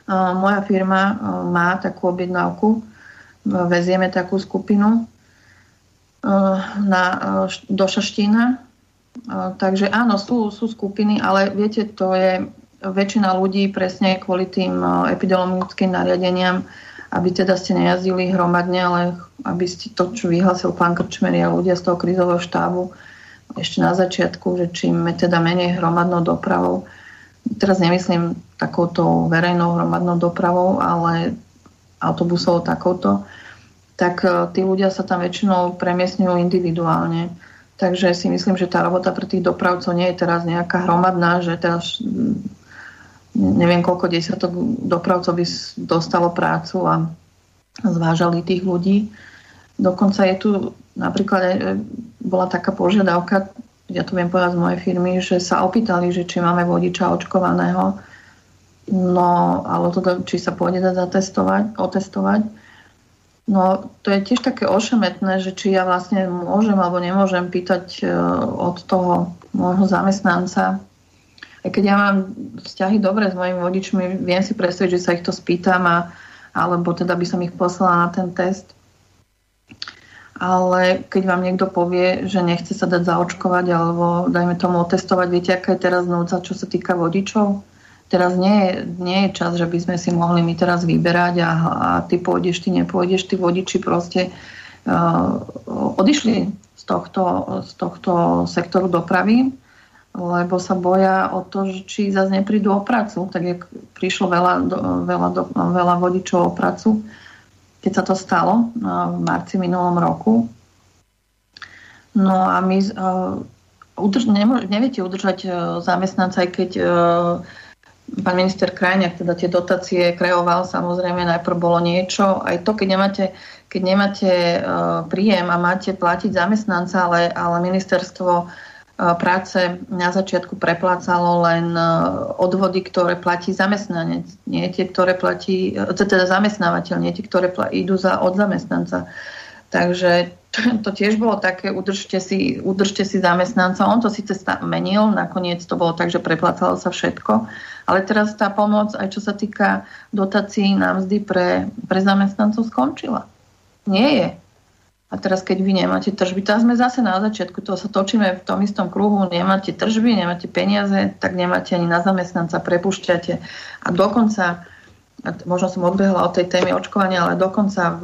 moja firma má takú objednávku, vezieme takú skupinu na, do Šaštína. Takže áno, sú, sú skupiny, ale viete, to je väčšina ľudí presne kvôli tým epidemiologickým nariadeniam, aby teda ste nejazdili hromadne, ale aby ste to, čo vyhlasil pán Krčmery a ľudia z toho krizového štábu, ešte na začiatku, že čím teda menej hromadnou dopravou, teraz nemyslím takouto verejnou hromadnou dopravou, ale autobusov takouto, tak e, tí ľudia sa tam väčšinou premiesňujú individuálne. Takže si myslím, že tá robota pre tých dopravcov nie je teraz nejaká hromadná, že teraz neviem koľko desiatok dopravcov by dostalo prácu a zvážali tých ľudí. Dokonca je tu napríklad e, bola taká požiadavka, ja to viem povedať z mojej firmy, že sa opýtali, že či máme vodiča očkovaného, no ale to, či sa pôjde dať zatestovať, otestovať. No to je tiež také ošemetné, že či ja vlastne môžem alebo nemôžem pýtať e, od toho môjho zamestnanca. Aj keď ja mám vzťahy dobre s mojimi vodičmi, viem si predstaviť, že sa ich to spýtam a, alebo teda by som ich poslala na ten test ale keď vám niekto povie, že nechce sa dať zaočkovať alebo dajme tomu otestovať, viete, aká je teraz núdza, čo sa týka vodičov? Teraz nie je, nie je čas, že by sme si mohli my teraz vyberať a, a ty pôjdeš, ty nepôjdeš, tí vodiči proste uh, odišli z tohto, z tohto sektoru dopravy, lebo sa boja o to, že či zase neprídu o prácu, tak jak prišlo veľa, veľa, veľa vodičov o prácu, keď sa to stalo v marci minulom roku. No a my uh, udrž, neviete udržať uh, zamestnanca, aj keď uh, pán minister Krajňák teda tie dotácie kreoval, samozrejme najprv bolo niečo, aj to, keď nemáte, keď nemáte príjem a máte platiť zamestnanca, ale, ale ministerstvo práce na začiatku preplácalo len odvody, ktoré platí zamestnanec, nie tie, ktoré platí, e, teda zamestnávateľ, nie tie, ktoré platí, idú za, od zamestnanca. Takže [laughs] to tiež bolo také, udržte si, udržte si zamestnanca. On to síce menil, nakoniec to bolo tak, že preplácalo sa všetko, ale teraz tá pomoc, aj čo sa týka dotácií na mzdy pre, pre zamestnancov, skončila. Nie je. A teraz, keď vy nemáte tržby, teraz sme zase na začiatku, toho sa točíme v tom istom kruhu, nemáte tržby, nemáte peniaze, tak nemáte ani na zamestnanca, prepušťate. A dokonca, možno som odbehla od tej témy očkovania, ale dokonca v,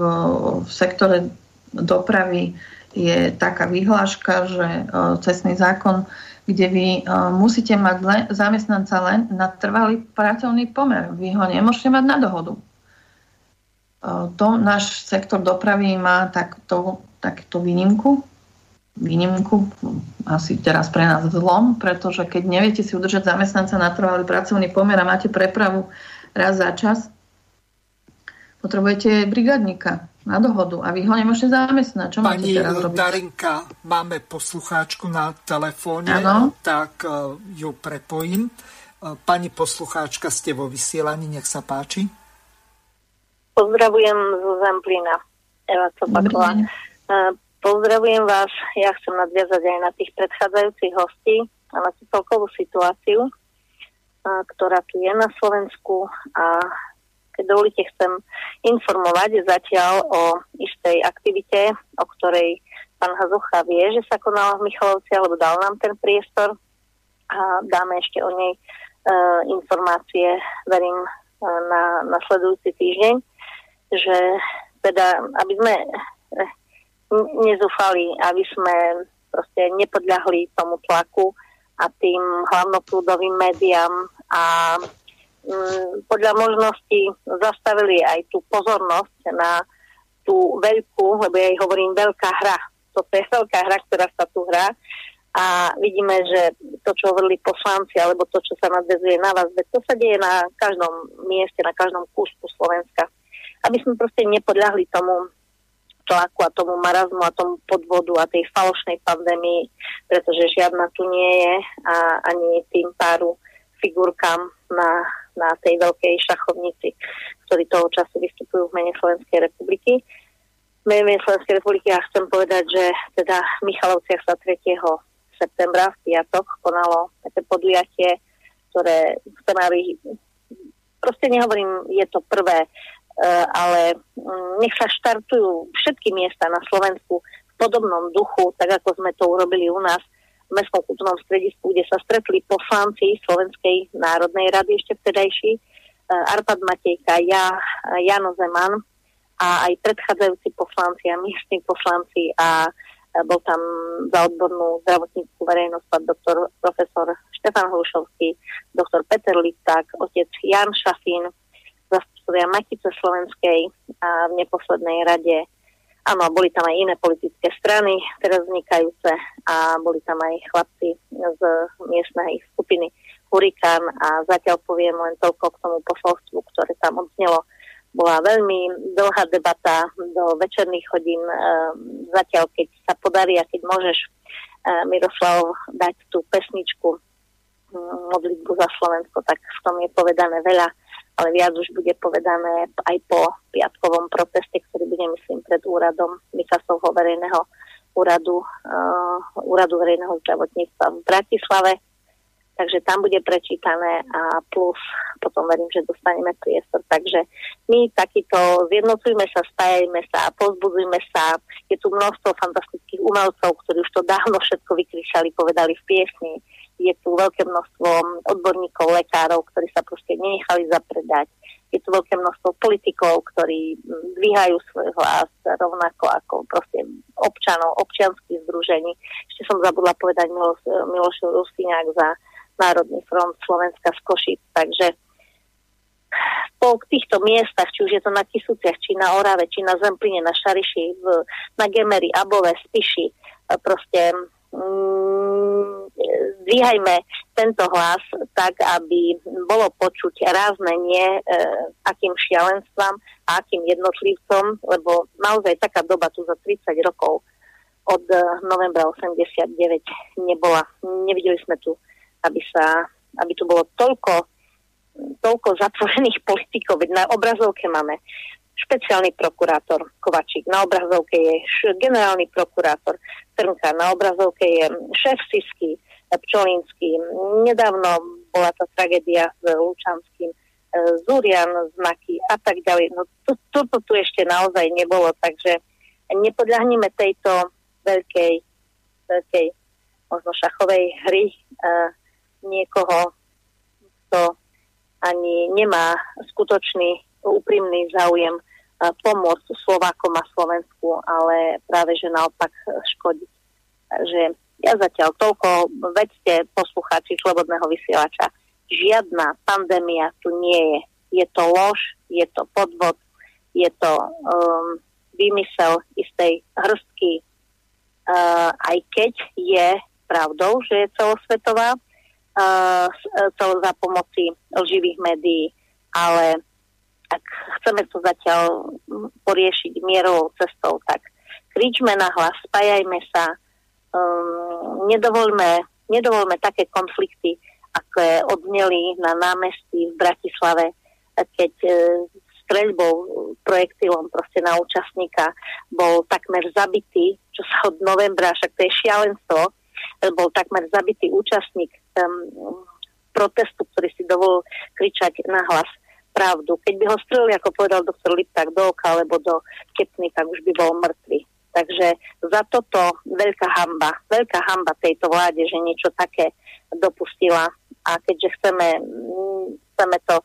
v sektore dopravy je taká vyhláška, že uh, cestný zákon, kde vy uh, musíte mať len, zamestnanca len na trvalý pracovný pomer. Vy ho nemôžete mať na dohodu to náš sektor dopravy má takto, takto výnimku, výnimku, asi teraz pre nás zlom, pretože keď neviete si udržať zamestnanca na trvalý pracovný pomer a máte prepravu raz za čas, potrebujete brigadníka na dohodu a vy ho nemôžete zamestnať. Čo Pani máte teraz robiť? Darinka, máme poslucháčku na telefóne, ano? tak uh, ju prepojím. Uh, pani poslucháčka, ste vo vysielaní, nech sa páči. Pozdravujem zo Zemplína, Eva Copaková. Pozdravujem vás, ja chcem nadviazať aj na tých predchádzajúcich hostí a na tú celkovú situáciu, ktorá tu je na Slovensku. A keď dovolíte, chcem informovať zatiaľ o istej aktivite, o ktorej pán Hazucha vie, že sa konala v Michalovci, alebo dal nám ten priestor. A dáme ešte o nej uh, informácie, verím, uh, na nasledujúci týždeň že teda, aby sme eh, nezúfali, aby sme proste nepodľahli tomu tlaku a tým hlavnoprúdovým médiám a mm, podľa možností zastavili aj tú pozornosť na tú veľkú, lebo ja jej hovorím veľká hra. Toto je veľká hra, ktorá sa tu hrá a vidíme, že to, čo hovorili poslanci, alebo to, čo sa nadvezuje na vás, to sa deje na každom mieste, na každom kúsku Slovenska aby sme proste nepodľahli tomu tlaku a tomu marazmu a tomu podvodu a tej falošnej pandémii, pretože žiadna tu nie je a ani tým páru figurkám na na tej veľkej šachovnici, ktorí toho času vystupujú v mene Slovenskej republiky. V mene Slovenskej republiky ja chcem povedať, že teda v Michalovciach sa 3. septembra v piatok konalo také podujatie, ktoré chceme, aby proste nehovorím, je to prvé, ale mm, nech sa štartujú všetky miesta na Slovensku v podobnom duchu, tak ako sme to urobili u nás v Mestskom kultúrnom stredisku, kde sa stretli poslanci Slovenskej národnej rady ešte vtedajší, eh, Arpad Matejka, ja, Jano Zeman a aj predchádzajúci poslanci a miestni poslanci a bol tam za odbornú zdravotníckú verejnosť pán doktor profesor Štefan Hlušovský, doktor Peter Lipták, otec Jan Šafín, zastupcovia Matice Slovenskej a v neposlednej rade Áno, boli tam aj iné politické strany, teraz vznikajúce a boli tam aj chlapci z miestnej skupiny Hurikán a zatiaľ poviem len toľko k tomu posolstvu, ktoré tam odznelo. Bola veľmi dlhá debata do večerných hodín. Ehm, zatiaľ, keď sa podarí a keď môžeš, ehm, Miroslav, dať tú pesničku hm, modlitbu za Slovensko, tak v tom je povedané veľa ale viac už bude povedané aj po piatkovom proteste, ktorý bude, myslím, pred úradom Mikasovho verejného úradu, uh, úradu verejného zdravotníctva v Bratislave. Takže tam bude prečítané a plus potom verím, že dostaneme priestor. Takže my takýto zjednocujme sa, spájajme sa, pozbudzujme sa. Je tu množstvo fantastických umelcov, ktorí už to dávno všetko vykričali, povedali v piesni je tu veľké množstvo odborníkov, lekárov, ktorí sa proste nenechali zapredať. Je tu veľké množstvo politikov, ktorí dvíhajú svoj hlas rovnako ako proste občanov, občianských združení. Ešte som zabudla povedať Miloš, Miloš Rustiňák za Národný front Slovenska z Košic. Takže po týchto miestach, či už je to na Kisúciach, či na Orave, či na Zempline, na Šariši, v, na Gemery, Above, Spiši, proste Mm, zdvíhajme tento hlas tak, aby bolo počuť rázne nie e, akým šialenstvám a akým jednotlivcom, lebo naozaj taká doba tu za 30 rokov od e, novembra 89 nebola. Nevideli sme tu, aby, sa, aby tu bolo toľko, toľko zatvorených [laughs] politikov. Na obrazovke máme špeciálny prokurátor Kovačík, na obrazovke je generálny prokurátor Trnka, na obrazovke je šéf Sisky, Pčolínsky. Nedávno bola tá tragédia s Lučanským, e, Zurian, znaky a tak ďalej. No toto tu ešte naozaj nebolo, takže nepodľahneme tejto veľkej, veľkej možno šachovej hry uh, niekoho, kto ani nemá skutočný úprimný záujem eh, pomôcť Slovákom a Slovensku, ale práve, že naopak škodiť. Takže ja zatiaľ toľko, vedzte poslucháči Slobodného vysielača, žiadna pandémia tu nie je. Je to lož, je to podvod, je to um, vymysel istej hrstky, uh, aj keď je pravdou, že je celosvetová, uh, za pomoci lživých médií, ale ak chceme to zatiaľ poriešiť mierovou cestou, tak kričme na hlas, spájajme sa, um, nedovoľme, nedovoľme také konflikty, ako odneli na námestí v Bratislave, keď uh, streľbou, projektilom proste na účastníka bol takmer zabitý, čo sa od novembra, však to je šialenstvo, bol takmer zabitý účastník um, protestu, ktorý si dovolil kričať na hlas pravdu. Keď by ho strelili, ako povedal doktor Lipták, do oka alebo do kepny, tak už by bol mŕtvy. Takže za toto veľká hamba, veľká hamba tejto vláde, že niečo také dopustila. A keďže chceme, mm, chceme to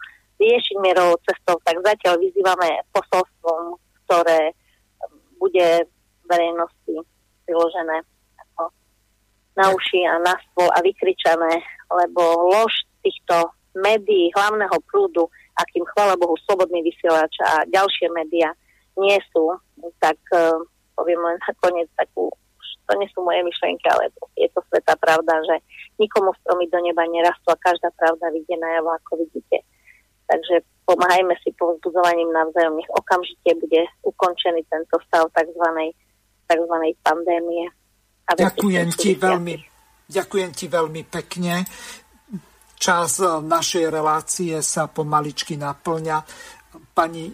riešiť mierovou cestou, tak zatiaľ vyzývame posolstvom, ktoré bude verejnosti priložené ako na uši a na stôl a vykričané, lebo lož týchto médií hlavného prúdu akým chvála Bohu slobodný vysielač a ďalšie médiá nie sú, tak uh, poviem len nakoniec takú, to nie sú moje myšlienky, ale je to svetá pravda, že nikomu stromy do neba nerastú a každá pravda vidie najavo, ako vidíte. Takže pomáhajme si povzbudzovaním navzájom, nech okamžite bude ukončený tento stav tzv. tzv. pandémie. A ďakujem ti veľmi, ďakujem ti veľmi pekne. Čas našej relácie sa pomaličky naplňa. Pani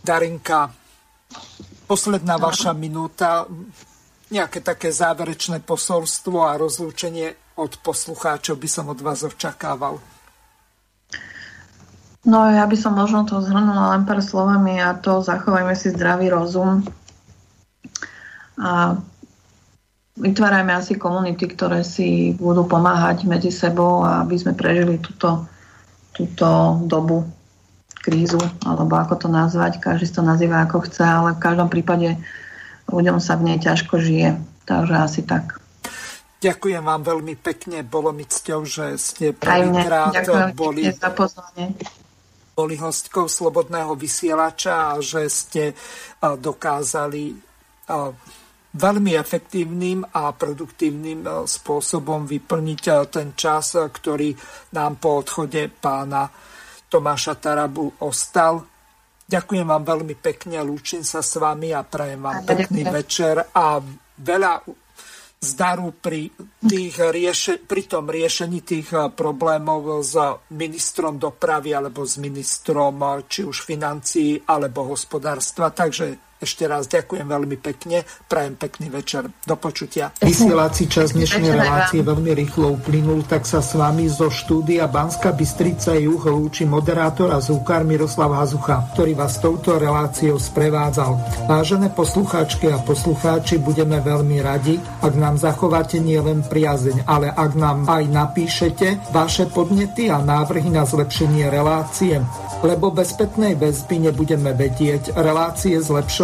Darinka, posledná vaša minúta, nejaké také záverečné posolstvo a rozlúčenie od poslucháčov by som od vás očakával. No ja by som možno to zhrnula len pár slovami a to zachovajme si zdravý rozum a vytvárajme asi komunity, ktoré si budú pomáhať medzi sebou, aby sme prežili túto, túto dobu krízu, alebo ako to nazvať, každý to nazýva ako chce, ale v každom prípade ľuďom sa v nej ťažko žije. Takže asi tak. Ďakujem vám veľmi pekne, bolo mi cťou, že ste prvýkrát boli, boli hostkou Slobodného vysielača a že ste dokázali veľmi efektívnym a produktívnym spôsobom vyplniť ten čas, ktorý nám po odchode pána Tomáša Tarabu ostal. Ďakujem vám veľmi pekne, lúčim sa s vami a prajem vám pekný večer a veľa zdaru pri, tých rieše, pri tom riešení tých problémov s ministrom dopravy alebo s ministrom či už financií alebo hospodárstva. Takže ešte raz ďakujem veľmi pekne, prajem pekný večer. Do počutia. Vysielací čas dnešnej relácie veľmi rýchlo uplynul, tak sa s vami zo štúdia Banska Bystrica Juh lúči moderátor a zúkar Miroslav Hazucha, ktorý vás touto reláciou sprevádzal. Vážené poslucháčky a poslucháči, budeme veľmi radi, ak nám zachováte nielen priazeň, ale ak nám aj napíšete vaše podnety a návrhy na zlepšenie relácie, lebo bez spätnej väzby nebudeme vedieť relácie zlepšovať